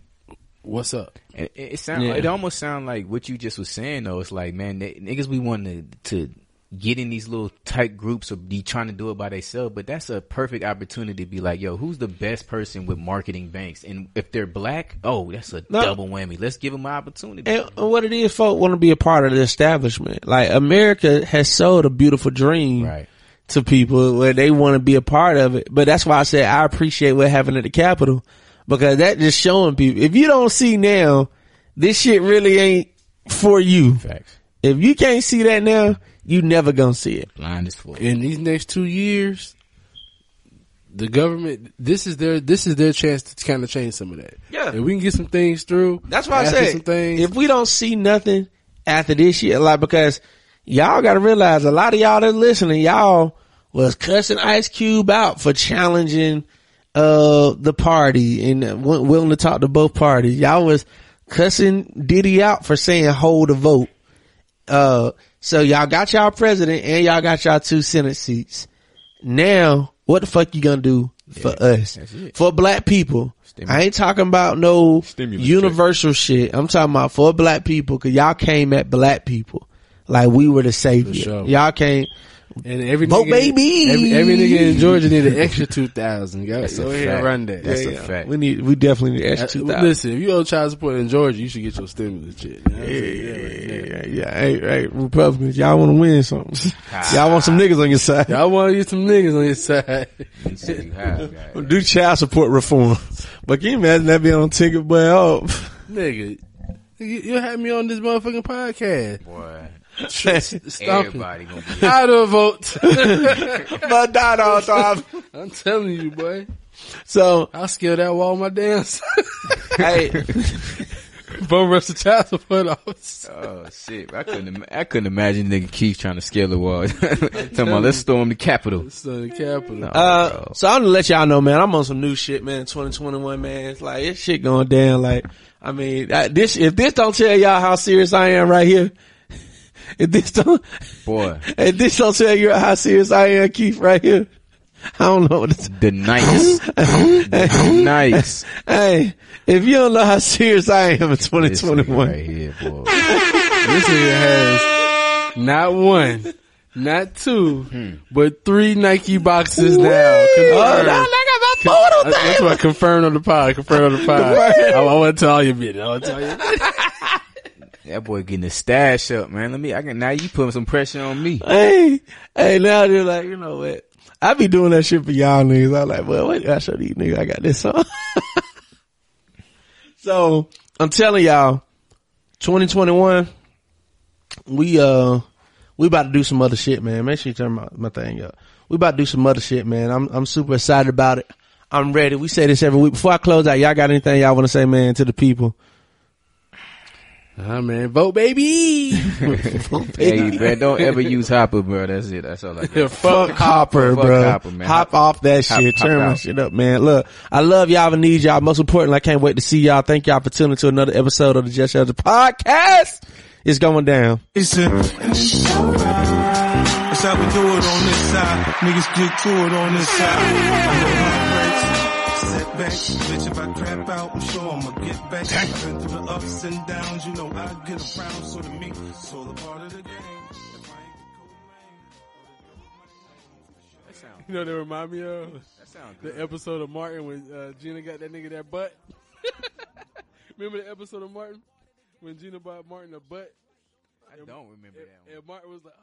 [SPEAKER 1] what's up?
[SPEAKER 3] It, it it sound
[SPEAKER 2] Yeah.
[SPEAKER 3] it almost sound like what you just was saying though. It's like, man, they, niggas we want to to get in these little tight groups or be trying to do it by themselves, but that's a perfect opportunity to be like, yo, who's the best person with marketing banks? And if they're black, oh, that's a
[SPEAKER 2] No.
[SPEAKER 3] double whammy. Let's give them an opportunity.
[SPEAKER 2] And what it is, folk want to be a part of the establishment. Like America has sold a beautiful dream
[SPEAKER 3] Right.
[SPEAKER 2] to people where they want to be a part of it. But that's why I said I appreciate what happened at the Capitol because that just showing people. If you don't see now, this shit really ain't for you.
[SPEAKER 3] Facts.
[SPEAKER 2] If you can't see that now, you never gonna see it.
[SPEAKER 3] Blind as fuck.
[SPEAKER 1] In these next two years, the government this is their this is their chance to kind of change some of that.
[SPEAKER 2] Yeah.
[SPEAKER 1] if we can get some things through.
[SPEAKER 2] That's why I
[SPEAKER 1] after
[SPEAKER 2] said
[SPEAKER 1] some things.
[SPEAKER 2] if we don't see nothing after this year, like because y'all got to realize a lot of y'all that listening, y'all was cussing Ice Cube out for challenging uh the party and w- willing to talk to both parties. Y'all was cussing Diddy out for saying hold a vote. Uh, so y'all got y'all president and y'all got y'all two senate seats. Now, what the fuck you gonna do for us? For black people.
[SPEAKER 3] Stimulus.
[SPEAKER 2] I ain't talking about no
[SPEAKER 3] Stimulus
[SPEAKER 2] universal shit. I'm talking about for black people cause y'all came at black people. Like we were the savior.
[SPEAKER 1] sure.
[SPEAKER 2] Y'all came,
[SPEAKER 1] And every
[SPEAKER 2] Vote,
[SPEAKER 1] nigga,
[SPEAKER 2] baby!
[SPEAKER 1] Every, every nigga in Georgia need an extra two thousand. Go,
[SPEAKER 3] That's
[SPEAKER 1] go
[SPEAKER 3] a
[SPEAKER 1] ahead and
[SPEAKER 3] fact.
[SPEAKER 1] run that.
[SPEAKER 3] That's
[SPEAKER 2] Yeah,
[SPEAKER 3] a
[SPEAKER 2] yeah.
[SPEAKER 3] fact.
[SPEAKER 2] We need, we definitely need extra two thousand.
[SPEAKER 1] listen, if you owe child support in Georgia, you should get your stimulus check. You know
[SPEAKER 2] Yeah, yeah,
[SPEAKER 1] Yeah, right
[SPEAKER 2] yeah, yeah. Hey, hey, Republicans, y'all want to win something. y'all want some niggas on your side.
[SPEAKER 1] Y'all want to get some niggas on your side.
[SPEAKER 3] You have.
[SPEAKER 2] Do child support reform. But can you imagine that being on ticket? Boy? Oh,
[SPEAKER 1] Nigga, you, you had me on this motherfucking podcast.
[SPEAKER 3] Boy,
[SPEAKER 1] Stomping.
[SPEAKER 3] everybody gonna be.
[SPEAKER 1] Out of vote.
[SPEAKER 2] but that all time.
[SPEAKER 1] I'm telling you, boy.
[SPEAKER 2] So,
[SPEAKER 1] I'll scale that wall my damn self.
[SPEAKER 2] hey,
[SPEAKER 1] Vote rush the child support office.
[SPEAKER 3] Oh shit! I couldn't. Im- I couldn't imagine nigga Keith trying to scale the wall. Talking about let's storm the Capitol.
[SPEAKER 1] It's on the capital.
[SPEAKER 2] uh, so I'm gonna let y'all know, man. I'm on some new shit, man. 2021, man. It's like it's shit going down. Like, I mean, I, this if this don't tell y'all how serious I am right here, if this don't,
[SPEAKER 3] Boy,
[SPEAKER 2] if this don't tell you how serious I am, Keith, right here, I don't know
[SPEAKER 3] the nice, the nice.
[SPEAKER 2] Hey, if you don't know how serious I am in 2021.
[SPEAKER 3] This nigga
[SPEAKER 2] 2021,
[SPEAKER 3] right here, boy.
[SPEAKER 1] This nigga has not one, not two, hmm. but three Nike boxes now.
[SPEAKER 2] oh, I got my photo
[SPEAKER 1] That's what I confirmed on the pod. Confirmed on the pod. I, I want to tell you, a minute. I want to tell you.
[SPEAKER 3] That boy getting the stash up, man. Let me. I can now. You putting some pressure on me.
[SPEAKER 2] Hey, hey, now they're like, you know what? I be doing that shit for y'all niggas. I'm like, well, wait, I show these niggas I got this song. so I'm telling y'all, 2021, we uh, we about to do some other shit, man. Make sure you turn my, my thing up. We about to do some other shit, man. I'm I'm super excited about it. I'm ready. We say this every week. Before I close out, y'all got anything y'all want to say, man, to the people?
[SPEAKER 1] Ah man, vote baby.
[SPEAKER 3] vote Hey, man, don't ever use Hopper, bro. That's it. That's all I got.
[SPEAKER 2] Fuck Hopper,
[SPEAKER 3] fuck
[SPEAKER 2] bro.
[SPEAKER 3] Hopper, man.
[SPEAKER 2] Hop off that
[SPEAKER 3] Hop-
[SPEAKER 2] shit.
[SPEAKER 3] hop
[SPEAKER 2] Turn my shit up, man. Look, I love y'all and need y'all. Most importantly, I can't wait to see y'all. Thank y'all for tuning to another episode of the Just Shelter podcast. It's going down.
[SPEAKER 4] It's a, that's how we do it on this side. Niggas get to it on this side. Setbacks, bitch, if I crap out, I'm sure I'ma back. I've been through the ups and downs, you know I get around, so to me, it's all a part of the game. If I ain't the cool man,
[SPEAKER 1] You know what they remind me of?
[SPEAKER 3] That sounds
[SPEAKER 1] The episode of Martin when uh, Gina got that nigga that butt. Remember the episode of Martin when Gina bought Martin a butt?
[SPEAKER 3] I don't remember that one.
[SPEAKER 1] And Martin was like,